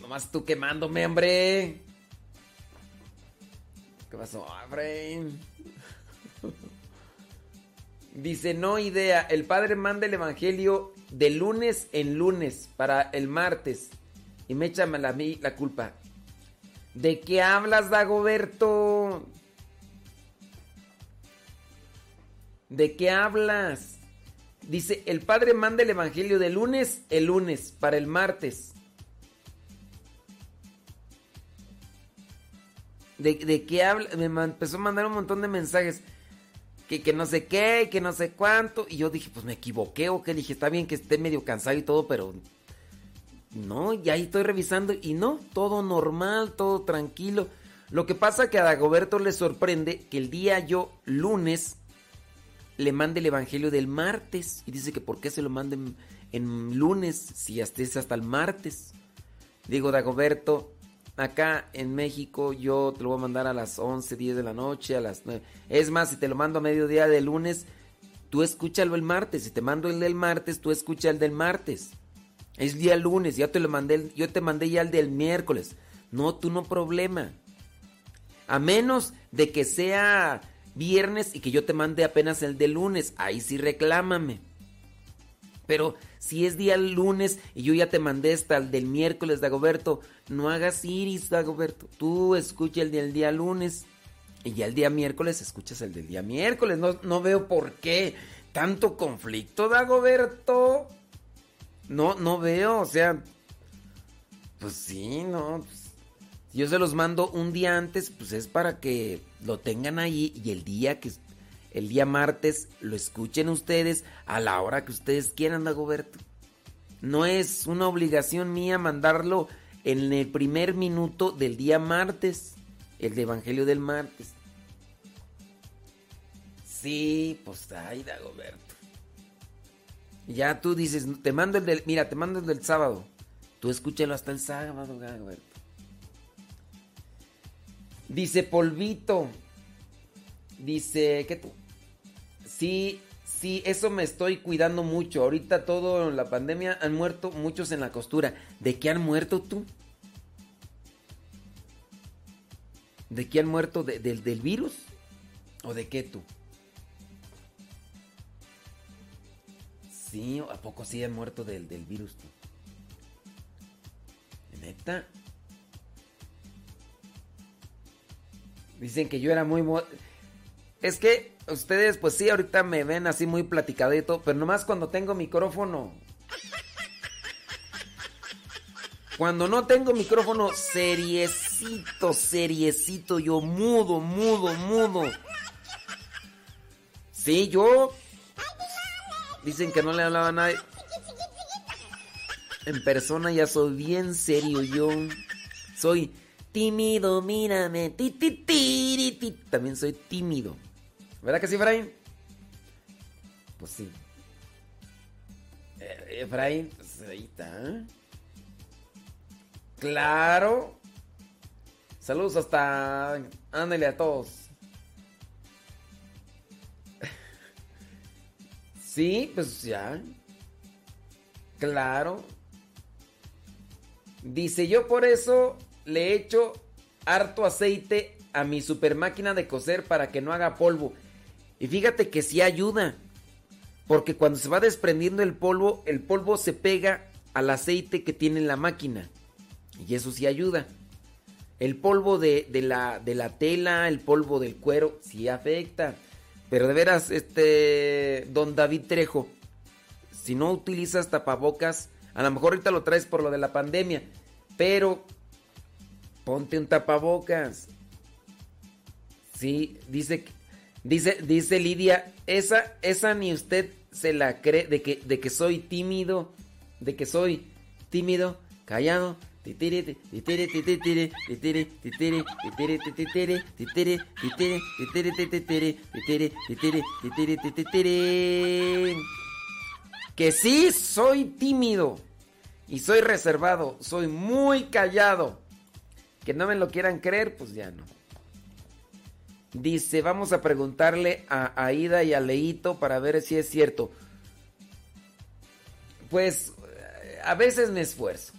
nomás tú quemándome, hombre. ¿Qué pasó, Efraín? Dice, no idea, el padre manda el evangelio de lunes en lunes para el martes y me echa a mí la culpa. ¿De qué hablas, Dagoberto? ¿De qué hablas? Dice, el padre manda el evangelio de lunes, el lunes, para el martes. ¿De, de qué habla? Me empezó a mandar un montón de mensajes. Que, que no sé qué, que no sé cuánto. Y yo dije, pues me equivoqué o qué. Dije, está bien que esté medio cansado y todo, pero... No, ya ahí estoy revisando y no, todo normal, todo tranquilo. Lo que pasa que a Dagoberto le sorprende que el día yo, lunes, le mande el evangelio del martes. Y dice que por qué se lo manden en lunes si hasta es hasta el martes. Digo, Dagoberto, acá en México yo te lo voy a mandar a las 11, 10 de la noche, a las 9. Es más, si te lo mando a mediodía de lunes, tú escúchalo el martes. Si te mando el del martes, tú escucha el del martes. Es día lunes, ya te lo mandé, yo te mandé ya el del miércoles. No, tú no problema. A menos de que sea viernes y que yo te mande apenas el de lunes, ahí sí reclámame. Pero si es día lunes y yo ya te mandé hasta el del miércoles, Dagoberto, no hagas iris, Dagoberto. Tú escucha el del día lunes y ya el día miércoles escuchas el del día miércoles. No, no veo por qué tanto conflicto, Dagoberto. No, no veo, o sea, pues sí, no. pues, yo se los mando un día antes, pues es para que lo tengan ahí y el día que el día martes lo escuchen ustedes a la hora que ustedes quieran, Dagoberto. No es una obligación mía mandarlo en el primer minuto del día martes, el de Evangelio del martes. Sí, pues ay, Dagoberto. Ya tú dices, te mando el del, mira, te mando el del sábado. Tú escúchalo hasta el sábado, Dagoberto. Dice Polvito. Dice, ¿qué tú? Sí, sí, eso me estoy cuidando mucho. Ahorita todo en la pandemia han muerto muchos en la costura. ¿De qué han muerto tú? ¿De qué han muerto? ¿De- del, del virus? ¿O de qué tú? Sí, ¿a poco sí han muerto del, del virus tú? ¿Neta? Dicen que yo era muy... mo- Es que ustedes, pues sí, ahorita me ven así muy platicadito, pero nomás cuando tengo micrófono. Cuando no tengo micrófono, seriecito, seriecito, yo mudo, mudo, mudo. Sí, yo... Dicen que no le hablaba a nadie. En persona ya soy bien serio yo. Soy tímido, mírame. Ti, ti, ti. También soy tímido. ¿Verdad que sí, Efraín? Pues sí. Eh, Efraín, pues ahí está. Claro. Saludos hasta... Ándale a todos. Sí, pues ya. Claro. Dice, yo por eso le echo harto aceite a mi super máquina de coser para que no haga polvo. Y fíjate que sí ayuda. Porque cuando se va desprendiendo el polvo, el polvo se pega al aceite que tiene la máquina. Y eso sí ayuda. El polvo de, de la, de la tela, el polvo del cuero, sí afecta. Pero de veras, este, don David Trejo, si no utilizas tapabocas, a lo mejor ahorita lo traes por lo de la pandemia, pero ponte un tapabocas. Sí, dice, Dice, dice Lidia, esa, esa ni usted se la cree de que, de que soy tímido, de que soy tímido, callado. Que sí, soy tímido y soy reservado, soy muy callado. Que no me lo quieran creer, pues ya no. Dice, vamos a preguntarle a Aida y a Leito para ver si es cierto. Pues eh, a veces me esfuerzo.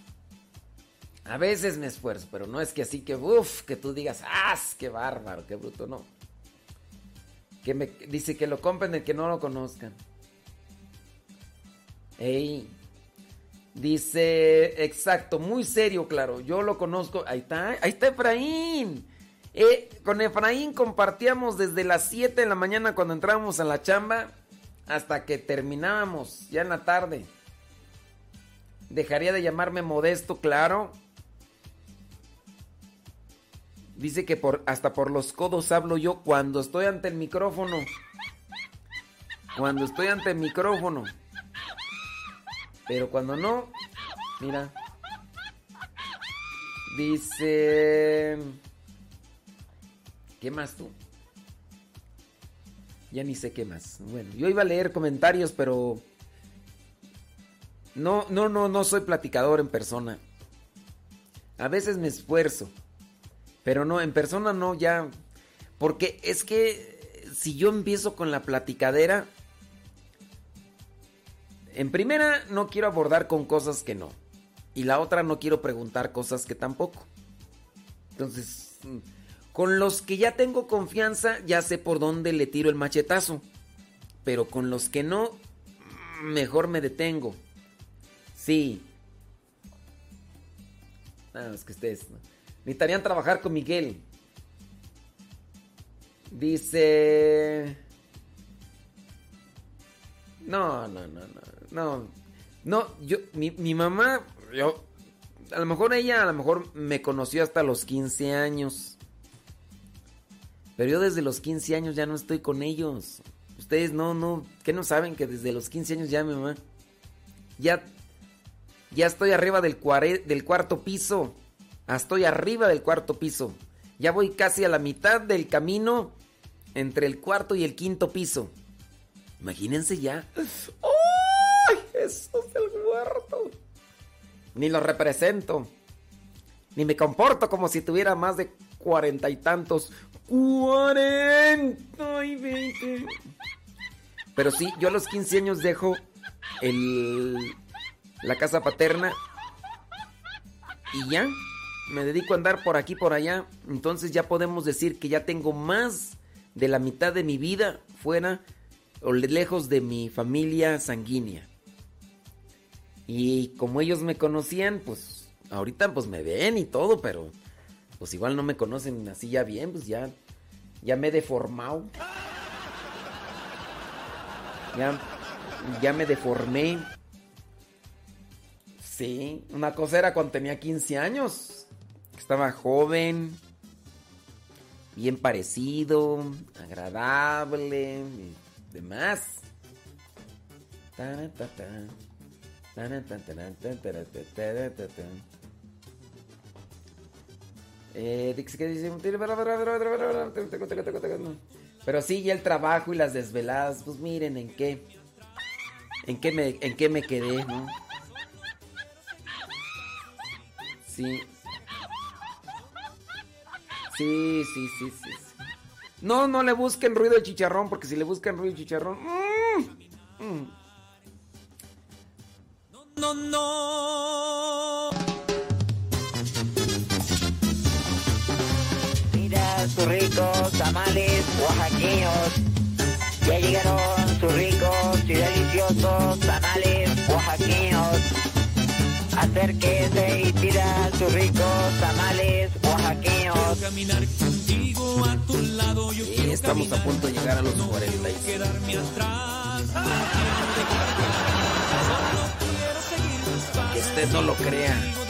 A veces me esfuerzo, pero no es que así que, uff, que tú digas, ¡ah, qué bárbaro, qué bruto! No. Que me dice que lo compren el que no lo conozcan. Ey. Dice, exacto, muy serio, claro. Yo lo conozco. Ahí está, ahí está Efraín. Eh, con Efraín compartíamos desde las 7 de la mañana cuando entrábamos a la chamba hasta que terminábamos, ya en la tarde. Dejaría de llamarme modesto, claro. Dice que hasta por los codos hablo yo cuando estoy ante el micrófono. Cuando estoy ante el micrófono. Pero cuando no, mira. Dice... ¿Qué más tú? Ya ni sé qué más. Bueno, yo iba a leer comentarios, pero... No, no, no, no soy platicador en persona. A veces me esfuerzo. Pero no, en persona no, ya. Porque es que si yo empiezo con la platicadera. En primera, no quiero abordar con cosas que no. Y la otra, no quiero preguntar cosas que tampoco. Entonces, con los que ya tengo confianza, ya sé por dónde le tiro el machetazo. Pero con los que no, mejor me detengo. Sí. Ah, es que ustedes ¿no? necesitarían trabajar con Miguel. Dice. No, no, no, no. No. No, yo, mi, mi mamá, yo. A lo mejor ella, a lo mejor me conoció hasta los 15 años. Pero yo desde los 15 años ya no estoy con ellos. Ustedes no, no, que no saben que desde los 15 años ya mi mamá. Ya ya estoy arriba del, cuare, del cuarto piso. Estoy arriba del cuarto piso. Ya voy casi a la mitad del camino entre el cuarto y el quinto piso. Imagínense ya. ¡Ay! Jesús del huerto. Ni lo represento. Ni me comporto como si tuviera más de cuarenta y tantos. ¡Cuarenta y veinte! Pero sí, yo a los 15 años dejo el la casa paterna. Y ya, me dedico a andar por aquí, por allá. Entonces ya podemos decir que ya tengo más de la mitad de mi vida fuera o lejos de mi familia sanguínea. Y como ellos me conocían, pues ahorita pues me ven y todo, pero pues igual no me conocen así ya bien, pues ya, ya me he deformado. Ya, ya me deformé. Sí, una cosa era cuando tenía 15 años. Estaba joven, bien parecido, agradable, y demás. Pero sí, y el trabajo y las desveladas, pues miren en qué. En qué me, en qué me quedé, ¿no? Sí. Sí, sí, sí, sí. No, no le busquen ruido de chicharrón, porque si le buscan ruido de chicharrón. Mmm, mmm. No, no. Sus ricos tamales oaxaqueños. Ya llegaron sus ricos y deliciosos tamales oaxaqueños. Acérquese y tira sus ricos tamales oaxaqueños. Caminar contigo a tu lado. Yo Y estamos a punto de llegar a los 46. quedarme atrás. Que usted no lo crea.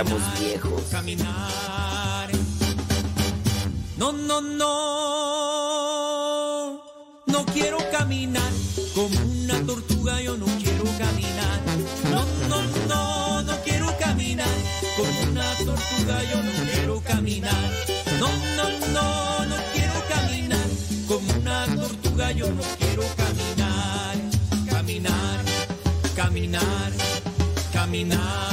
Estamos viejos. Caminar. No, no, no. No quiero caminar como una tortuga. Yo no quiero caminar. No, no, no. No quiero caminar como una tortuga. Yo no quiero caminar. No, no, no. No quiero caminar como una tortuga. Yo no quiero caminar. Caminar. Caminar. Caminar.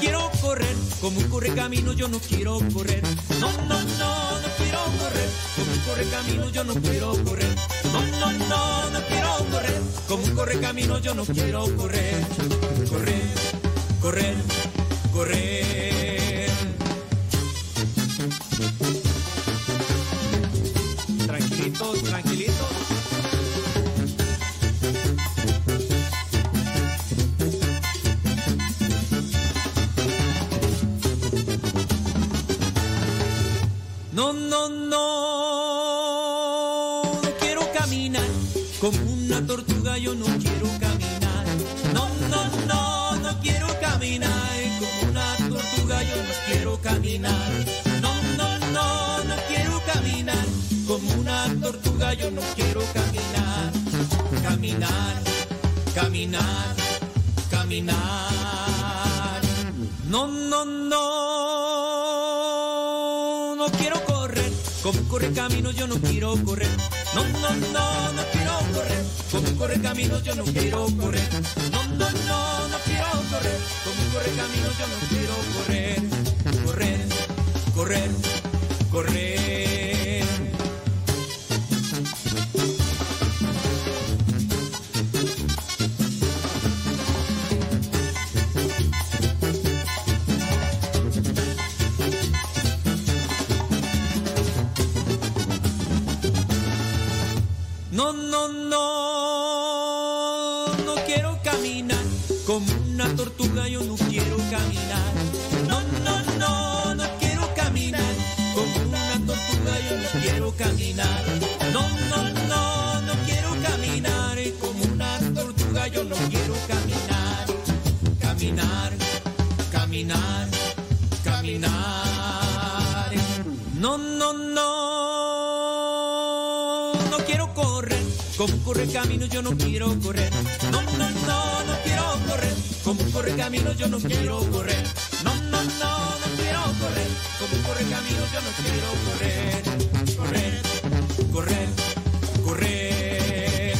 Quiero correr como un corre camino, yo no quiero correr. No, no, no, no quiero correr como un corre camino, yo no quiero correr. No, no, no, no quiero correr como un corre camino, yo no quiero correr. Correr, correr, correr. No, no, no, no quiero caminar como una tortuga, yo no quiero caminar. No, no, no, no quiero caminar como una tortuga, yo no quiero caminar. No, no, no, no quiero caminar como una tortuga, yo no quiero caminar. Caminar, caminar, caminar. No, no, no, corre yo no quiero correr. No, no, no, no quiero correr. Como corre caminos yo no quiero correr. No, no, no, no quiero correr. Como corre caminos yo no quiero correr. Correr, correr, correr. No, no, no, no quiero caminar como una tortuga, yo no Como corre camino yo no quiero correr. No, no, no, no quiero correr. Como corre camino yo no quiero correr. No, no, no, no quiero correr. Como corre camino yo no quiero correr. Correr, correr, correr.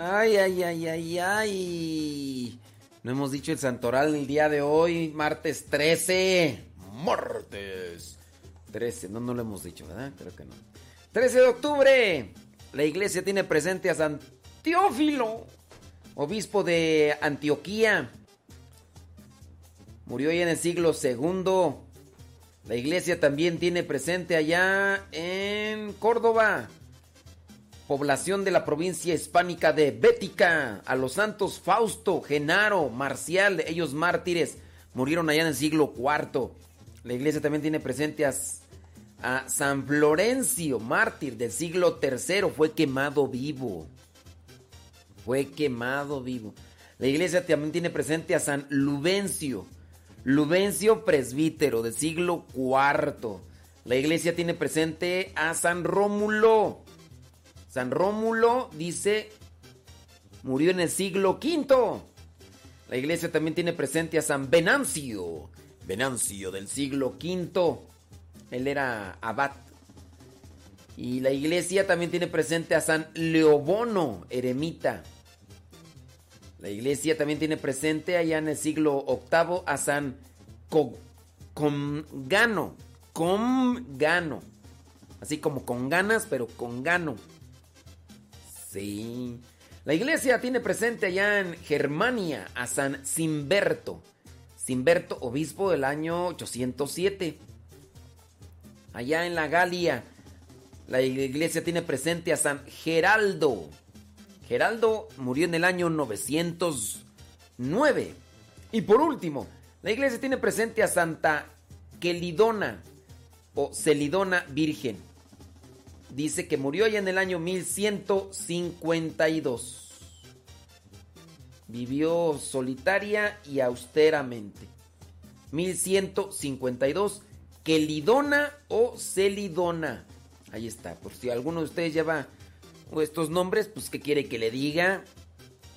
Ay, ay, ay, ay, ay. No hemos dicho el santoral el día de hoy, martes 13. Martes 13. No, no lo hemos dicho, ¿verdad? Creo que no. 13 de octubre. La iglesia tiene presente a San Teófilo, obispo de Antioquía. Murió ya en el siglo II. La iglesia también tiene presente allá en Córdoba, población de la provincia hispánica de Bética, a los santos Fausto, Genaro, Marcial, ellos mártires, murieron allá en el siglo IV. La iglesia también tiene presente a, a San Florencio, mártir del siglo III, fue quemado vivo. Fue quemado vivo. La iglesia también tiene presente a San Lubencio, Lubencio presbítero del siglo IV. La iglesia tiene presente a San Rómulo. San Rómulo dice murió en el siglo V. La iglesia también tiene presente a San Venancio. Venancio del siglo V. Él era abad. Y la iglesia también tiene presente a San Leobono, eremita. La iglesia también tiene presente allá en el siglo VIII a San Co- Congano. Congano. Así como con ganas, pero con gano. Sí. La iglesia tiene presente allá en Germania a San Simberto. Simberto, obispo del año 807. Allá en la Galia, la iglesia tiene presente a San Geraldo. Geraldo murió en el año 909. Y por último, la iglesia tiene presente a Santa Quelidona o Celidona Virgen. Dice que murió ya en el año 1152. Vivió solitaria y austeramente. 1152. Quelidona o Celidona. Ahí está. Por si alguno de ustedes lleva estos nombres, pues ¿qué quiere que le diga?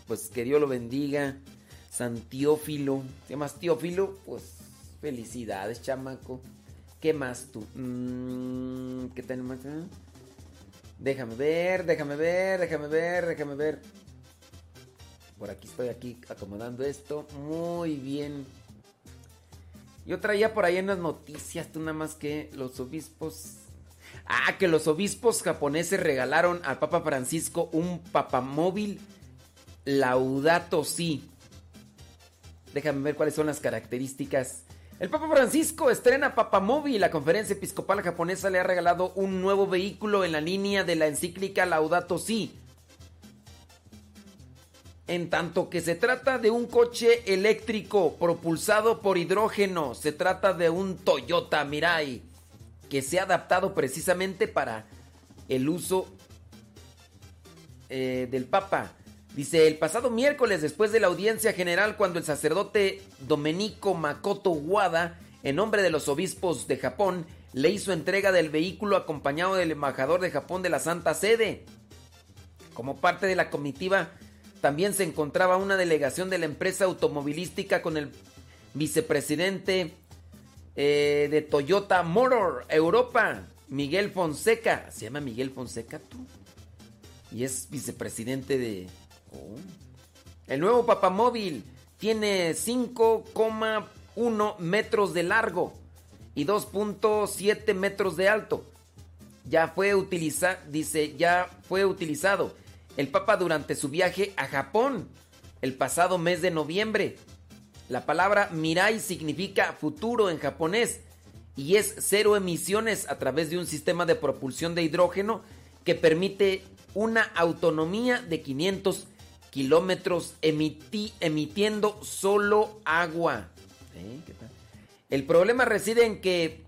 Pues que Dios lo bendiga. San Teófilo. ¿Qué más Teófilo? Pues felicidades, chamaco. ¿Qué más tú? Mm, ¿Qué tenemos acá? Déjame ver, déjame ver, déjame ver, déjame ver. Por aquí estoy aquí acomodando esto. Muy bien. Yo traía por ahí unas noticias, tú nada más que los obispos... Ah, que los obispos japoneses regalaron al Papa Francisco un papamóvil Laudato Si. Déjame ver cuáles son las características. El Papa Francisco estrena Papamóvil. La conferencia episcopal japonesa le ha regalado un nuevo vehículo en la línea de la encíclica Laudato Si. En tanto que se trata de un coche eléctrico propulsado por hidrógeno, se trata de un Toyota Mirai. que se ha adaptado precisamente para el uso eh, del Papa. Dice, el pasado miércoles, después de la audiencia general, cuando el sacerdote Domenico Makoto Wada, en nombre de los obispos de Japón, le hizo entrega del vehículo acompañado del embajador de Japón de la Santa Sede. Como parte de la comitiva, también se encontraba una delegación de la empresa automovilística con el vicepresidente eh, de Toyota Motor Europa, Miguel Fonseca. ¿Se llama Miguel Fonseca tú? Y es vicepresidente de... Oh. El nuevo papamóvil tiene 5,1 metros de largo y 2.7 metros de alto. Ya fue utilizado, dice, ya fue utilizado el Papa durante su viaje a Japón el pasado mes de noviembre. La palabra Mirai significa futuro en japonés y es cero emisiones a través de un sistema de propulsión de hidrógeno que permite una autonomía de 500 kilómetros emitiendo solo agua. ¿Eh? El problema reside en que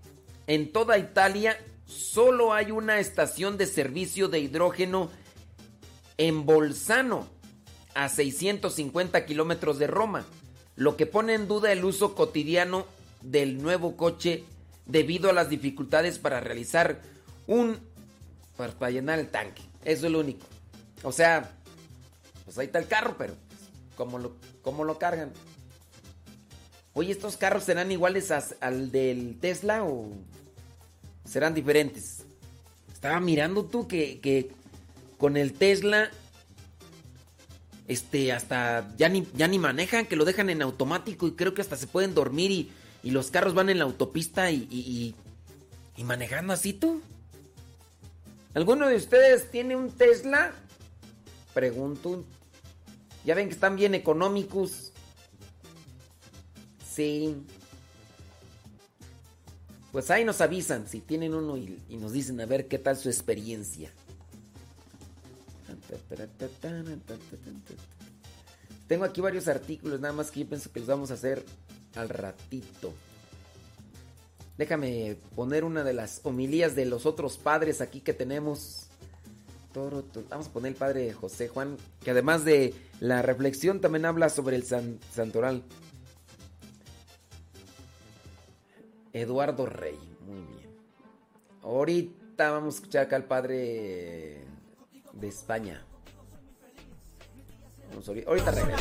en toda Italia solo hay una estación de servicio de hidrógeno en Bolzano, a 650 kilómetros de Roma, lo que pone en duda el uso cotidiano del nuevo coche debido a las dificultades para realizar un... para llenar el tanque. Eso es lo único. O sea, pues ahí está el carro, pero pues, ¿cómo, lo, cómo lo cargan? Oye, ¿estos carros serán iguales al del Tesla o serán diferentes? Estaba mirando tú que, que con el Tesla este hasta ya ni, ya ni manejan, que lo dejan en automático y creo que hasta se pueden dormir y, y los carros van en la autopista y, y, manejando así tú. ¿Alguno de ustedes tiene un Tesla? Pregunto. Ya ven que están bien económicos. Sí. Pues ahí nos avisan si tienen uno y, y nos dicen a ver qué tal su experiencia. Tengo aquí varios artículos, nada más que yo pienso que los vamos a hacer al ratito. Déjame poner una de las homilías de los otros padres aquí que tenemos. Vamos a poner el padre José Juan, que además de la reflexión también habla sobre el santoral. Eduardo Rey, muy bien. Ahorita vamos a escuchar acá al padre de España. Vamos de de de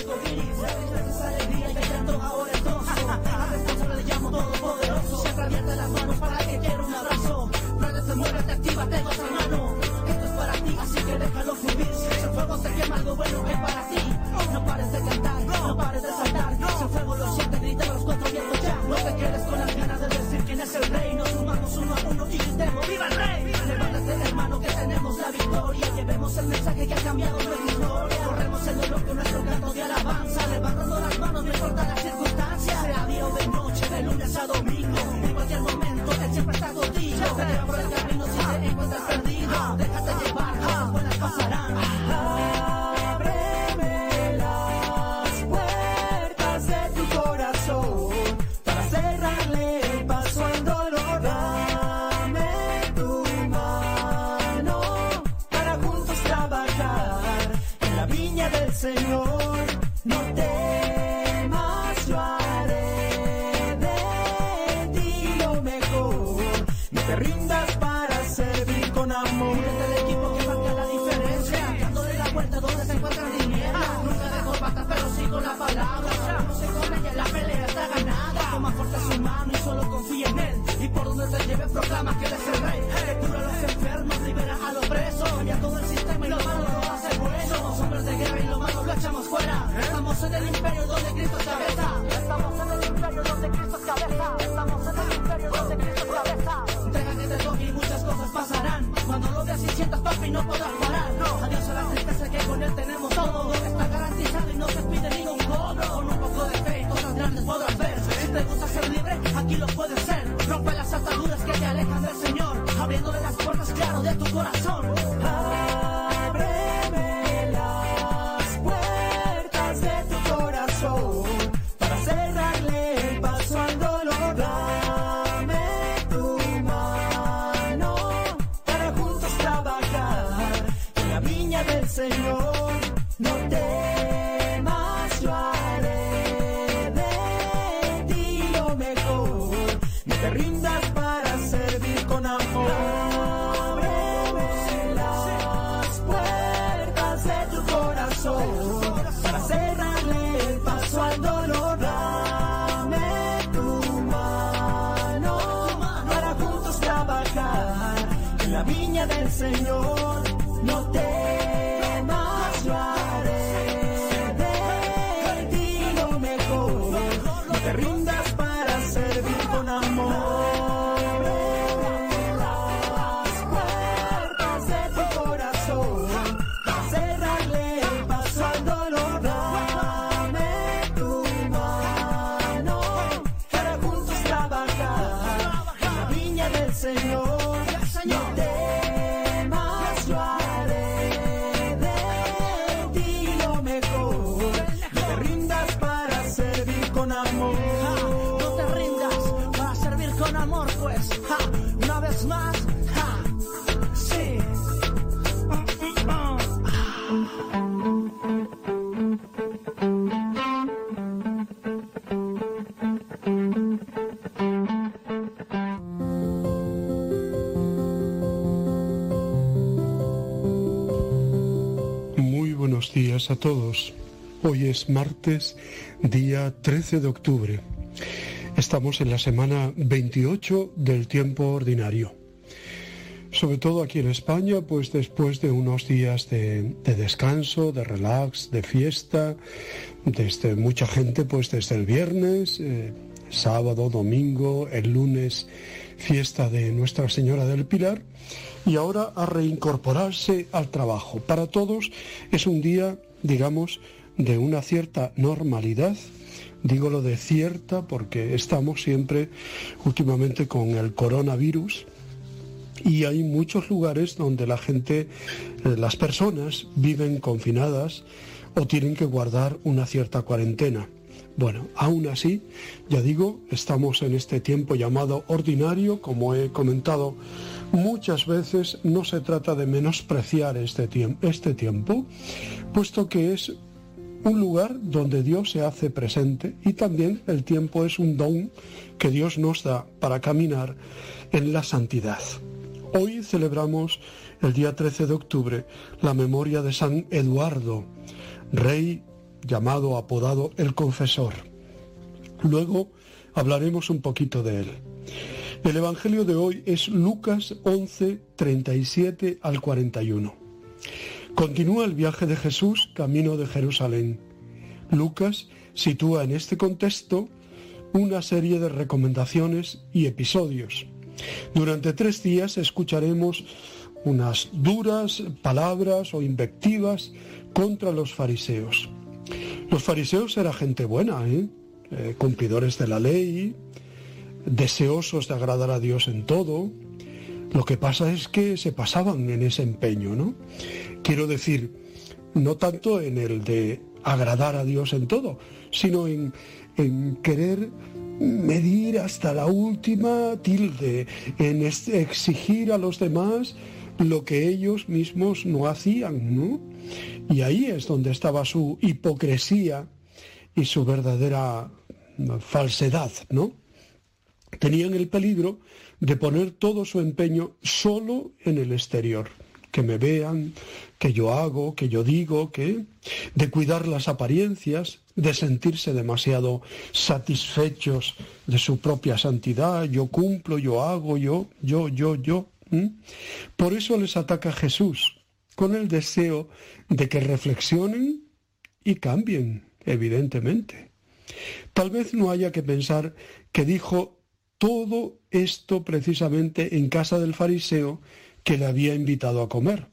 el rey. Nos sumamos uno a uno y gritemos, ¡Viva el rey! Victoria. Llevemos el mensaje que ha cambiado nuestra historia. Corremos el dolor con nuestro canto de alabanza. Levantando las manos, no importa las circunstancias. Sea día o de noche, de lunes a domingo. En cualquier momento, Él siempre está contigo. Es martes, día 13 de octubre. Estamos en la semana 28 del tiempo ordinario. Sobre todo aquí en España, pues después de unos días de, de descanso, de relax, de fiesta, desde mucha gente, pues desde el viernes, eh, sábado, domingo, el lunes, fiesta de Nuestra Señora del Pilar, y ahora a reincorporarse al trabajo. Para todos es un día, digamos, de una cierta normalidad. Digo lo de cierta porque estamos siempre últimamente con el coronavirus y hay muchos lugares donde la gente, eh, las personas viven confinadas o tienen que guardar una cierta cuarentena. Bueno, aún así, ya digo, estamos en este tiempo llamado ordinario, como he comentado muchas veces, no se trata de menospreciar este, este tiempo, puesto que es un lugar donde Dios se hace presente y también el tiempo es un don que Dios nos da para caminar en la santidad. Hoy celebramos el día 13 de octubre la memoria de San Eduardo, rey llamado, apodado el confesor. Luego hablaremos un poquito de él. El Evangelio de hoy es Lucas 11, 37 al 41. Continúa el viaje de Jesús camino de Jerusalén. Lucas sitúa en este contexto una serie de recomendaciones y episodios. Durante tres días escucharemos unas duras palabras o invectivas contra los fariseos. Los fariseos eran gente buena, ¿eh? Eh, cumplidores de la ley, deseosos de agradar a Dios en todo. Lo que pasa es que se pasaban en ese empeño, ¿no? Quiero decir, no tanto en el de agradar a Dios en todo, sino en, en querer medir hasta la última tilde, en exigir a los demás lo que ellos mismos no hacían, ¿no? Y ahí es donde estaba su hipocresía y su verdadera falsedad, ¿no? Tenían el peligro de poner todo su empeño solo en el exterior, que me vean, que yo hago, que yo digo, que de cuidar las apariencias, de sentirse demasiado satisfechos de su propia santidad, yo cumplo, yo hago, yo, yo, yo, yo. Por eso les ataca Jesús, con el deseo de que reflexionen y cambien, evidentemente. Tal vez no haya que pensar que dijo todo esto precisamente en casa del fariseo que le había invitado a comer.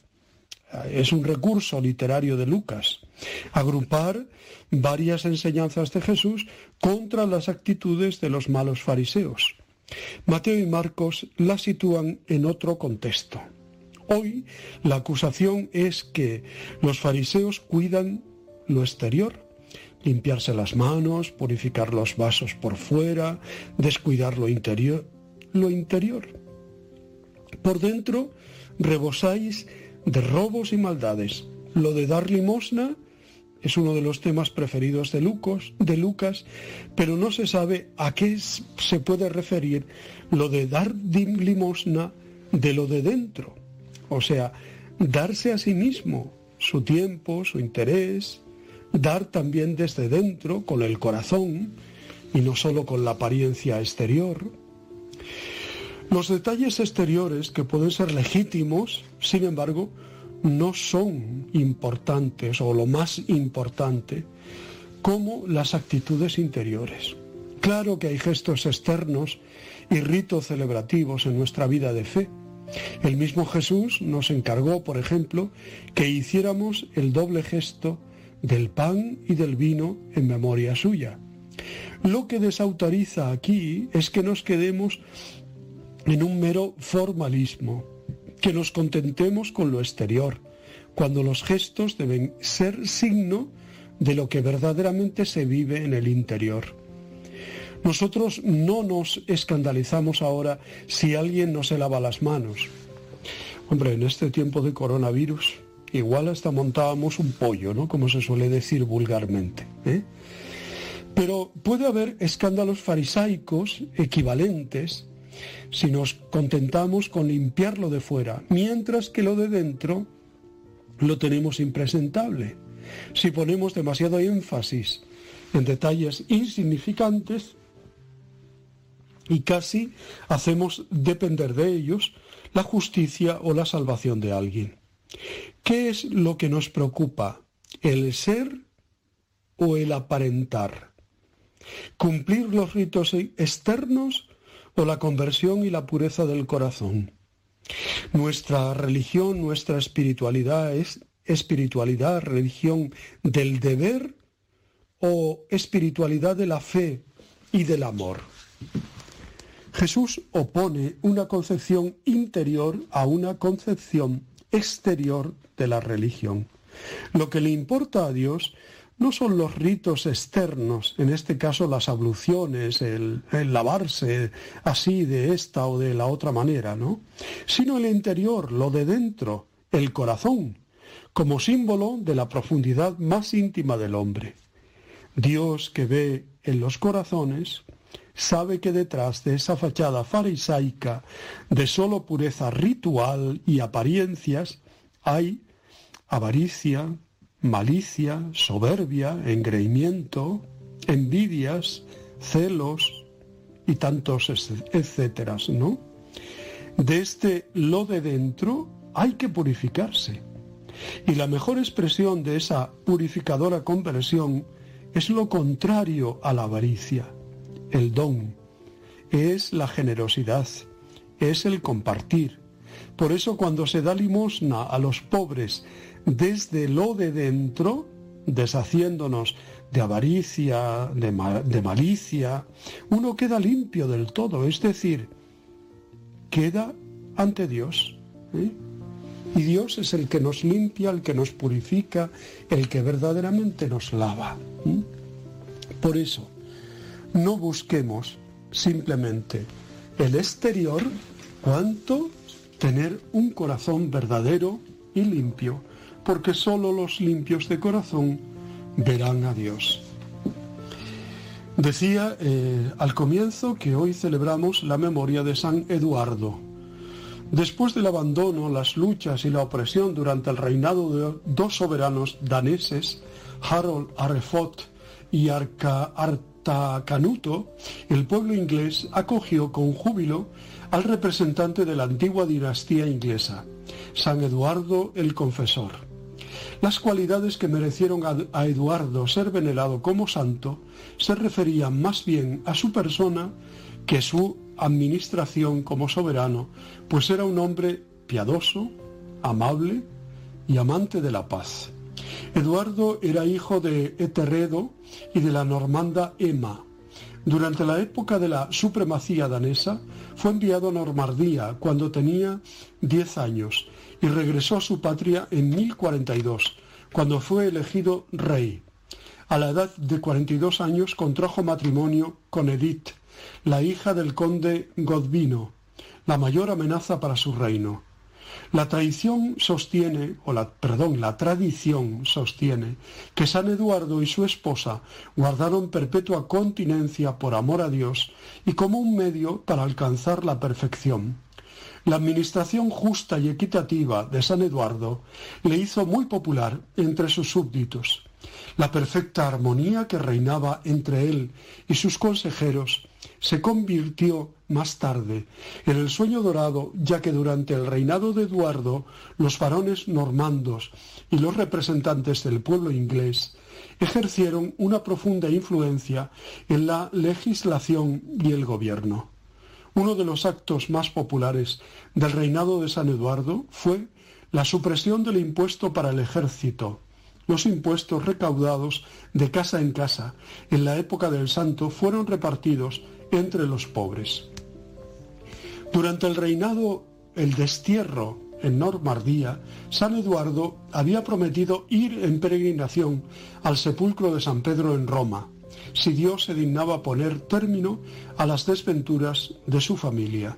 Es un recurso literario de Lucas, agrupar varias enseñanzas de Jesús contra las actitudes de los malos fariseos. Mateo y Marcos la sitúan en otro contexto. Hoy la acusación es que los fariseos cuidan lo exterior, limpiarse las manos, purificar los vasos por fuera, descuidar lo interior, lo interior. Por dentro rebosáis de robos y maldades. Lo de dar limosna es uno de los temas preferidos de Lucas, de Lucas, pero no se sabe a qué se puede referir lo de dar limosna de lo de dentro. O sea, darse a sí mismo su tiempo, su interés, dar también desde dentro, con el corazón, y no solo con la apariencia exterior. Los detalles exteriores, que pueden ser legítimos, sin embargo, no son importantes o lo más importante como las actitudes interiores. Claro que hay gestos externos y ritos celebrativos en nuestra vida de fe. El mismo Jesús nos encargó, por ejemplo, que hiciéramos el doble gesto del pan y del vino en memoria suya. Lo que desautoriza aquí es que nos quedemos en un mero formalismo, que nos contentemos con lo exterior, cuando los gestos deben ser signo de lo que verdaderamente se vive en el interior. Nosotros no nos escandalizamos ahora si alguien no se lava las manos. Hombre, en este tiempo de coronavirus, igual hasta montábamos un pollo, ¿no? Como se suele decir vulgarmente. ¿eh? Pero puede haber escándalos farisaicos equivalentes si nos contentamos con limpiarlo de fuera, mientras que lo de dentro lo tenemos impresentable. Si ponemos demasiado énfasis en detalles insignificantes y casi hacemos depender de ellos la justicia o la salvación de alguien. ¿Qué es lo que nos preocupa? ¿El ser o el aparentar? ¿Cumplir los ritos externos o la conversión y la pureza del corazón? Nuestra religión, nuestra espiritualidad es espiritualidad, religión del deber o espiritualidad de la fe y del amor. Jesús opone una concepción interior a una concepción exterior de la religión. Lo que le importa a Dios no son los ritos externos, en este caso las abluciones, el, lavarse así de esta o de la otra manera, ¿no? Sino el interior, lo de dentro, el corazón, como símbolo de la profundidad más íntima del hombre. Dios que ve en los corazones sabe que detrás de esa fachada farisaica de solo pureza ritual y apariencias hay avaricia, malicia, soberbia, engreimiento, envidias, celos y tantos etcétera, ¿no? De este lo de dentro hay que purificarse. Y la mejor expresión de esa purificadora conversión es lo contrario a la avaricia el don, es la generosidad, es el compartir. Por eso cuando se da limosna a los pobres desde lo de dentro, deshaciéndonos de avaricia, de, malicia, uno queda limpio del todo, es decir, queda ante Dios. ¿eh? Y Dios es el que nos limpia, el que nos purifica, el que verdaderamente nos lava. ¿eh? Por eso, no busquemos simplemente el exterior, cuanto tener un corazón verdadero y limpio, porque sólo los limpios de corazón verán a Dios. Decía eh, al comienzo que hoy celebramos la memoria de San Eduardo. Después del abandono, las luchas y la opresión durante el reinado de dos soberanos daneses, Harold Arrefot y Arca, Canuto, el pueblo inglés acogió con júbilo al representante de la antigua dinastía inglesa, San Eduardo el Confesor. Las cualidades que merecieron a Eduardo ser venerado como santo se referían más bien a su persona que su administración como soberano, pues era un hombre piadoso, amable y amante de la paz. Eduardo era hijo de Eterredo y de la normanda Emma. Durante la época de la supremacía danesa fue enviado a Normandía cuando tenía 10 años y regresó a su patria en 1042, cuando fue elegido rey. A la edad de 42 años contrajo matrimonio con Edith, la hija del conde Godvino, la mayor amenaza para su reino. La tradición sostiene, o la, perdón, la tradición sostiene que San Eduardo y su esposa guardaron perpetua continencia por amor a Dios y como un medio para alcanzar la perfección. La administración justa y equitativa de San Eduardo le hizo muy popular entre sus súbditos. La perfecta armonía que reinaba entre él y sus consejeros se convirtió más tarde en el sueño dorado, ya que durante el reinado de Eduardo los varones normandos y los representantes del pueblo inglés ejercieron una profunda influencia en la legislación y el gobierno. Uno de los actos más populares del reinado de San Eduardo fue la supresión del impuesto para el ejército, los impuestos recaudados de casa en casa en la época del santo fueron repartidos entre los pobres. Durante el reinado, el destierro en Normandía, San Eduardo había prometido ir en peregrinación al sepulcro de San Pedro en Roma, si Dios se dignaba poner término a las desventuras de su familia.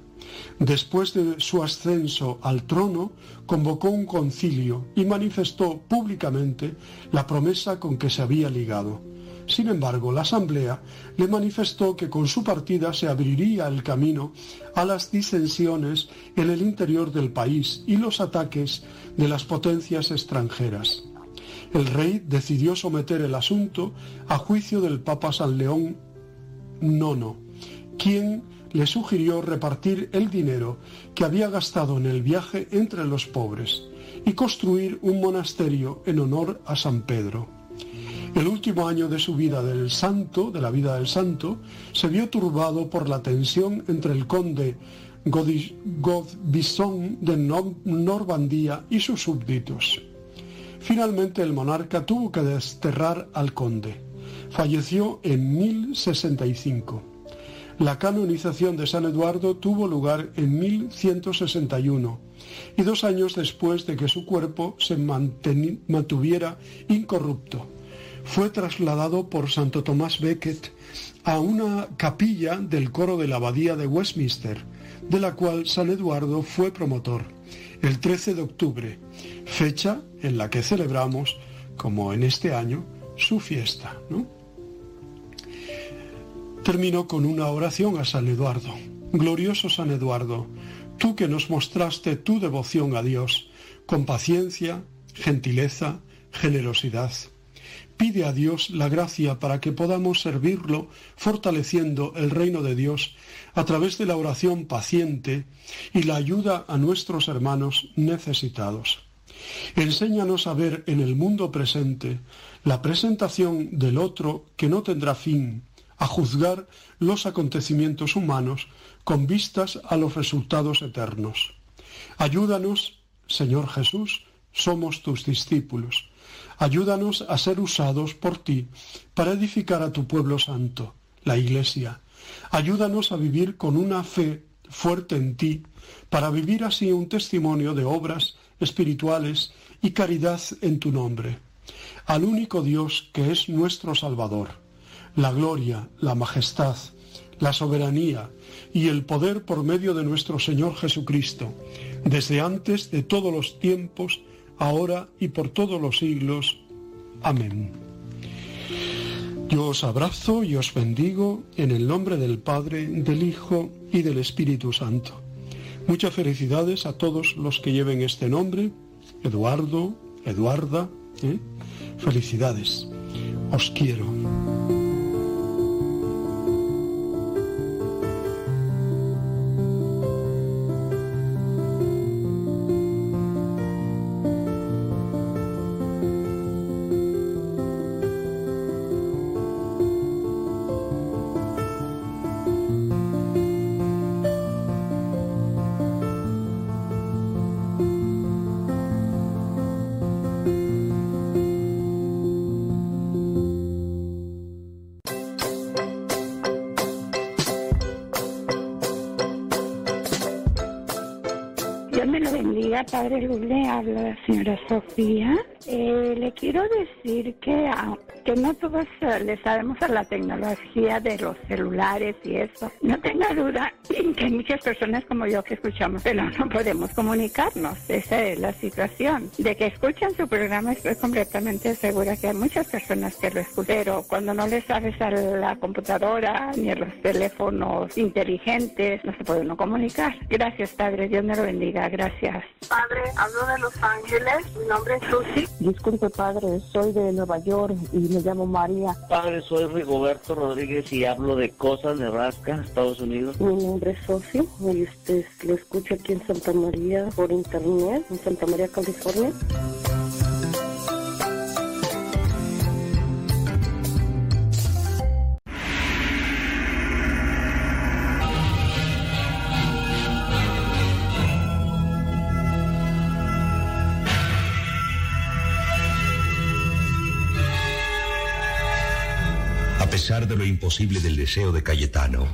Después de su ascenso al trono, convocó un concilio y manifestó públicamente la promesa con que se había ligado. Sin embargo, la Asamblea le manifestó que con su partida se abriría el camino a las disensiones en el interior del país y los ataques de las potencias extranjeras. El rey decidió someter el asunto a juicio del Papa San León IX, quien le sugirió repartir el dinero que había gastado en el viaje entre los pobres y construir un monasterio en honor a San Pedro. El último año de su vida del santo, de la vida del santo, se vio turbado por la tensión entre el conde Godbison de Normandía y sus súbditos. Finalmente el monarca tuvo que desterrar al conde. Falleció en 1065. La canonización de San Eduardo tuvo lugar en 1161 y dos años después de que su cuerpo se mantuviera incorrupto. Fue trasladado por Santo Tomás Becket a una capilla del coro de la abadía de Westminster, de la cual San Eduardo fue promotor, el 13 de octubre, fecha en la que celebramos, como en este año, su fiesta. Termino con una oración a San Eduardo. Glorioso San Eduardo, tú que nos mostraste tu devoción a Dios, con paciencia, gentileza, generosidad. Pide a Dios la gracia para que podamos servirlo fortaleciendo el reino de Dios a través de la oración paciente y la ayuda a nuestros hermanos necesitados. Enséñanos a ver en el mundo presente la presentación del otro que no tendrá fin a juzgar los acontecimientos humanos con vistas a los resultados eternos. Ayúdanos, Señor Jesús, somos tus discípulos. Ayúdanos a ser usados por ti para edificar a tu pueblo santo, la Iglesia. Ayúdanos a vivir con una fe fuerte en ti, para vivir así un testimonio de obras espirituales y caridad en tu nombre. Al único Dios que es nuestro Salvador la gloria, la majestad, la soberanía y el poder por medio de nuestro Señor Jesucristo, desde antes de todos los tiempos, ahora y por todos los siglos. Amén. Yo os abrazo y os bendigo en el nombre del Padre, del Hijo y del Espíritu Santo. Muchas felicidades a todos los que lleven este nombre, Eduardo, Eduarda. ¿eh? Felicidades. Os quiero. Padre Luz, le habla la señora Sofía. Eh, le quiero decir que, que no todos eh, le sabemos a la tecnología de los celulares y eso. No tenga duda que hay muchas personas como yo que escuchamos, pero no podemos comunicarnos. Esa es la situación. De que escuchan su programa, estoy completamente segura que hay muchas personas que lo escuchan, pero cuando no le sabes a la computadora ni a los teléfonos inteligentes, no se puede uno comunicar. Gracias, Padre. Dios me lo bendiga. Gracias. Padre, hablo de Los Ángeles. Mi nombre es Susi. Disculpe, padre, soy de Nueva York y me llamo María. Padre, soy Rigoberto Rodríguez y hablo de Cosas, Nebraska, Estados Unidos. Mi nombre es Socio y este, lo escucho aquí en Santa María por internet, en Santa María, California. De lo imposible del deseo de Cayetano,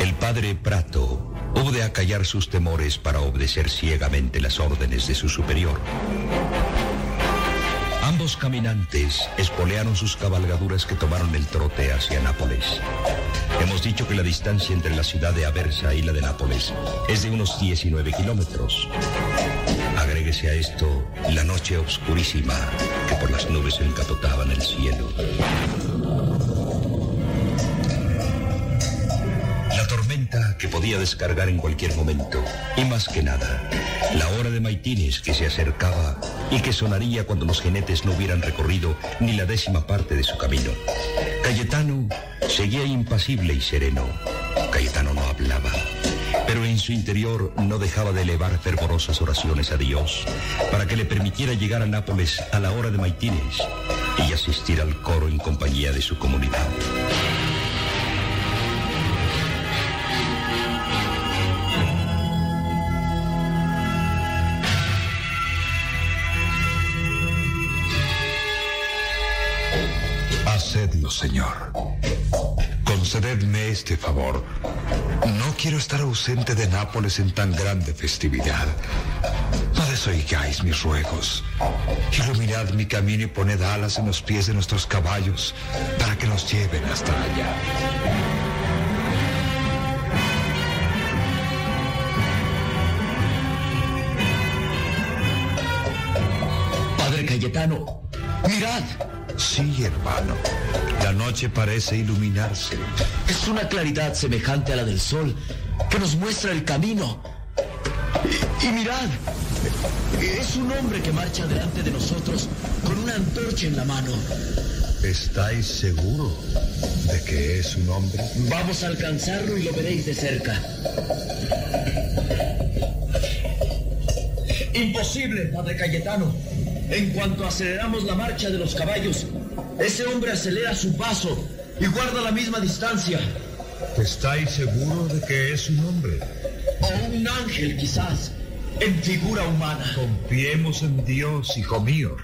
el padre Prato hubo de acallar sus temores para obedecer ciegamente las órdenes de su superior. Ambos caminantes espolearon sus cabalgaduras que tomaron el trote hacia Nápoles. Hemos dicho que la distancia entre la ciudad de Aversa y la de Nápoles es de unos 19 kilómetros. Agréguese a esto la noche oscurísima que por las nubes encapotaban el cielo. Que podía descargar en cualquier momento. Y más que nada, la hora de maitines que se acercaba y que sonaría cuando los jinetes no hubieran recorrido ni la décima parte de su camino. Cayetano seguía impasible y sereno. Cayetano no hablaba, pero en su interior no dejaba de elevar fervorosas oraciones a Dios para que le permitiera llegar a Nápoles a la hora de maitines y asistir al coro en compañía de su comunidad. Señor. Concededme este favor. No quiero estar ausente de Nápoles en tan grande festividad. No desoigáis mis ruegos. Iluminad mi camino y poned alas en los pies de nuestros caballos para que nos lleven hasta allá. Padre Cayetano, mirad. Sí, hermano. La noche parece iluminarse. Es una claridad semejante a la del sol que nos muestra el camino. Y, y mirad, es un hombre que marcha delante de nosotros con una antorcha en la mano. ¿Estáis seguro de que es un hombre? Vamos a alcanzarlo y lo veréis de cerca. Imposible, Padre Cayetano. En cuanto aceleramos la marcha de los caballos, ese hombre acelera su paso y guarda la misma distancia. ¿Estáis seguro de que es un hombre? O un ángel, quizás, en figura humana. Confiemos en Dios, hijo mío.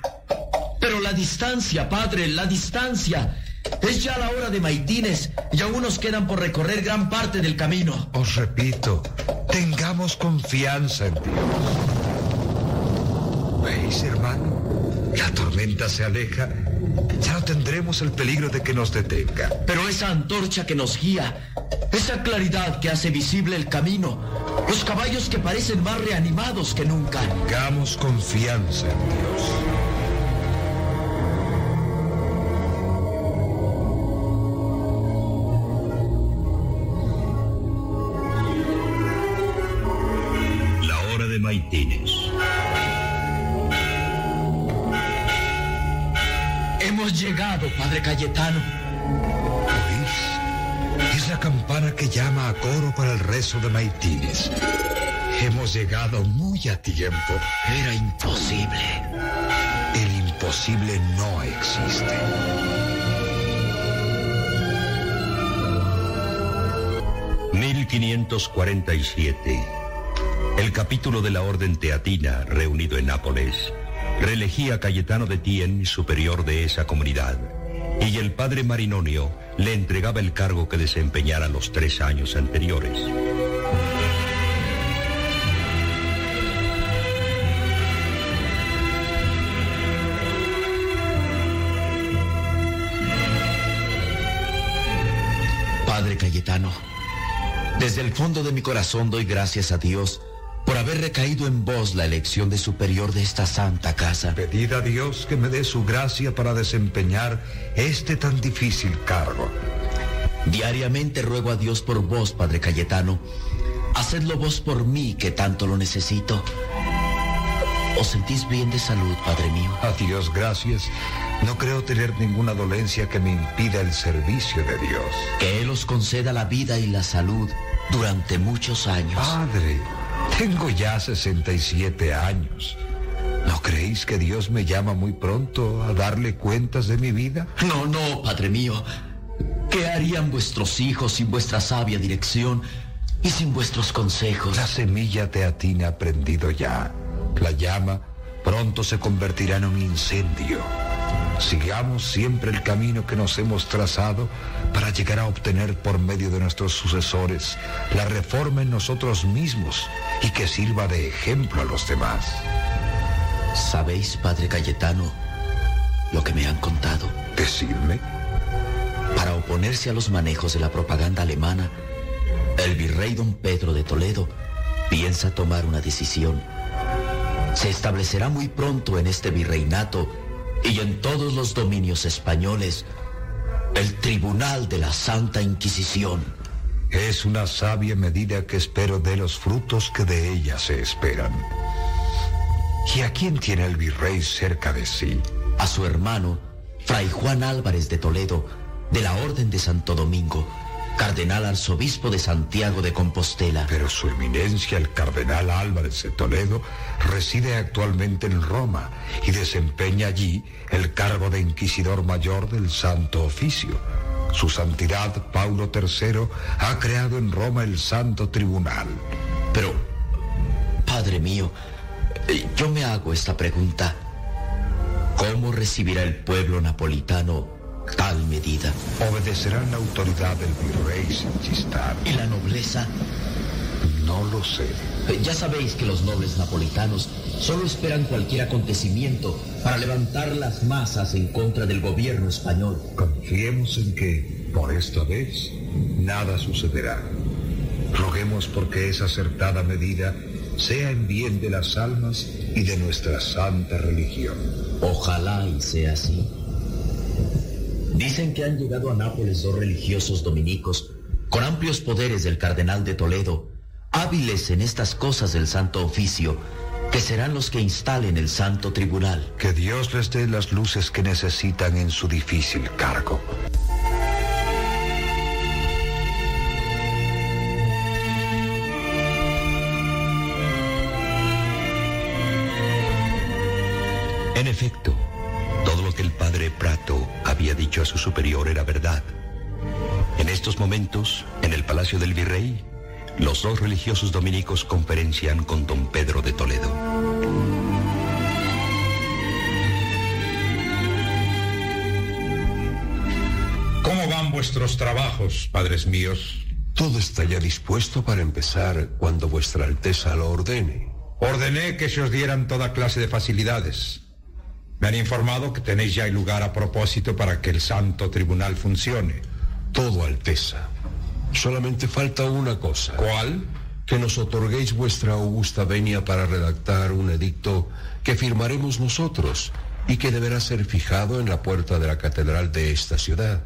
Pero la distancia, padre, la distancia. Es ya la hora de Maitines y aún nos quedan por recorrer gran parte del camino. Os repito, tengamos confianza en Dios. ¿Veis, hermano? La tormenta se aleja. Ya no tendremos el peligro de que nos detenga. Pero esa antorcha que nos guía, esa claridad que hace visible el camino, los caballos que parecen más reanimados que nunca. Tengamos confianza en Dios. Cayetano. ¿Oís? Es la campana que llama a coro para el rezo de maitines. Hemos llegado muy a tiempo. Era imposible. El imposible no existe. ...1547... El capítulo de la Orden Teatina, reunido en Nápoles, reelegía a Cayetano de Tien superior de esa comunidad, y el padre Marinonio le entregaba el cargo que desempeñara los tres años anteriores. Padre Cayetano, desde el fondo de mi corazón doy gracias a Dios por haber recaído en vos la elección de superior de esta santa casa. Pedid a Dios que me dé su gracia para desempeñar este tan difícil cargo. Diariamente ruego a Dios por vos, Padre Cayetano. Hacedlo vos por mí, que tanto lo necesito. ¿Os sentís bien de salud, Padre mío? A Dios gracias. No creo tener ninguna dolencia que me impida el servicio de Dios. Que Él os conceda la vida y la salud durante muchos años. Padre, tengo ya 67 años. ¿No creéis que Dios me llama muy pronto a darle cuentas de mi vida? No, no, Padre mío. ¿Qué harían vuestros hijos sin vuestra sabia dirección y sin vuestros consejos? La semilla teatina ha prendido ya. La llama pronto se convertirá en un incendio. Sigamos siempre el camino que nos hemos trazado para llegar a obtener por medio de nuestros sucesores la reforma en nosotros mismos y que sirva de ejemplo a los demás. ¿Sabéis, Padre Cayetano, lo que me han contado? Decidme. Para oponerse a los manejos de la propaganda alemana, el virrey don Pedro de Toledo piensa tomar una decisión. Se establecerá muy pronto en este virreinato y en todos los dominios españoles el Tribunal de la Santa Inquisición. Es una sabia medida que espero de los frutos que de ella se esperan. ¿Y a quién tiene el virrey cerca de sí? A su hermano, Fray Juan Álvarez de Toledo, de la Orden de Santo Domingo, cardenal arzobispo de Santiago de Compostela. Pero su eminencia, el cardenal Álvarez de Toledo, reside actualmente en Roma y desempeña allí el cargo de inquisidor mayor del Santo Oficio. Su santidad Paulo III ha creado en Roma el Santo Tribunal. Pero, Padre mío, eh, yo me hago esta pregunta. ¿Cómo recibirá el pueblo napolitano tal medida? Obedecerán la autoridad del virrey sin chistar. ¿Y la nobleza? No lo sé. Ya sabéis que los nobles napolitanos solo esperan cualquier acontecimiento para levantar las masas en contra del gobierno español. Confiemos en que, por esta vez, nada sucederá. Roguemos porque esa acertada medida sea en bien de las almas y de nuestra santa religión. Ojalá y sea así. Dicen que han llegado a Nápoles dos religiosos dominicos con amplios poderes del cardenal de Toledo, hábiles en estas cosas del santo oficio, que serán los que instalen el santo tribunal. Que Dios les dé las luces que necesitan en su difícil cargo. Su superior era verdad. En estos momentos, en el Palacio del Virrey, los dos religiosos dominicos conferencian con don Pedro de Toledo. ¿Cómo van vuestros trabajos, padres míos? Todo está ya dispuesto para empezar cuando vuestra Alteza lo ordene. Ordené que se os dieran toda clase de facilidades. Me han informado que tenéis ya el lugar a propósito para que el Santo Tribunal funcione. Todo, Alteza. Solamente falta una cosa. ¿Cuál? Que nos otorguéis vuestra augusta venia para redactar un edicto que firmaremos nosotros y que deberá ser fijado en la puerta de la catedral de esta ciudad.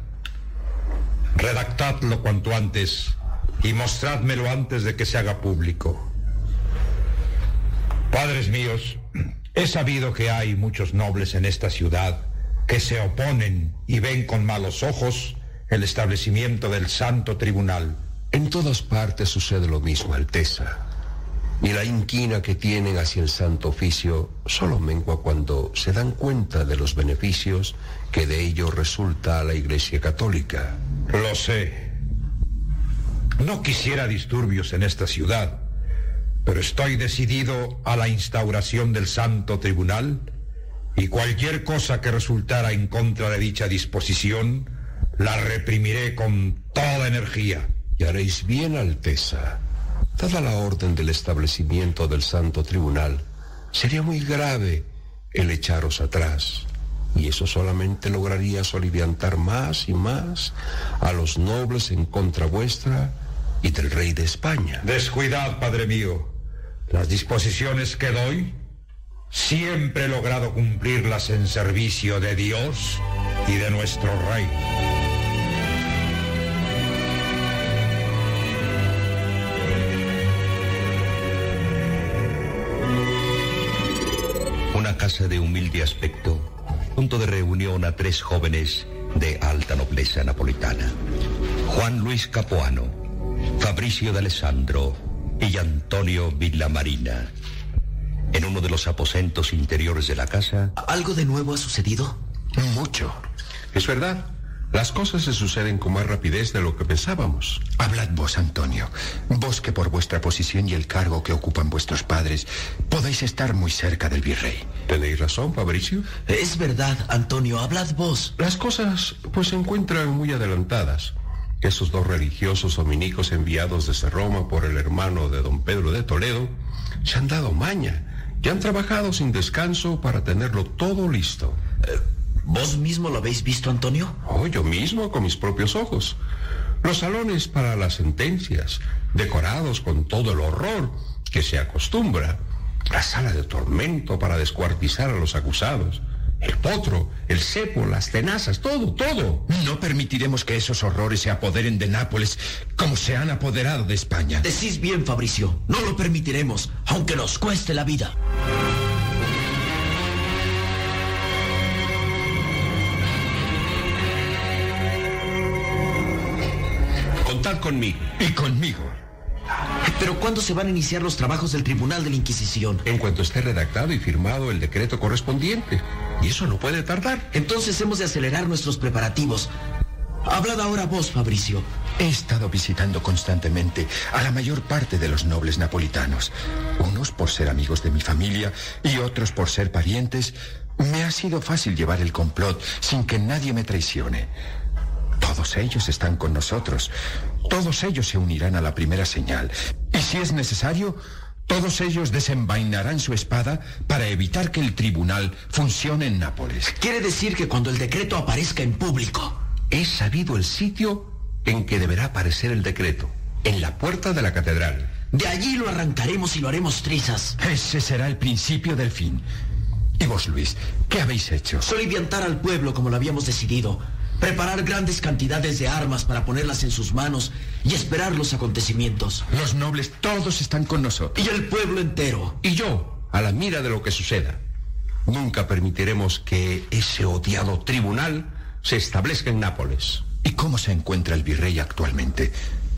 Redactadlo cuanto antes y mostrádmelo antes de que se haga público. Padres míos, he sabido que hay muchos nobles en esta ciudad que se oponen y ven con malos ojos el establecimiento del Santo Tribunal. En todas partes sucede lo mismo, Alteza. Y la inquina que tienen hacia el Santo Oficio solo mengua cuando se dan cuenta de los beneficios que de ello resulta a la Iglesia Católica. Lo sé. No quisiera disturbios en esta ciudad, pero estoy decidido a la instauración del Santo Tribunal y cualquier cosa que resultara en contra de dicha disposición la reprimiré con toda energía. Y haréis bien, Alteza. Dada la orden del establecimiento del Santo Tribunal, sería muy grave el echaros atrás. Y eso solamente lograría soliviantar más y más a los nobles en contra vuestra y del rey de España. Descuidad, padre mío. Las disposiciones que doy, siempre he logrado cumplirlas en servicio de Dios y de nuestro rey. Una casa de humilde aspecto, punto de reunión a tres jóvenes de alta nobleza napolitana. Juan Luis Capuano, Fabricio de Alessandro y Antonio Villamarina. En uno de los aposentos interiores de la casa. ¿Algo de nuevo ha sucedido? Mucho. Es verdad. Las cosas se suceden con más rapidez de lo que pensábamos. Hablad vos, Antonio. Vos que por vuestra posición y el cargo que ocupan vuestros padres podéis estar muy cerca del virrey. ¿Tenéis razón, Fabricio? Es verdad, Antonio. Hablad vos. Las cosas pues se encuentran muy adelantadas. Esos dos religiosos dominicos enviados desde Roma por el hermano de don Pedro de Toledo se han dado maña y han trabajado sin descanso para tenerlo todo listo. Eh, ¿Vos mismo lo habéis visto, Antonio? Oh, yo mismo, con mis propios ojos. Los salones para las sentencias, decorados con todo el horror que se acostumbra. La sala de tormento para descuartizar a los acusados. El potro, el cepo, las tenazas, todo, todo. No permitiremos que esos horrores se apoderen de Nápoles como se han apoderado de España. Decís bien, Fabricio. No lo permitiremos, aunque nos cueste la vida. Contad conmigo. Y conmigo. Pero ¿cuándo se van a iniciar los trabajos del Tribunal de la Inquisición? En cuanto esté redactado y firmado el decreto correspondiente. Y eso no puede tardar. Entonces hemos de acelerar nuestros preparativos. Hablad ahora vos, Fabricio. He estado visitando constantemente a la mayor parte de los nobles napolitanos. Unos por ser amigos de mi familia y otros por ser parientes. Me ha sido fácil llevar el complot sin que nadie me traicione. Todos ellos están con nosotros. Todos ellos se unirán a la primera señal. Y si es necesario, todos ellos desenvainarán su espada para evitar que el tribunal funcione en Nápoles. Quiere decir que cuando el decreto aparezca en público. He sabido el sitio en que deberá aparecer el decreto. En la puerta de la catedral. De allí lo arrancaremos y lo haremos trizas. Ese será el principio del fin. ¿Y vos, Luis, qué habéis hecho? Soliviantar al pueblo como lo habíamos decidido. Preparar grandes cantidades de armas para ponerlas en sus manos y esperar los acontecimientos. Los nobles todos están con nosotros. Y el pueblo entero. Y yo, a la mira de lo que suceda. Nunca permitiremos que ese odiado tribunal se establezca en Nápoles. ¿Y cómo se encuentra el virrey actualmente?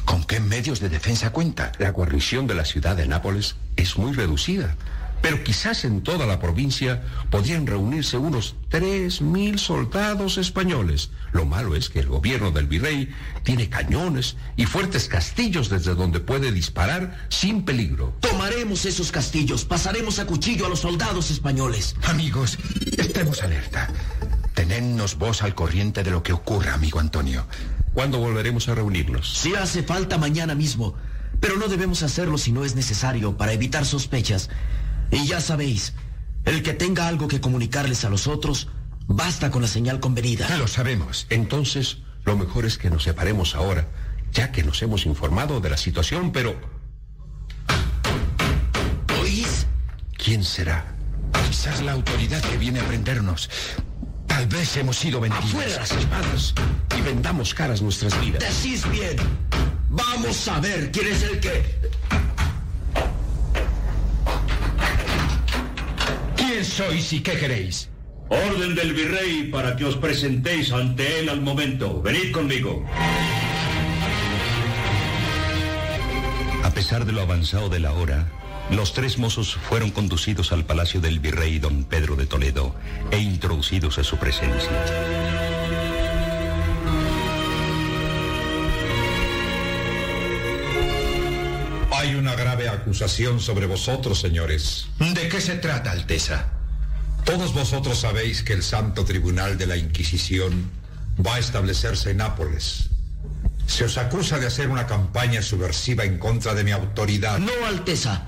¿Con qué medios de defensa cuenta? La guarnición de la ciudad de Nápoles es muy reducida. Pero quizás en toda la provincia podrían reunirse unos 3.000 soldados españoles. Lo malo es que el gobierno del virrey tiene cañones y fuertes castillos desde donde puede disparar sin peligro. Tomaremos esos castillos, pasaremos a cuchillo a los soldados españoles. Amigos, estemos alerta. Tenednos vos al corriente de lo que ocurra, amigo Antonio. ¿Cuándo volveremos a reunirnos? Si hace falta mañana mismo. Pero no debemos hacerlo si no es necesario para evitar sospechas. Y ya sabéis, el que tenga algo que comunicarles a los otros, basta con la señal convenida. Ya lo sabemos. Entonces, lo mejor es que nos separemos ahora, ya que nos hemos informado de la situación, pero... ¿Oís? ¿Quién será? Quizás la autoridad que viene a prendernos. Tal vez hemos sido vendidos. ¡Afuera las espadas! Y vendamos caras nuestras vidas. Decís bien. Vamos a ver quién es el que... sois y qué queréis? Orden del virrey para que os presentéis ante él al momento. Venid conmigo. A pesar de lo avanzado de la hora, los tres mozos fueron conducidos al palacio del virrey don Pedro de Toledo e introducidos a su presencia. Hay una grave acusación sobre vosotros, señores. ¿De qué se trata, Alteza? Todos vosotros sabéis que el Santo Tribunal de la Inquisición va a establecerse en Nápoles. Se os acusa de hacer una campaña subversiva en contra de mi autoridad. No, Alteza.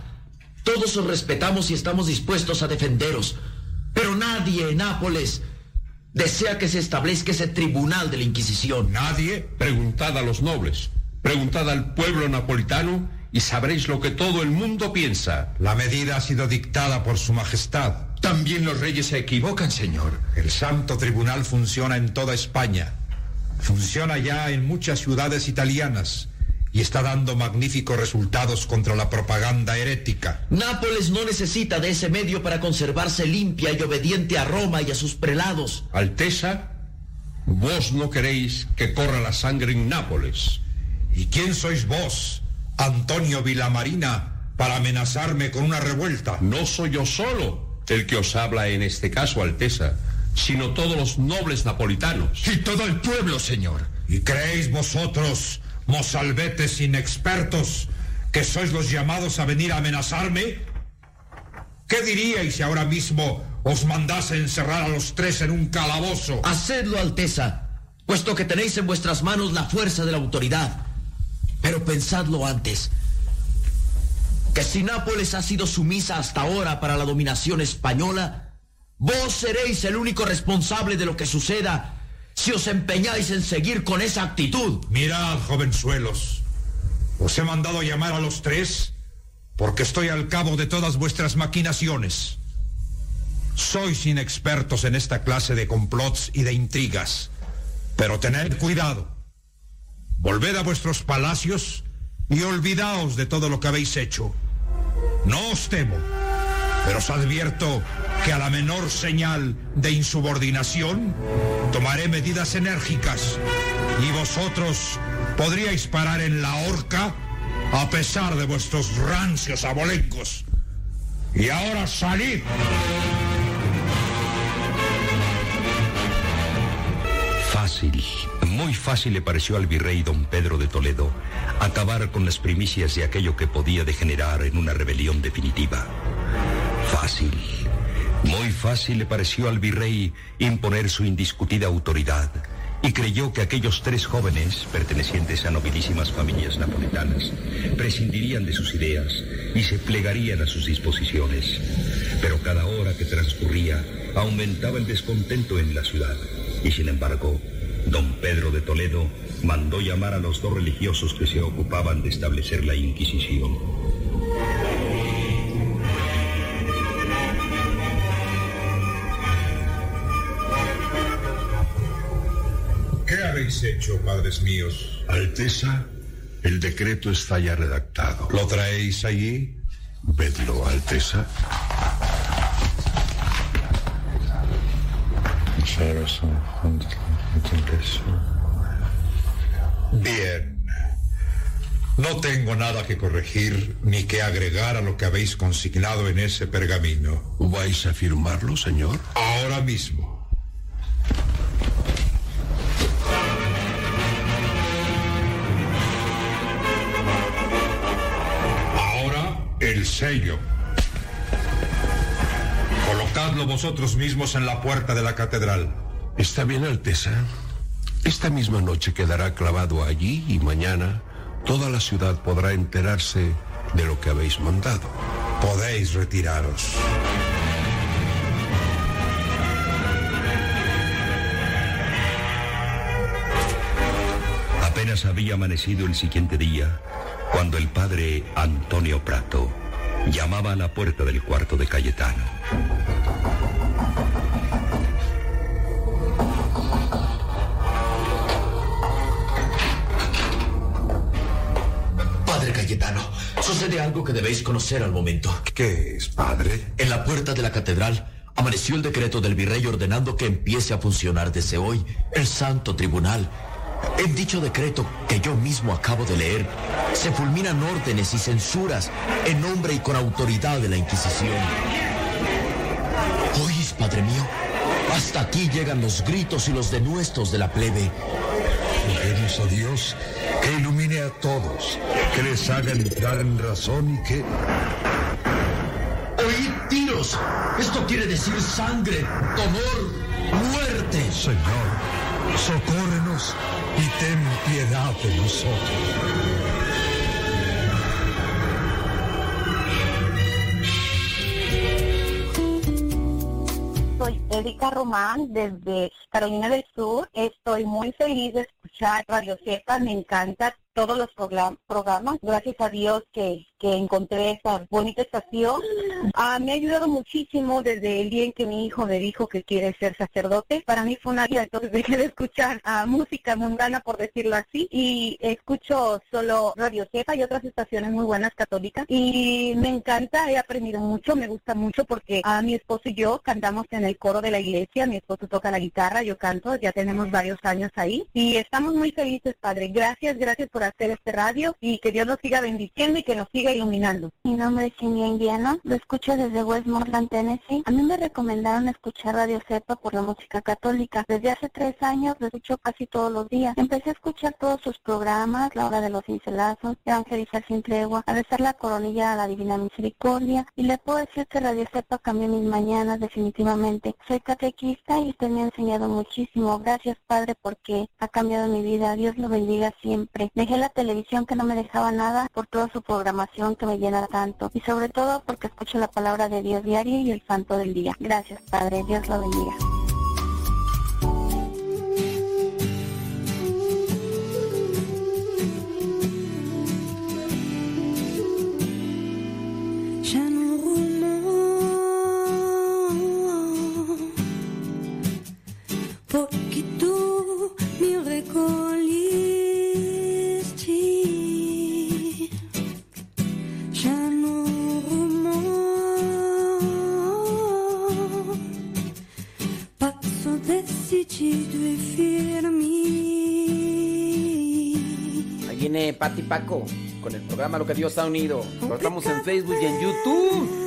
Todos os respetamos y estamos dispuestos a defenderos. Pero nadie en Nápoles desea que se establezca ese tribunal de la Inquisición. Nadie. Preguntad a los nobles, preguntad al pueblo napolitano y sabréis lo que todo el mundo piensa. La medida ha sido dictada por su majestad. También los reyes se equivocan, señor. El Santo Tribunal funciona en toda España. Funciona ya en muchas ciudades italianas y está dando magníficos resultados contra la propaganda herética. Nápoles no necesita de ese medio para conservarse limpia y obediente a Roma y a sus prelados. Alteza, vos no queréis que corra la sangre en Nápoles. ¿Y quién sois vos, Antonio Vilamarina, para amenazarme con una revuelta? No soy yo solo el que os habla en este caso, Alteza, sino todos los nobles napolitanos. Y todo el pueblo, señor. ¿Y creéis vosotros, mozalbetes inexpertos, que sois los llamados a venir a amenazarme? ¿Qué diríais si ahora mismo os mandase encerrar a los tres en un calabozo? Hacedlo, Alteza, puesto que tenéis en vuestras manos la fuerza de la autoridad. Pero pensadlo antes. Que si Nápoles ha sido sumisa hasta ahora para la dominación española, vos seréis el único responsable de lo que suceda si os empeñáis en seguir con esa actitud. Mirad, jovenzuelos, os he mandado llamar a los tres porque estoy al cabo de todas vuestras maquinaciones. Sois inexpertos en esta clase de complots y de intrigas, pero tened cuidado. Volved a vuestros palacios y olvidaos de todo lo que habéis hecho. No os temo, pero os advierto que a la menor señal de insubordinación tomaré medidas enérgicas y vosotros podríais parar en la horca a pesar de vuestros rancios abolencos. Y ahora salid. Fácil, muy fácil le pareció al virrey don Pedro de Toledo acabar con las primicias de aquello que podía degenerar en una rebelión definitiva. Fácil, muy fácil le pareció al virrey imponer su indiscutida autoridad y creyó que aquellos tres jóvenes, pertenecientes a nobilísimas familias napolitanas, prescindirían de sus ideas y se plegarían a sus disposiciones. Pero cada hora que transcurría aumentaba el descontento en la ciudad y sin embargo, don Pedro de Toledo mandó llamar a los dos religiosos que se ocupaban de establecer la Inquisición. ¿Qué habéis hecho, padres míos? Alteza, el decreto está ya redactado. ¿Lo traéis allí? Vedlo, Alteza. Bien. No tengo nada que corregir ni que agregar a lo que habéis consignado en ese pergamino. ¿Vais a firmarlo, señor? Ahora mismo. Ahora el sello. Colocadlo vosotros mismos en la puerta de la catedral. Está bien, Alteza. Esta misma noche quedará clavado allí y mañana toda la ciudad podrá enterarse de lo que habéis mandado. Podéis retiraros. Apenas había amanecido el siguiente día cuando el padre Antonio Prato llamaba a la puerta del cuarto de Cayetano. Cayetano, sucede algo que debéis conocer al momento. ¿Qué es, padre? En la puerta de la catedral amaneció el decreto del virrey ordenando que empiece a funcionar desde hoy el Santo Tribunal. En dicho decreto que yo mismo acabo de leer, se fulminan órdenes y censuras en nombre y con autoridad de la Inquisición. ¿Oís, Padre mío? Hasta aquí llegan los gritos y los denuestos de la plebe. A Dios que ilumine a todos, que les haga entrar en razón y que... ¡Oíd tiros! Esto quiere decir sangre, dolor, muerte. Señor, socórrenos y ten piedad de nosotros. Soy Erika Román desde Carolina del Sur. Estoy muy feliz de escuchar Radio Cepa, me encanta todos los program- programas. Gracias a Dios que, que encontré esta bonita estación. Ah, me ha ayudado muchísimo desde el día en que mi hijo me dijo que quiere ser sacerdote. Para mí fue una vida, entonces dejé de escuchar ah, música mundana, por decirlo así, y escucho solo Radio Cepa y otras estaciones muy buenas católicas. Y me encanta, he aprendido mucho, me gusta mucho porque a mi esposo y yo cantamos en el coro de la iglesia. Mi esposo toca la guitarra, yo canto, ya tenemos varios años ahí. Y estamos muy felices, Padre. Gracias, gracias por hacer este radio y que Dios nos siga bendiciendo y que nos siga iluminando. Mi nombre es Cindy Indiano, lo escucho desde Westmoreland, Tennessee. A mí me recomendaron escuchar Radio Cepa por la música católica. Desde hace tres años lo escucho casi todos los días. Empecé a escuchar todos sus programas, La Hora de los Cincelazos, Evangelizar sin Tregua, a besar la coronilla a la Divina Misericordia. Y le puedo decir que Radio Cepa cambió mis mañanas definitivamente. Soy catequista y usted me ha enseñado muchísimo. Gracias, Padre, porque ha cambiado mi vida. Dios lo bendiga siempre. Dejé la televisión que no me dejaba nada por toda su programación que me llena tanto. Y sobre todo porque escucho la palabra de Dios diario y el santo del día. Gracias, Padre. Dios lo bendiga. Tu me recolhiste Já no rumor Passo decidido e firme Ahí viene Pati Paco con el programa Lo que Dios ha unido. Lo estamos en Facebook y en YouTube.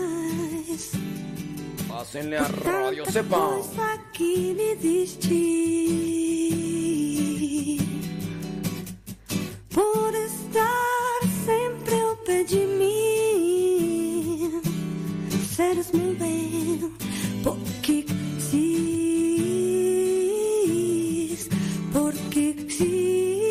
Pásenle a radio, sepan. Aqui me diste por estar sempre ao pé de mim. Seres muito bem, porque quis, porque quis.